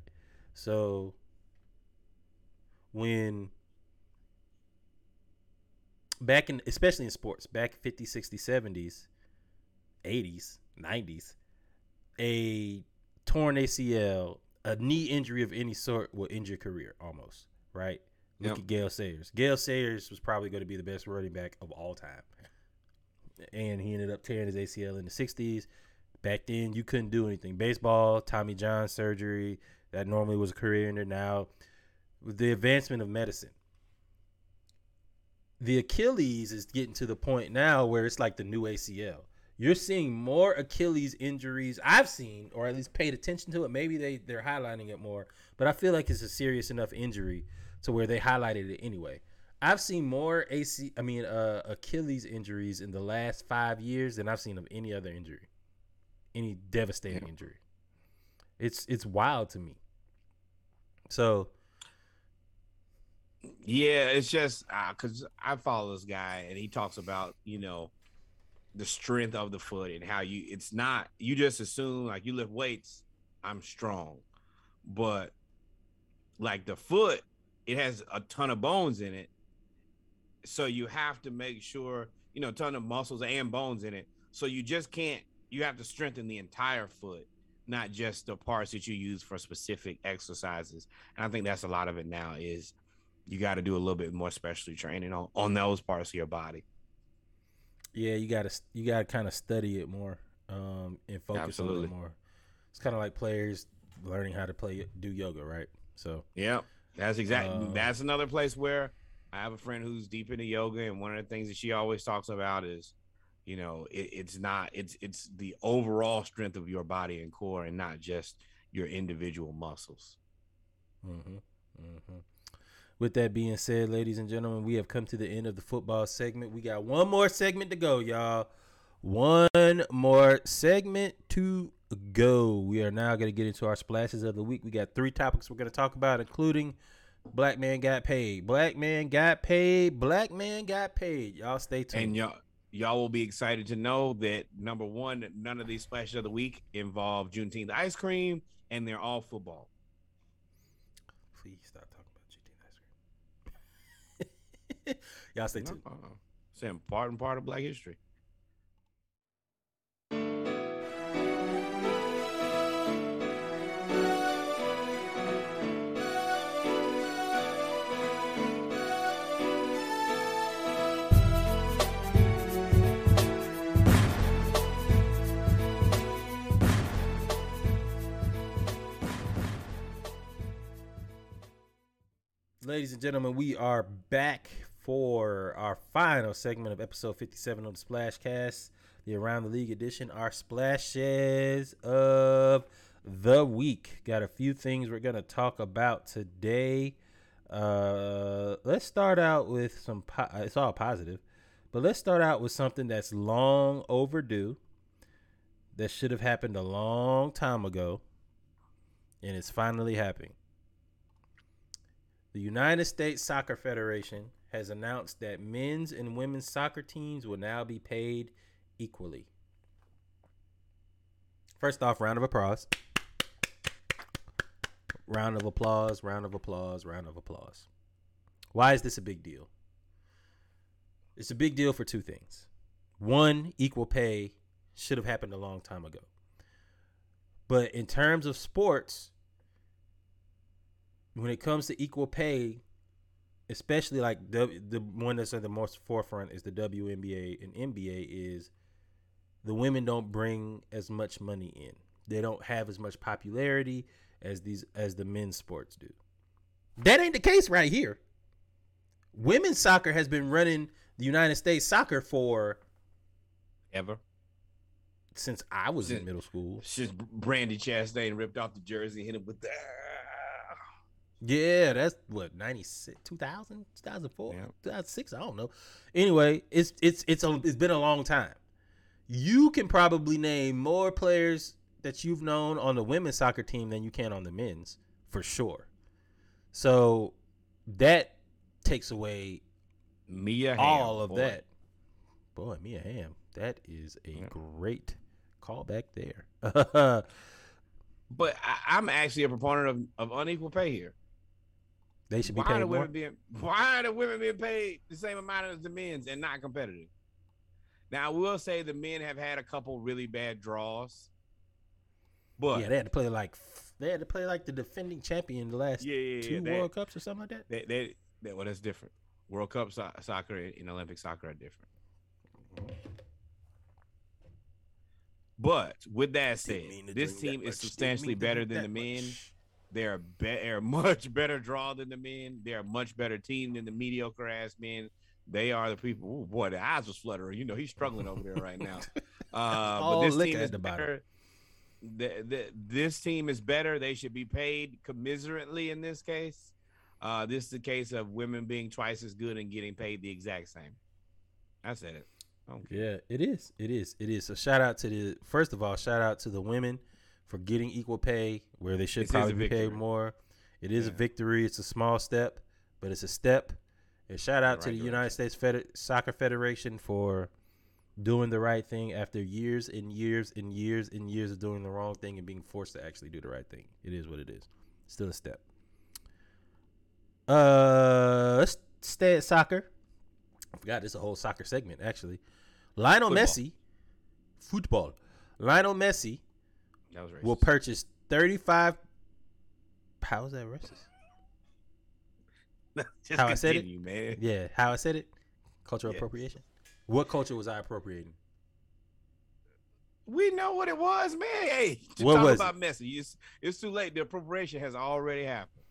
So when back in especially in sports, back 50s, 60s, 70s, 80s, 90s, a torn ACL, a knee injury of any sort will end your career almost, right? Look Yep. at Gale Sayers. Gale Sayers was probably going to be the best running back of all time. And he ended up tearing his ACL in the 60s. Back then, you couldn't do anything. Baseball, Tommy John surgery, that normally was a career ender. Now, with the advancement of medicine, the Achilles is getting to the point now where it's like the new ACL. You're seeing more Achilles injuries I've seen, or at least paid attention to it. Maybe they they're highlighting it more, but I feel like it's a serious enough injury to where they highlighted it anyway. I've seen more AC, I mean uh, Achilles injuries in the last five years than I've seen of any other injury, any devastating injury. It's it's wild to me. So Yeah, it's just uh, because I follow this guy and he talks about you know the strength of the foot and how you it's not you just assume like you lift weights, I'm strong, but like the foot, it has a ton of bones in it, so you have to make sure you know ton of muscles and bones in it. So you just can't you have to strengthen the entire foot, not just the parts that you use for specific exercises. And I think that's a lot of it now is you got to do a little bit more specialty training on, on those parts of your body. Yeah, you gotta you gotta kind of study it more, um, and focus on Absolutely. it more. It's kind of like players learning how to play do yoga, right? So Yeah, that's exactly. Uh, that's another place where I have a friend who's deep into yoga, and one of the things that she always talks about is, you know, it, it's not it's it's the overall strength of your body and core, and not just your individual muscles. hmm hmm With that being said, ladies and gentlemen, we have come to the end of the football segment. We got one more segment to go, y'all. One more segment to go. We are now going to get into our splashes of the week. We got three topics we're going to talk about, including Black Man Got Paid. Black Man Got Paid. Black Man Got Paid. Y'all stay tuned. And y'all y'all will be excited to know that number one, none of these splashes of the week involve Juneteenth ice cream, and they're all football. Please stop talking about Juneteenth ice cream. Y'all stay tuned. Uh-uh. It's an important part of Black history. Ladies and gentlemen, we are back for our final segment of episode 57 of the Splashcast, the Around the League edition. Our splashes of the week. Got a few things we're going to talk about today. Uh, let's start out with some, po- it's all positive, but let's start out with something that's long overdue, that should have happened a long time ago, and it's finally happening. The United States Soccer Federation has announced that men's and women's soccer teams will now be paid equally. First off, round of applause. Round of applause, round of applause, round of applause. Why is this a big deal? It's a big deal for two things. One, equal pay should have happened a long time ago. But in terms of sports, when it comes to equal pay, especially like the the one that's at the most forefront is the WNBA and NBA is the women don't bring as much money in. They don't have as much popularity as these as the men's sports do. That ain't the case right here. Women's soccer has been running the United States soccer for Ever since I was in middle school. since Brandi Chastain ripped off the jersey, hit him with the. Yeah, that's what 96 2000 2004 Yeah. 2006 I don't know. Anyway, it's it's it's a, it's been a long time. You can probably name more players that you've known on the women's soccer team than you can on the men's for sure. So that takes away Mia all Hamm, of boy. that. Boy, Mia Hamm, that is a great callback there. But I, I'm actually a proponent of, of unequal pay here. They should be Why paid are the more. women being why are the women being paid the same amount as the men's and not competitive? Now I will say the men have had a couple really bad draws. But yeah, they had to play like they had to play like the defending champion the last Yeah, yeah, yeah, two they- World Cups or something like that. they, they, they well that's different. World Cup so- soccer and Olympic soccer are different. But with that said, Didn't mean to this team that is much. Didn't substantially better drink than the that men. They're, be- they're much better draw than the men. They're a much better team than the mediocre ass men. They are the people. Oh boy, the eyes was fluttering. You know he's struggling over there right now. Uh, but this team is better. The, the, this team is better. They should be paid commiserately in this case. Uh, this is the case of women being twice as good and getting paid the exact same. I said it. I. Yeah, it is. It is. It is. So shout out to the first of all, shout out to the women for getting equal pay where they should This probably be paid more. It is a victory. It's a small step, but it's a step. And shout out to right the United States Fed- Soccer Federation for doing the right thing after years and years and years and years of doing the wrong thing and being forced to actually do the right thing. It is what it is. Still a step. Uh, let's stay at soccer. I forgot this is a whole soccer segment actually. Lionel Football. Messi, football. Lionel Messi That was racist. will purchase 35 How is that racist? Just how I said it? man. Yeah, how I said it? Cultural Yeah. appropriation. What culture was I appropriating? We know what it was, man. Hey, to What talk was about Messi. It's, it's too late. The appropriation has already happened.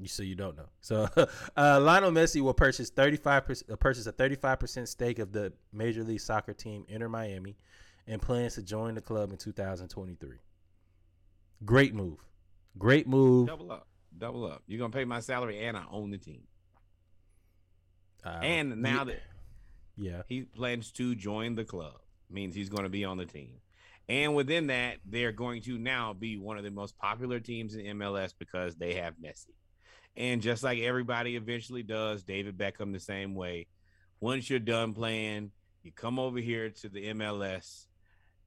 You so you don't know. So uh, Lionel Messi will purchase 35 percent, uh, purchase a 35 percent stake of the Major League Soccer team Inter Miami, and plans to join the club in 2023. Great move, great move. Double up. Double up. You're gonna pay my salary and I own the team. Uh, and now yeah, that yeah, he plans to join the club, means he's gonna be on the team. And within that, they're going to now be one of the most popular teams in MLS because they have Messi. And just like everybody eventually does, David Beckham the same way. Once you're done playing, you come over here to the MLS,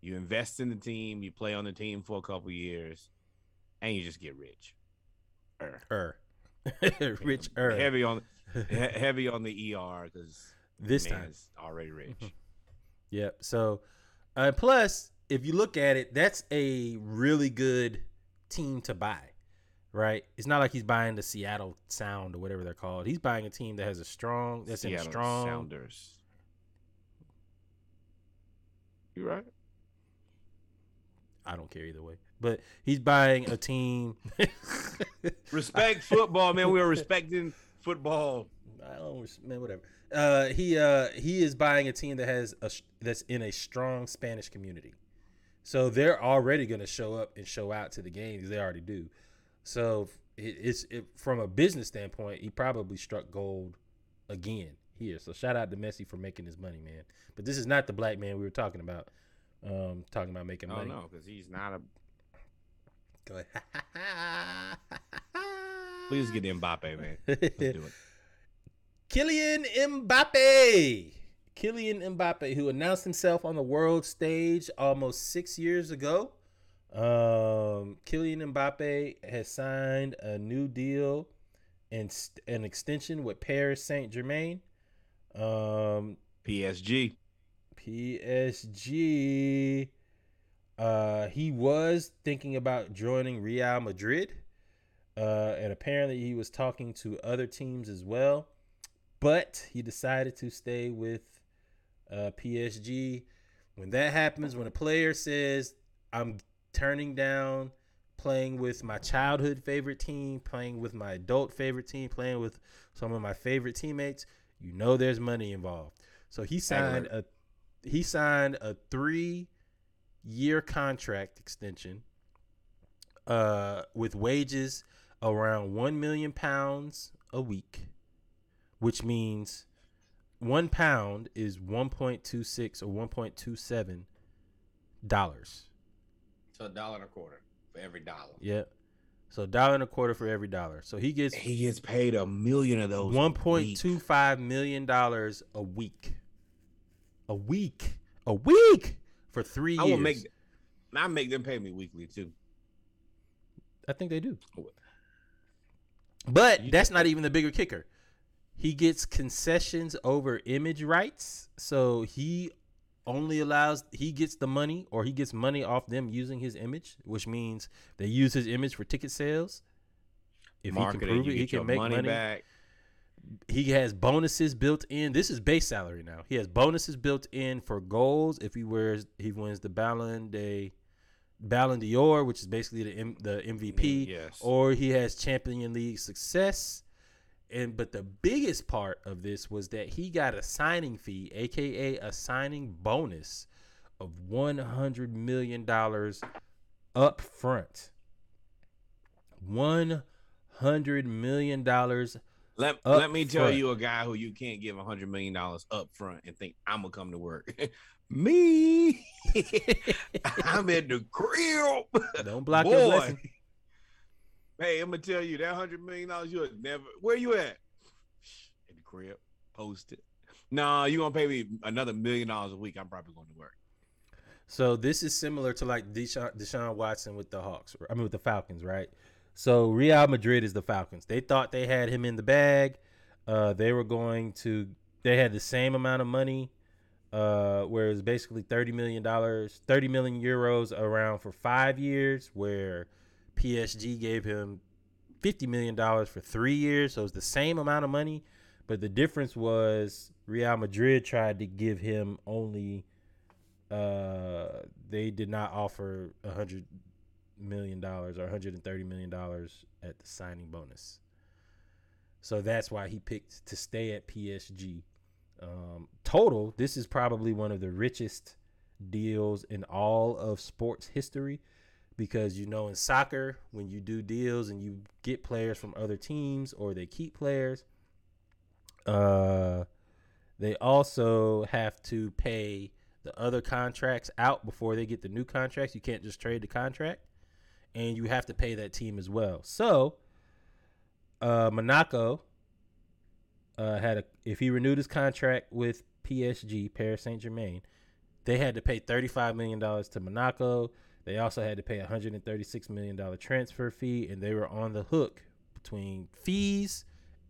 you invest in the team, you play on the team for a couple years, and you just get rich. Er. er, rich er. Heavy on he- heavy on the ER because This time. man's already rich. Yep. So, uh, plus, if you look at it, that's a really good team to buy, right? It's not like he's buying the Seattle Sound or whatever they're called. He's buying a team that has a strong, that's in a strong. Sounders. You right? I don't care either way, but he's buying a team. Respect football, man. We are respecting football. I don't man, whatever. Uh, he uh he is buying a team that has a that's in a strong Spanish community, so they're already going to show up and show out to the games. They already do. So it, it's it, from a business standpoint, he probably struck gold again here. So shout out to Messi for making his money, man. But this is not the black man we were talking about. Um, talking about making Oh money. no, because he's not a. Go ahead. Please get the Mbappe, man. Let's do it. Kylian Mbappe. Kylian Mbappe, who announced himself on the world stage almost six years ago. Um, Kylian Mbappe has signed a new deal and st- an extension with Paris Saint Germain. Um, PSG. PSG. Uh, he was thinking about joining Real Madrid. Uh, and apparently he was talking to other teams as well. But he decided to stay with uh, PSG. When that happens, when a player says, I'm turning down playing with my childhood favorite team, playing with my adult favorite team, playing with some of my favorite teammates, you know there's money involved. So he signed a he signed a three year contract extension uh with wages around 1 million pounds a week which means one pound is 1.26 or 1.27 dollars So a dollar and a quarter for every dollar. yeah so a dollar and a quarter for every dollar so he gets He gets paid a million of those. 1.25 million dollars a week a week a week for three I years will make. I make them pay me weekly too. I think they do. Oh, but that's not even the bigger kicker. He gets concessions over image rights, so he only allows he gets the money or he gets money off them using his image, which means they use his image for ticket sales. If Marketing, he can prove it, he can make money money. back. He has bonuses built in. This is base salary now. He has bonuses built in for goals if he wears he wins the Ballon de Ballon d'Or, which is basically the M, the MVP, mm, Yes. or he has Champion League success. And but the biggest part of this was that he got a signing fee, aka a signing bonus of one hundred million dollars up front. One hundred million dollars. Let up let me tell front. you a guy who you can't give a hundred million dollars up front and think I'm gonna come to work. me, I'm in the crib. Don't block your Boy. blessing. Hey, I'm gonna tell you that hundred million dollars you would never. Where you at? In the crib, posted. No, you gonna pay me another million dollars a week? I'm probably going to work. So this is similar to like Deshaun, Deshaun Watson with the Hawks. I mean with the Falcons, right? So Real Madrid is the Falcons. They thought they had him in the bag. Uh, they were going to. They had the same amount of money, uh, where it's basically thirty million dollars, thirty million euros around for five years. Where PSG gave him fifty million dollars for three years. So it's the same amount of money, but the difference was Real Madrid tried to give him only uh they did not offer a hundred million dollars or 130 million dollars at the signing bonus. So that's why he picked to stay at psg um total this is probably one of the richest deals in all of sports history because you know in soccer when you do deals and you get players from other teams or they keep players uh they also have to pay the other contracts out before they get the new contracts. You can't just trade the contract, and you have to pay that team as well. So, uh, Monaco uh, had a if he renewed his contract with PSG, Paris Saint Germain, they had to pay thirty five million dollars to Monaco. They also had to pay a hundred and thirty six million dollar transfer fee, and they were on the hook between fees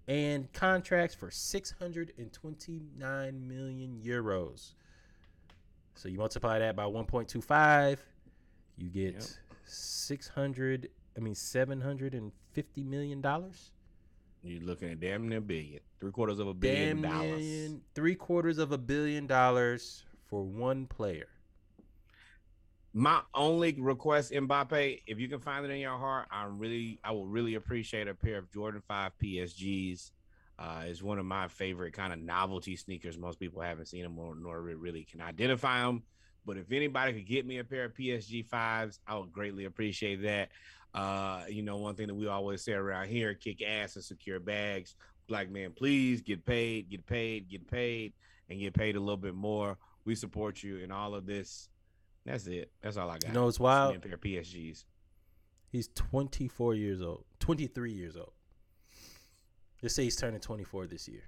and contracts for 629 million euros. So you multiply that by 1.25, you get Yep. 600, I mean 750 million dollars. You're looking at damn near billion, three quarters of a billion Damn dollars. million, three quarters of a billion dollars for one player. My only request, Mbappe, if you can find it in your heart, I'm really, I will really appreciate a pair of Jordan Five PSGs. Uh, is one of my favorite kind of novelty sneakers. Most people haven't seen them or nor really can identify them. But if anybody could get me a pair of PSG fives, I would greatly appreciate that. Uh, you know, one thing that we always say around here: kick ass and secure bags. Black man, please get paid, get paid, get paid, and get paid a little bit more. We support you in all of this. That's it. That's all I got. You know Send wild? Pair of PSGs. He's 24 years old, 23 years old. Let's say he's turning 24 this year.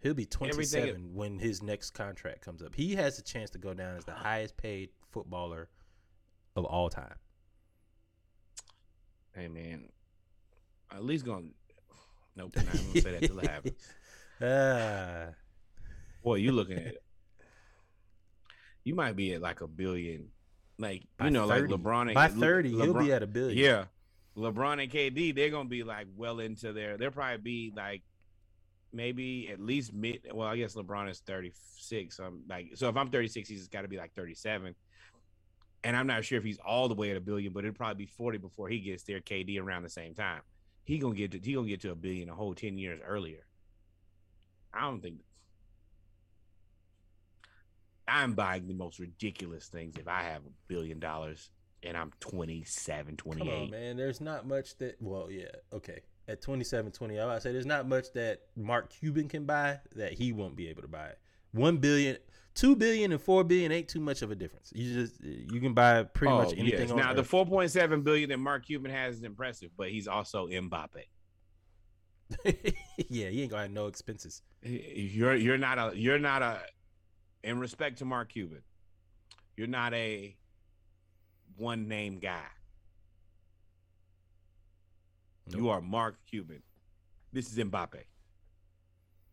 He'll be Everything- 27 when his next contract comes up. He has a chance to go down as the highest paid footballer of all time. Hey man, at least gonna. Nope, I'm not gonna say that till it happens. Ah, Boy, you looking at. it? You might be at like a billion, like you know, 30. like LeBron. And By Le- 30, he'll be at a billion. Yeah, LeBron and KD, they're gonna be like well into their. They'll probably be like, maybe at least mid. Well, I guess LeBron is thirty six. So I'm um, like, so if I'm thirty six, he's got to be like thirty seven. And I'm not sure if he's all the way at a billion, but it'll probably be forty before he gets there. KD around the same time. He gonna get to, he gonna get to a billion a whole ten years earlier. I don't think. I'm buying the most ridiculous things if I have a billion dollars and I'm 27, come 28. on, man. There's not much that. Well, yeah, okay. At 27, 20, I say there's not much that Mark Cuban can buy that he won't be able to buy. One billion, two billion, and four billion ain't too much of a difference. You just you can buy pretty oh, much anything. Oh, yes. Now the 4.7 billion that Mark Cuban has is impressive, but he's also Mbappe. yeah, he ain't gonna have no expenses. You're you're not a you're not a in respect to Mark Cuban, you're not a one name guy. You are Mark Cuban. This is Mbappe.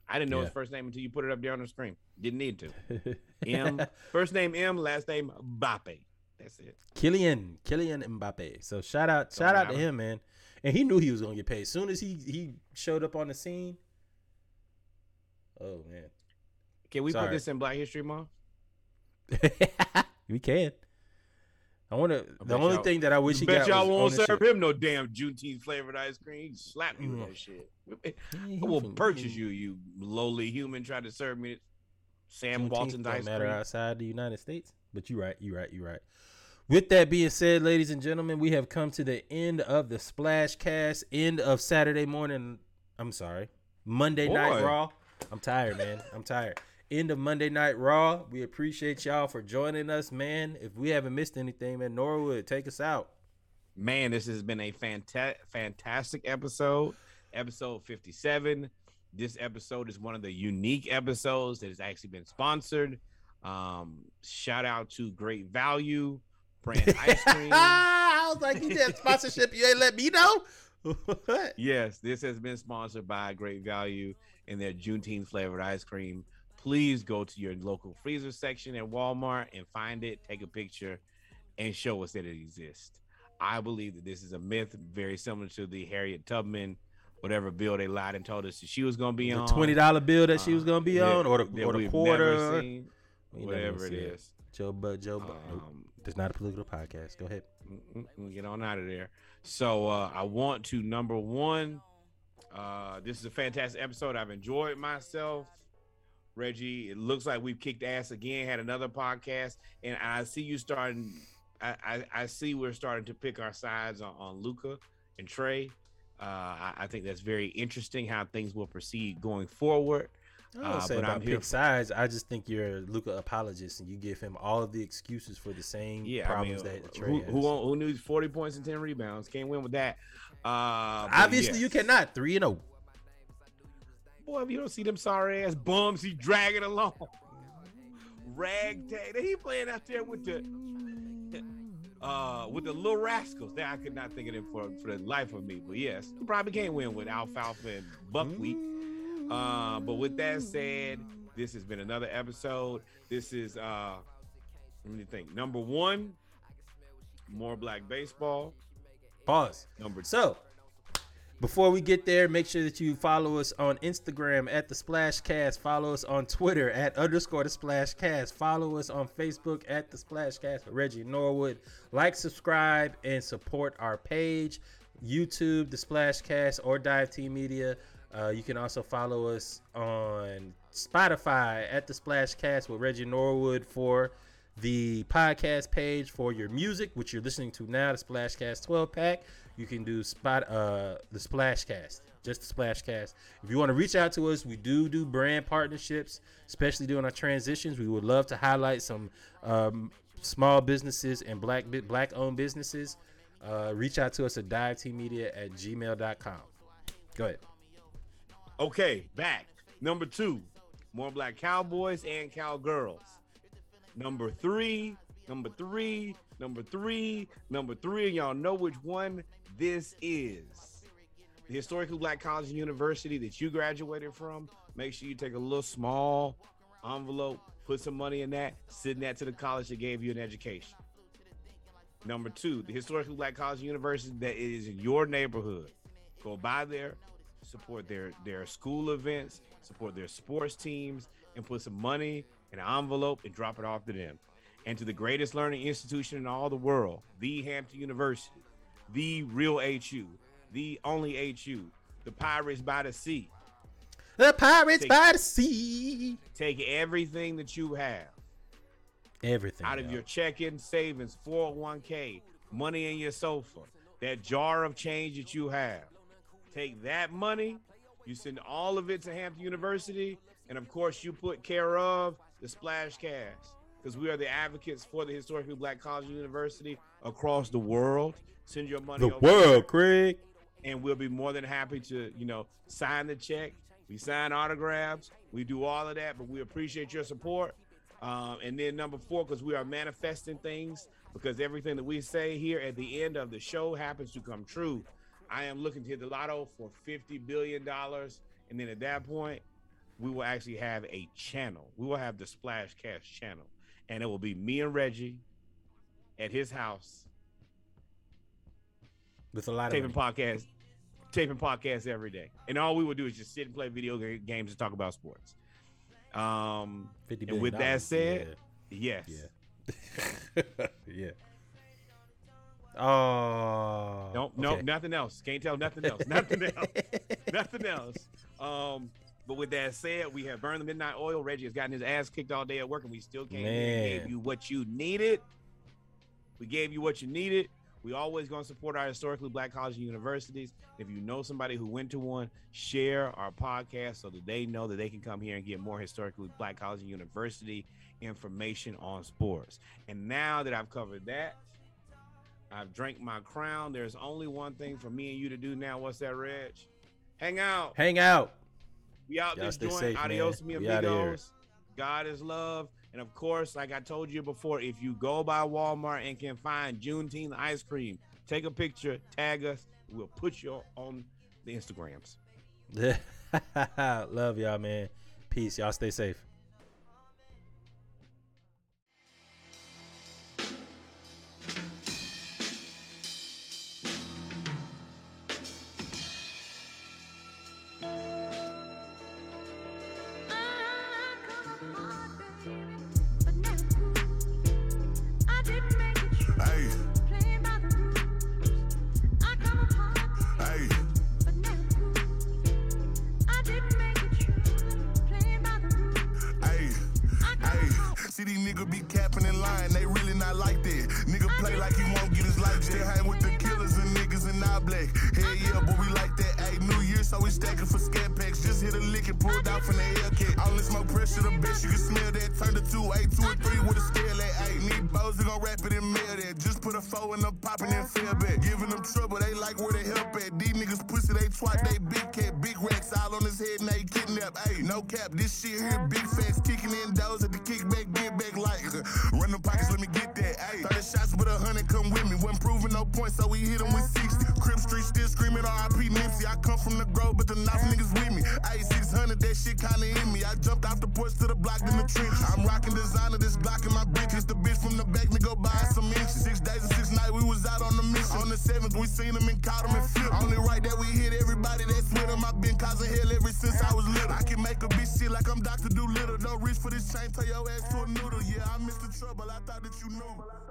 I didn't know his first name until you put it up there on the screen. Didn't need to. M. First name M, last name Mbappe. That's it. Kylian, Kylian Mbappe. So shout out, shout out to him, man. And he knew he was gonna get paid. As soon as he he showed up on the scene. Oh man, Can we Sorry. put this in Black History Month? we can. I want to. The only thing that I wish you he bet got y'all was won't serve him no damn Juneteenth flavored ice cream. He slap me with Mm. that shit. He- I will purchase you, you lowly human, Try to serve me Sam Juneteenth Walton's ice matter cream. outside the United States. But you're right. You're right. You're right. With that being said, ladies and gentlemen, we have come to the end of the Splash Cast, end of Saturday morning. I'm sorry, Monday Night Boy. Raw. I'm tired, man. I'm tired. End of Monday Night Raw. We appreciate y'all for joining us, man. If we haven't missed anything, man, Norwood, take us out. Man, this has been a fanta- fantastic episode. Episode 57. This episode is one of the unique episodes that has actually been sponsored. Um, shout out to Great Value Brand Ice Cream. I was like, you did sponsorship. You ain't let me know. Yes, this has been sponsored by Great Value and their Juneteenth flavored ice cream. Please go to your local freezer section at Walmart and find it, take a picture, and show us that it exists. I believe that this is a myth very similar to the Harriet Tubman, whatever bill they lied and told us that she was going to be on. the on. twenty dollar bill that she was Uh, gonna be that- on, or the, or the quarter, seen, We never gonna whatever it is. Joe Bud, Joe Bud. Nope. Um, It's not a political podcast. Go ahead. Get on out of there. So uh, I want to number one. Uh, this is a fantastic episode. I've enjoyed myself. Reggie, it looks like we've kicked ass again. Had another podcast, and I see you starting. I, I, I see we're starting to pick our sides on, on Luka and Trae. Uh, I, I think that's very interesting how things will proceed going forward. I don't Uh, say but about I'm pick sides. I just think you're a Luka apologist, and you give him all of the excuses for the same Yeah, I mean, problems that Trae who, has. who who needs forty points and ten rebounds? Can't win with that. Uh, Obviously, yes. you cannot. Three and oh. Boy, if you don't see them sorry ass bums, he dragging along. Ragtag. And he playing out there with the uh with the little rascals. That I could not think of them for for the life of me. But yes, you probably can't win with Alfalfa and Buckwheat. Uh, but with that said, this has been another episode. This is uh let me think. Number one, more black baseball. Pause. Number So, before we get there, make sure that you follow us on Instagram at the Splashcast. Follow us on Twitter at underscore the Splashcast. Follow us on Facebook at the Splashcast with Reggie Norwood. Like, subscribe, and support our page, YouTube, the Splashcast, or Dive Team Media. Uh, you can also follow us on Spotify at the Splashcast with Reggie Norwood for the podcast page for your music, which you're listening to now, the Splashcast 12 pack. You can do spot uh the Splashcast, just the Splashcast. If you want to reach out to us, we do do brand partnerships, especially during our transitions. We would love to highlight some um, small businesses and black black owned businesses. Uh, reach out to us at diveteammedia at gmail.com. Go ahead. Okay, back. Number two, more black cowboys and cowgirls. Number three, number three, number three, number three. Y'all know which one this is. The historically black college and university that you graduated from. Make sure you take a little small envelope, put some money in that, send that to the college that gave you an education. Number two, the historically black college and university that is in your neighborhood. Go by there, support their their school events, support their sports teams, and put some money in an envelope and drop it off to them. And to the greatest learning institution in all the world, the Hampton University, the real HU, the only HU, the Pirates by the Sea. The Pirates Take- by the Sea. Take everything that you have Everything. out of yo. your checking, savings, 401k, money in your sofa, that jar of change that you have. Take that money, you send all of it to Hampton University, and of course, you put care of the Splash Cast because we are the advocates for the historically black college and university across the world. Send your money the world, Craig. and we'll be more than happy to, you know, sign the check. We sign autographs. We do all of that, but we appreciate your support. Um, and then number four, because we are manifesting things, because everything that we say here at the end of the show happens to come true. I am looking to hit the lotto for fifty billion dollars, and then at that point, we will actually have a channel. We will have the Splash Cast channel, and it will be me and Reggie at his house With a lot of taping podcasts, taping podcasts every day, and all we would do is just sit and play video games and talk about sports. Um, 50 and with that said, dollars, yes, yeah. yeah. Oh. Nope, nope, okay. nothing else. Can't tell nothing else. Nothing else. nothing else. Um, but with that said, we have burned the midnight oil. Reggie has gotten his ass kicked all day at work, and we still came here and gave you what you needed. We gave you what you needed. We always going to support our historically black colleges and universities. If you know somebody who went to one, share our podcast so that they know that they can come here and get more historically black college and university information on sports. And now that I've covered that, I've drank my crown. There's only one thing for me and you to do now. What's that, Reg? Hang out. Hang out. We out Y'all this joint. safe, Adios, man. mi We outta here. amigos. God is love. And of course, like I told you before, if you go by Walmart and can find Juneteenth ice cream, take a picture, tag us. We'll put you on the Instagrams. Love y'all, man. Peace. Y'all stay safe. So we stacking for scat packs. Just hit a lick and pulled out from the Hellcat. Only smoke pressure, the bitch, you can smell that. Turn the two, eight, two, or three with a scale at eight. Need bows, gon' wrap it and mail that. Just put a four in the popping and feel back. Giving them trouble, they like where they help at. These niggas pussy, they twat, they racks all on his head, now he kidnapped. Hey, no cap, this shit here, big facts, kicking in doors at the kickback, get back like. Uh, run them pockets, let me get that. Hey, 30 shots with a hundred, come with me. Wasn't proving no points, so we hit him with 60. Crib Street still screaming RIP Nipsey. I come from the grove, but the knife niggas with me. Hey, 600, that shit kinda in me. I jumped off the porch to the block in the trenches. I'm rocking designer, this Glock in my britches. The bitch from the back, go buy some inches. Six days and six out on the mission. On the seventh, we seen him and caught and flipped. Only right that we hit everybody that's with him. I've been causing hell ever since I was little. I can make a bitch shit like I'm Dr. Doolittle. Don't reach for this chain, tell your ass to a noodle. Yeah, I missed the trouble. I thought that you knew.